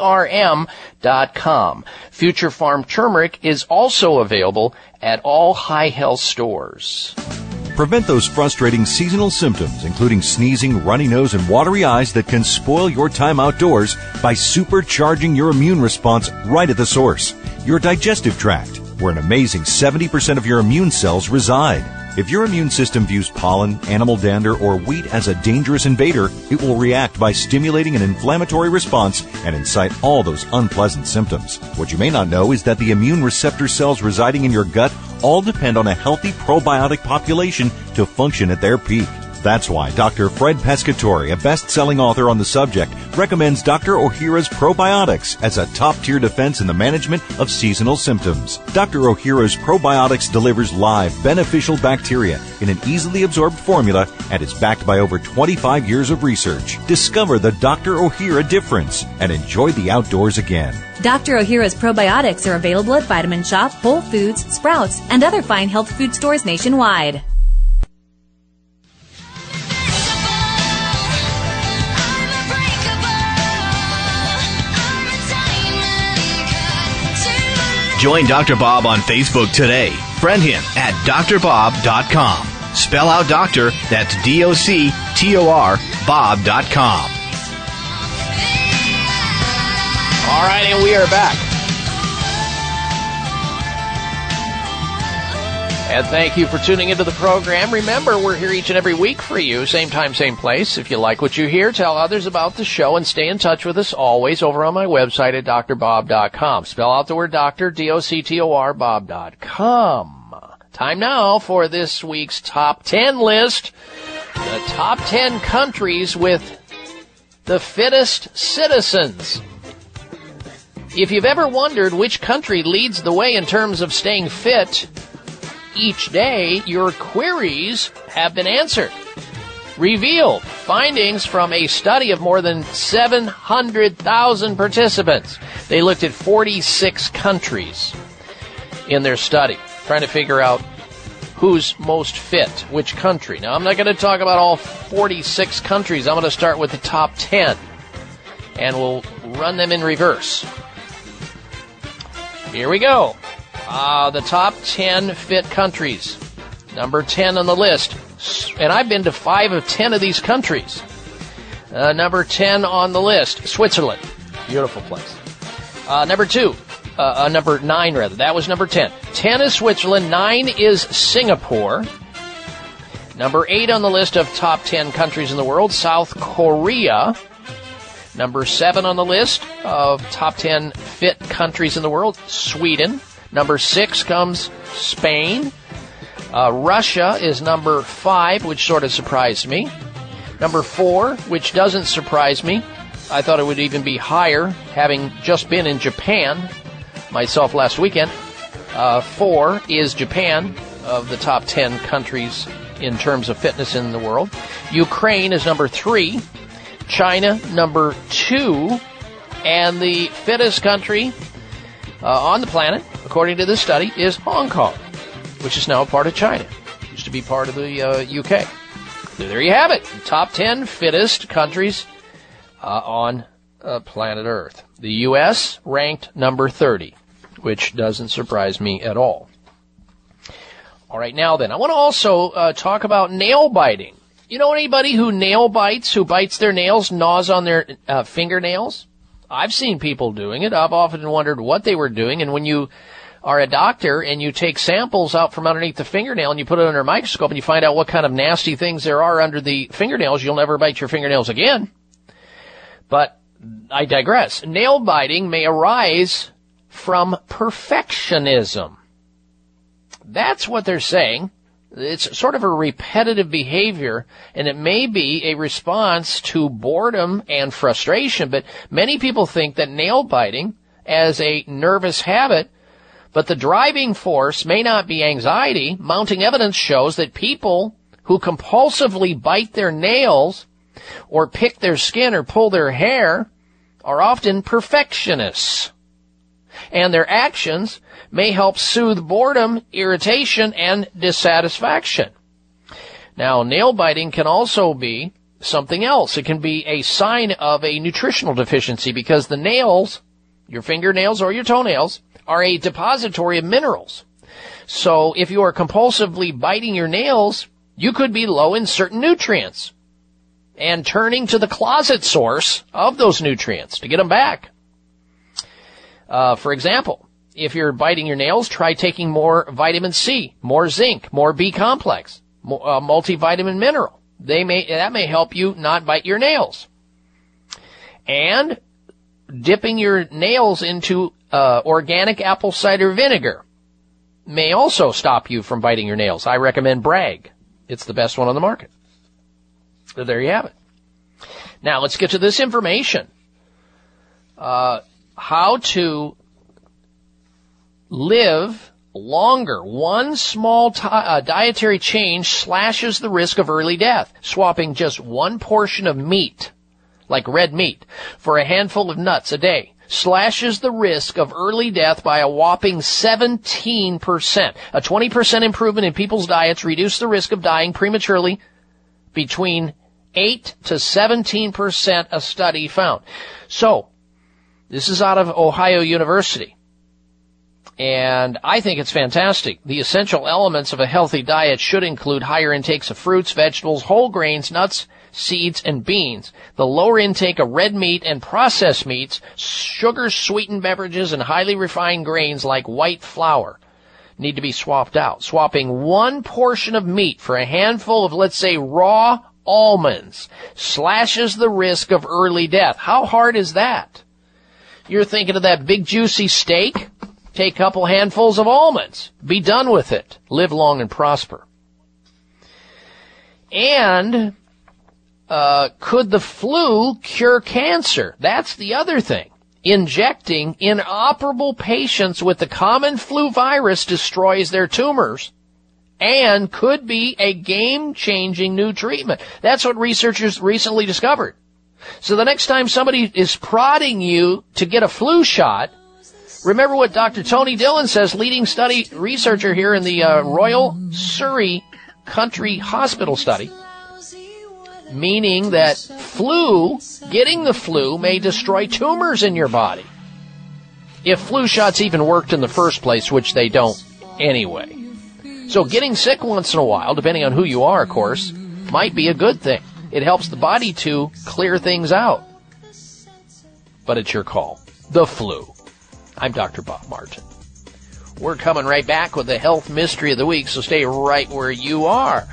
com. Future Pharm Turmeric is also available at all high health stores. Prevent those frustrating seasonal symptoms, including sneezing, runny nose, and watery eyes that can spoil your time outdoors by supercharging your immune response right at the source, your digestive tract, where an amazing 70% of your immune cells reside. If your immune system views pollen, animal dander, or wheat as a dangerous invader, it will react by stimulating an inflammatory response and incite all those unpleasant symptoms. What you may not know is that the immune receptor cells residing in your gut all depend on a healthy probiotic population to function at their peak. That's why Dr. Fred Pescatore, a best-selling author on the subject, recommends Dr. Ohhira's probiotics as a top-tier defense in the management of seasonal symptoms. Dr. Ohhira's probiotics delivers live, beneficial bacteria in an easily absorbed formula and is backed by over 25 years of research. Discover the Dr. Ohhira difference and enjoy the outdoors again. Dr. Ohhira's probiotics are available at Vitamin Shoppe, Whole Foods, Sprouts, and other fine health food stores nationwide. Join Dr. Bob on Facebook today. Friend him at doctorbob.com. Spell out doctor, that's D O C T O R, Bob.com. All right, and we are back. And thank you for tuning into the program. Remember, we're here each and every week for you, same time, same place. If you like what you hear, tell others about the show and stay in touch with us always over on my website at doctorbob.com. Spell out the word doctor, D-O-C-T-O-R, bob.com. Time now for this week's top 10 list. The top 10 countries with the fittest citizens. If you've ever wondered which country leads the way in terms of staying fit each day, your queries have been answered. Revealed findings from a study of more than 700,000 participants. They looked at 46 countries in their study, trying to figure out who's most fit, which country. Now, I'm not going to talk about all 46 countries. I'm going to start with the top 10, and we'll run them in reverse. Here we go. Uh, the top 10 fit countries. Number 10 on the list. And I've been to five of 10 of these countries. Uh, number 10 on the list, Switzerland. Beautiful place. Uh, number two, uh, uh, number nine rather. That was number 10. 10 is Switzerland. Nine is Singapore. Number eight on the list of top 10 countries in the world, South Korea. Number seven on the list of top 10 fit countries in the world, Sweden. Number six comes Spain. Uh, Russia is number five, which sort of surprised me. Number four, which doesn't surprise me. I thought it would even be higher, having just been in Japan myself last weekend. Uh, four is Japan of the top 10 countries in terms of fitness in the world. Ukraine is number three. China, number two. And the fittest country on the planet, according to this study, is Hong Kong, which is now a part of China. Used to be part of the uh, UK. So there you have it. Top 10 fittest countries uh, on uh, planet Earth. The U.S. ranked number 30, which doesn't surprise me at all. All right, now then, I want to also uh, talk about nail biting. You know anybody who nail bites, who bites their nails, gnaws on their uh, fingernails? I've seen people doing it. I've often wondered what they were doing. And when you are a doctor and you take samples out from underneath the fingernail and you put it under a microscope and you find out what kind of nasty things there are under the fingernails, you'll never bite your fingernails again. But I digress. Nail biting may arise from perfectionism. That's what they're saying. It's sort of a repetitive behavior and it may be a response to boredom and frustration, but many people think that nail biting as a nervous habit, but the driving force may not be anxiety. Mounting evidence shows that people who compulsively bite their nails or pick their skin or pull their hair are often perfectionists. And their actions may help soothe boredom, irritation, and dissatisfaction. Now, nail biting can also be something else. It can be a sign of a nutritional deficiency because the nails, your fingernails or your toenails, are a depository of minerals. So if you are compulsively biting your nails, you could be low in certain nutrients and turning to the closet source of those nutrients to get them back. Uh, for example, if you're biting your nails, try taking more vitamin C, more zinc, more B complex, more, uh, multivitamin mineral. They may, that may help you not bite your nails. And dipping your nails into uh, organic apple cider vinegar may also stop you from biting your nails. I recommend Bragg. It's the best one on the market. So there you have it. Now let's get to this information. Uh, how to live longer. One small t- uh, dietary change slashes the risk of early death. Swapping just one portion of meat, like red meat, for a handful of nuts a day slashes the risk of early death by a whopping 17%. A 20% improvement in people's diets reduce the risk of dying prematurely between 8 to 17% a study found. So, this is out of Ohio University. And I think it's fantastic. The essential elements of a healthy diet should include higher intakes of fruits, vegetables, whole grains, nuts, seeds, and beans. The lower intake of red meat and processed meats, sugar sweetened beverages, and highly refined grains like white flour need to be swapped out. Swapping one portion of meat for a handful of, let's say, raw almonds slashes the risk of early death. How hard is that? You're thinking of that big juicy steak? Take a couple handfuls of almonds. Be done with it. Live long and prosper. And uh, could the flu cure cancer? That's the other thing. Injecting inoperable patients with the common flu virus destroys their tumors and could be a game changing new treatment. That's what researchers recently discovered. So the next time somebody is prodding you to get a flu shot, remember what Dr. Tony Dillon says, leading study researcher here in the uh, Royal Surrey County Hospital study, meaning that flu, getting the flu may destroy tumors in your body. If flu shots even worked in the first place, which they don't anyway. So getting sick once in a while, depending on who you are, of course, might be a good thing. It helps the body to clear things out. But it's your call. The flu. I'm Dr. Bob Martin. We're coming right back with the health mystery of the week, so stay right where you are.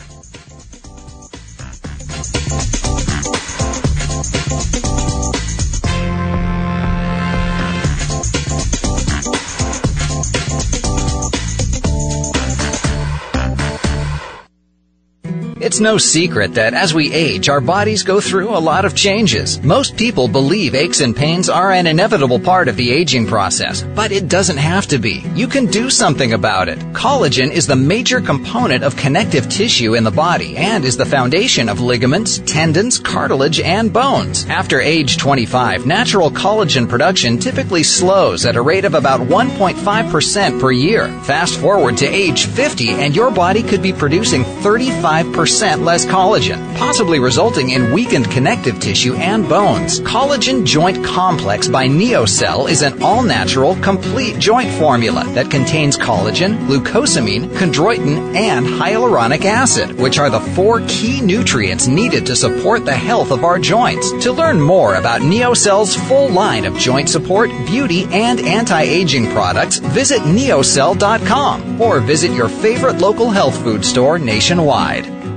It's no secret that as we age, our bodies go through a lot of changes. Most people believe aches and pains are an inevitable part of the aging process, but it doesn't have to be. You can do something about it. Collagen is the major component of connective tissue in the body and is the foundation of ligaments, tendons, cartilage, and bones. After age 25, natural collagen production typically slows at a rate of about 1.5% per year. Fast forward to age 50 and your body could be producing 35% less collagen, possibly resulting in weakened connective tissue and bones. Collagen Joint Complex by NeoCell is an all natural, complete joint formula that contains collagen, glucosamine, chondroitin, and hyaluronic acid, which are the four key nutrients needed to support the health of our joints. To learn more about NeoCell's full line of joint support, beauty, and anti aging products, visit neocell.com or visit your favorite local health food store nationwide.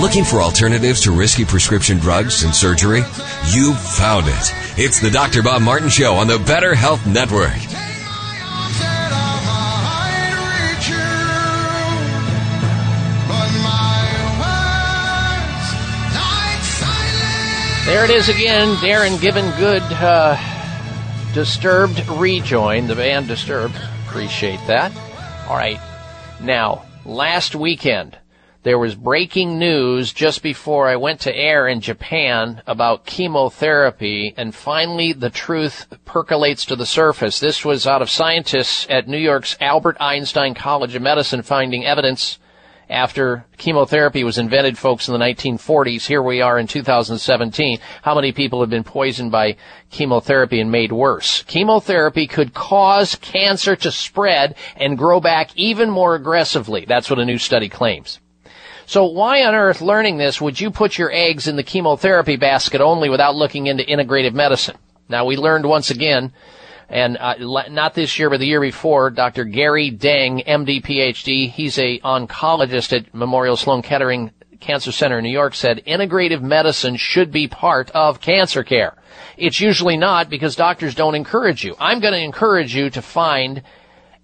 Looking for alternatives to risky prescription drugs and surgery? You've found it. It's the Dr. Bob Martin Show on the Better Health Network. There it is again. Darren Given Good, uh, Disturbed rejoin. The band Disturbed. Appreciate that. All right. Now, last weekend, there was breaking news just before I went to air in Japan about chemotherapy, and finally the truth percolates to the surface. This was out of scientists at New York's Albert Einstein College of Medicine finding evidence after chemotherapy was invented, folks, in the 1940s. Here we are in 2017. How many people have been poisoned by chemotherapy and made worse? Chemotherapy could cause cancer to spread and grow back even more aggressively. That's what a new study claims. So why on earth learning this would you put your eggs in the chemotherapy basket only without looking into integrative medicine? Now we learned once again and uh, not this year, but the year before, Dr. Gary Deng, MD, PhD, he's a oncologist at Memorial Sloan Kettering Cancer Center in New York, said integrative medicine should be part of cancer care. It's usually not because doctors don't encourage you. I'm going to encourage you to find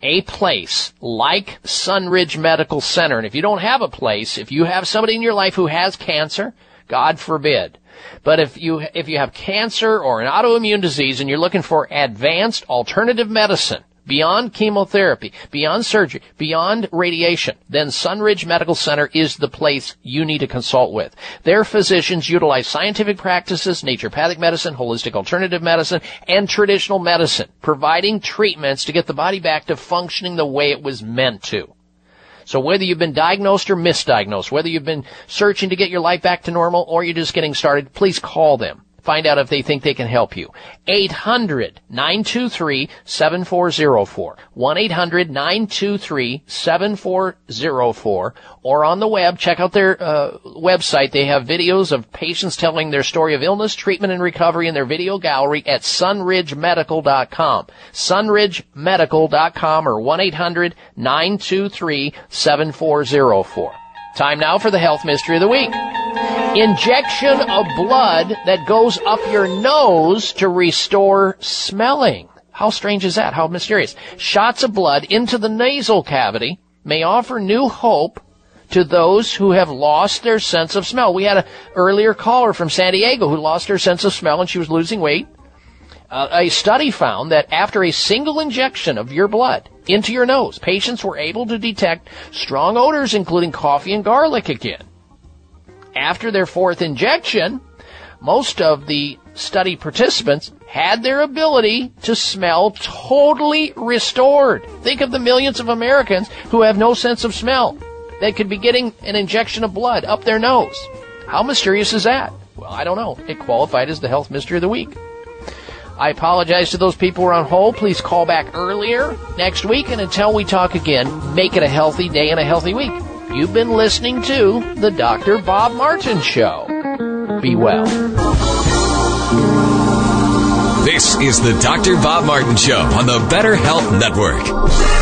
a place like Sunridge Medical Center. And if you don't have a place, if you have somebody in your life who has cancer, God forbid, but if you, if you have cancer or an autoimmune disease and you're looking for advanced alternative medicine, beyond chemotherapy, beyond surgery, beyond radiation, then Sunridge Medical Center is the place you need to consult with. Their physicians utilize scientific practices, naturopathic medicine, holistic alternative medicine, and traditional medicine, providing treatments to get the body back to functioning the way it was meant to. So whether you've been diagnosed or misdiagnosed, whether you've been searching to get your life back to normal or you're just getting started, please call them. Find out if they think they can help you. 800-923-7404. 1-800-923-7404. Or on the web, check out their uh, website. They have videos of patients telling their story of illness, treatment, and recovery in their video gallery at sunridgemedical.com. sunridgemedical.com or 1-800-923-7404. Time now for the health mystery of the week. Injection of blood that goes up your nose to restore smelling. How strange is that? How mysterious. Shots of blood into the nasal cavity may offer new hope to those who have lost their sense of smell. We had an earlier caller from San Diego who lost her sense of smell and she was losing weight. Uh, a study found that after a single injection of your blood into your nose, patients were able to detect strong odors including coffee and garlic again. After their fourth injection, most of the study participants had their ability to smell totally restored. Think of the millions of Americans who have no sense of smell. They could be getting an injection of blood up their nose. How mysterious is that? Well, I don't know. It qualified as the health mystery of the week. I apologize to those people who are on hold. Please call back earlier next week. And until we talk again, make it a healthy day and a healthy week. You've been listening to The Dr. Bob Martin Show. Be well. This is the Dr. Bob Martin Show on the Better Health Network.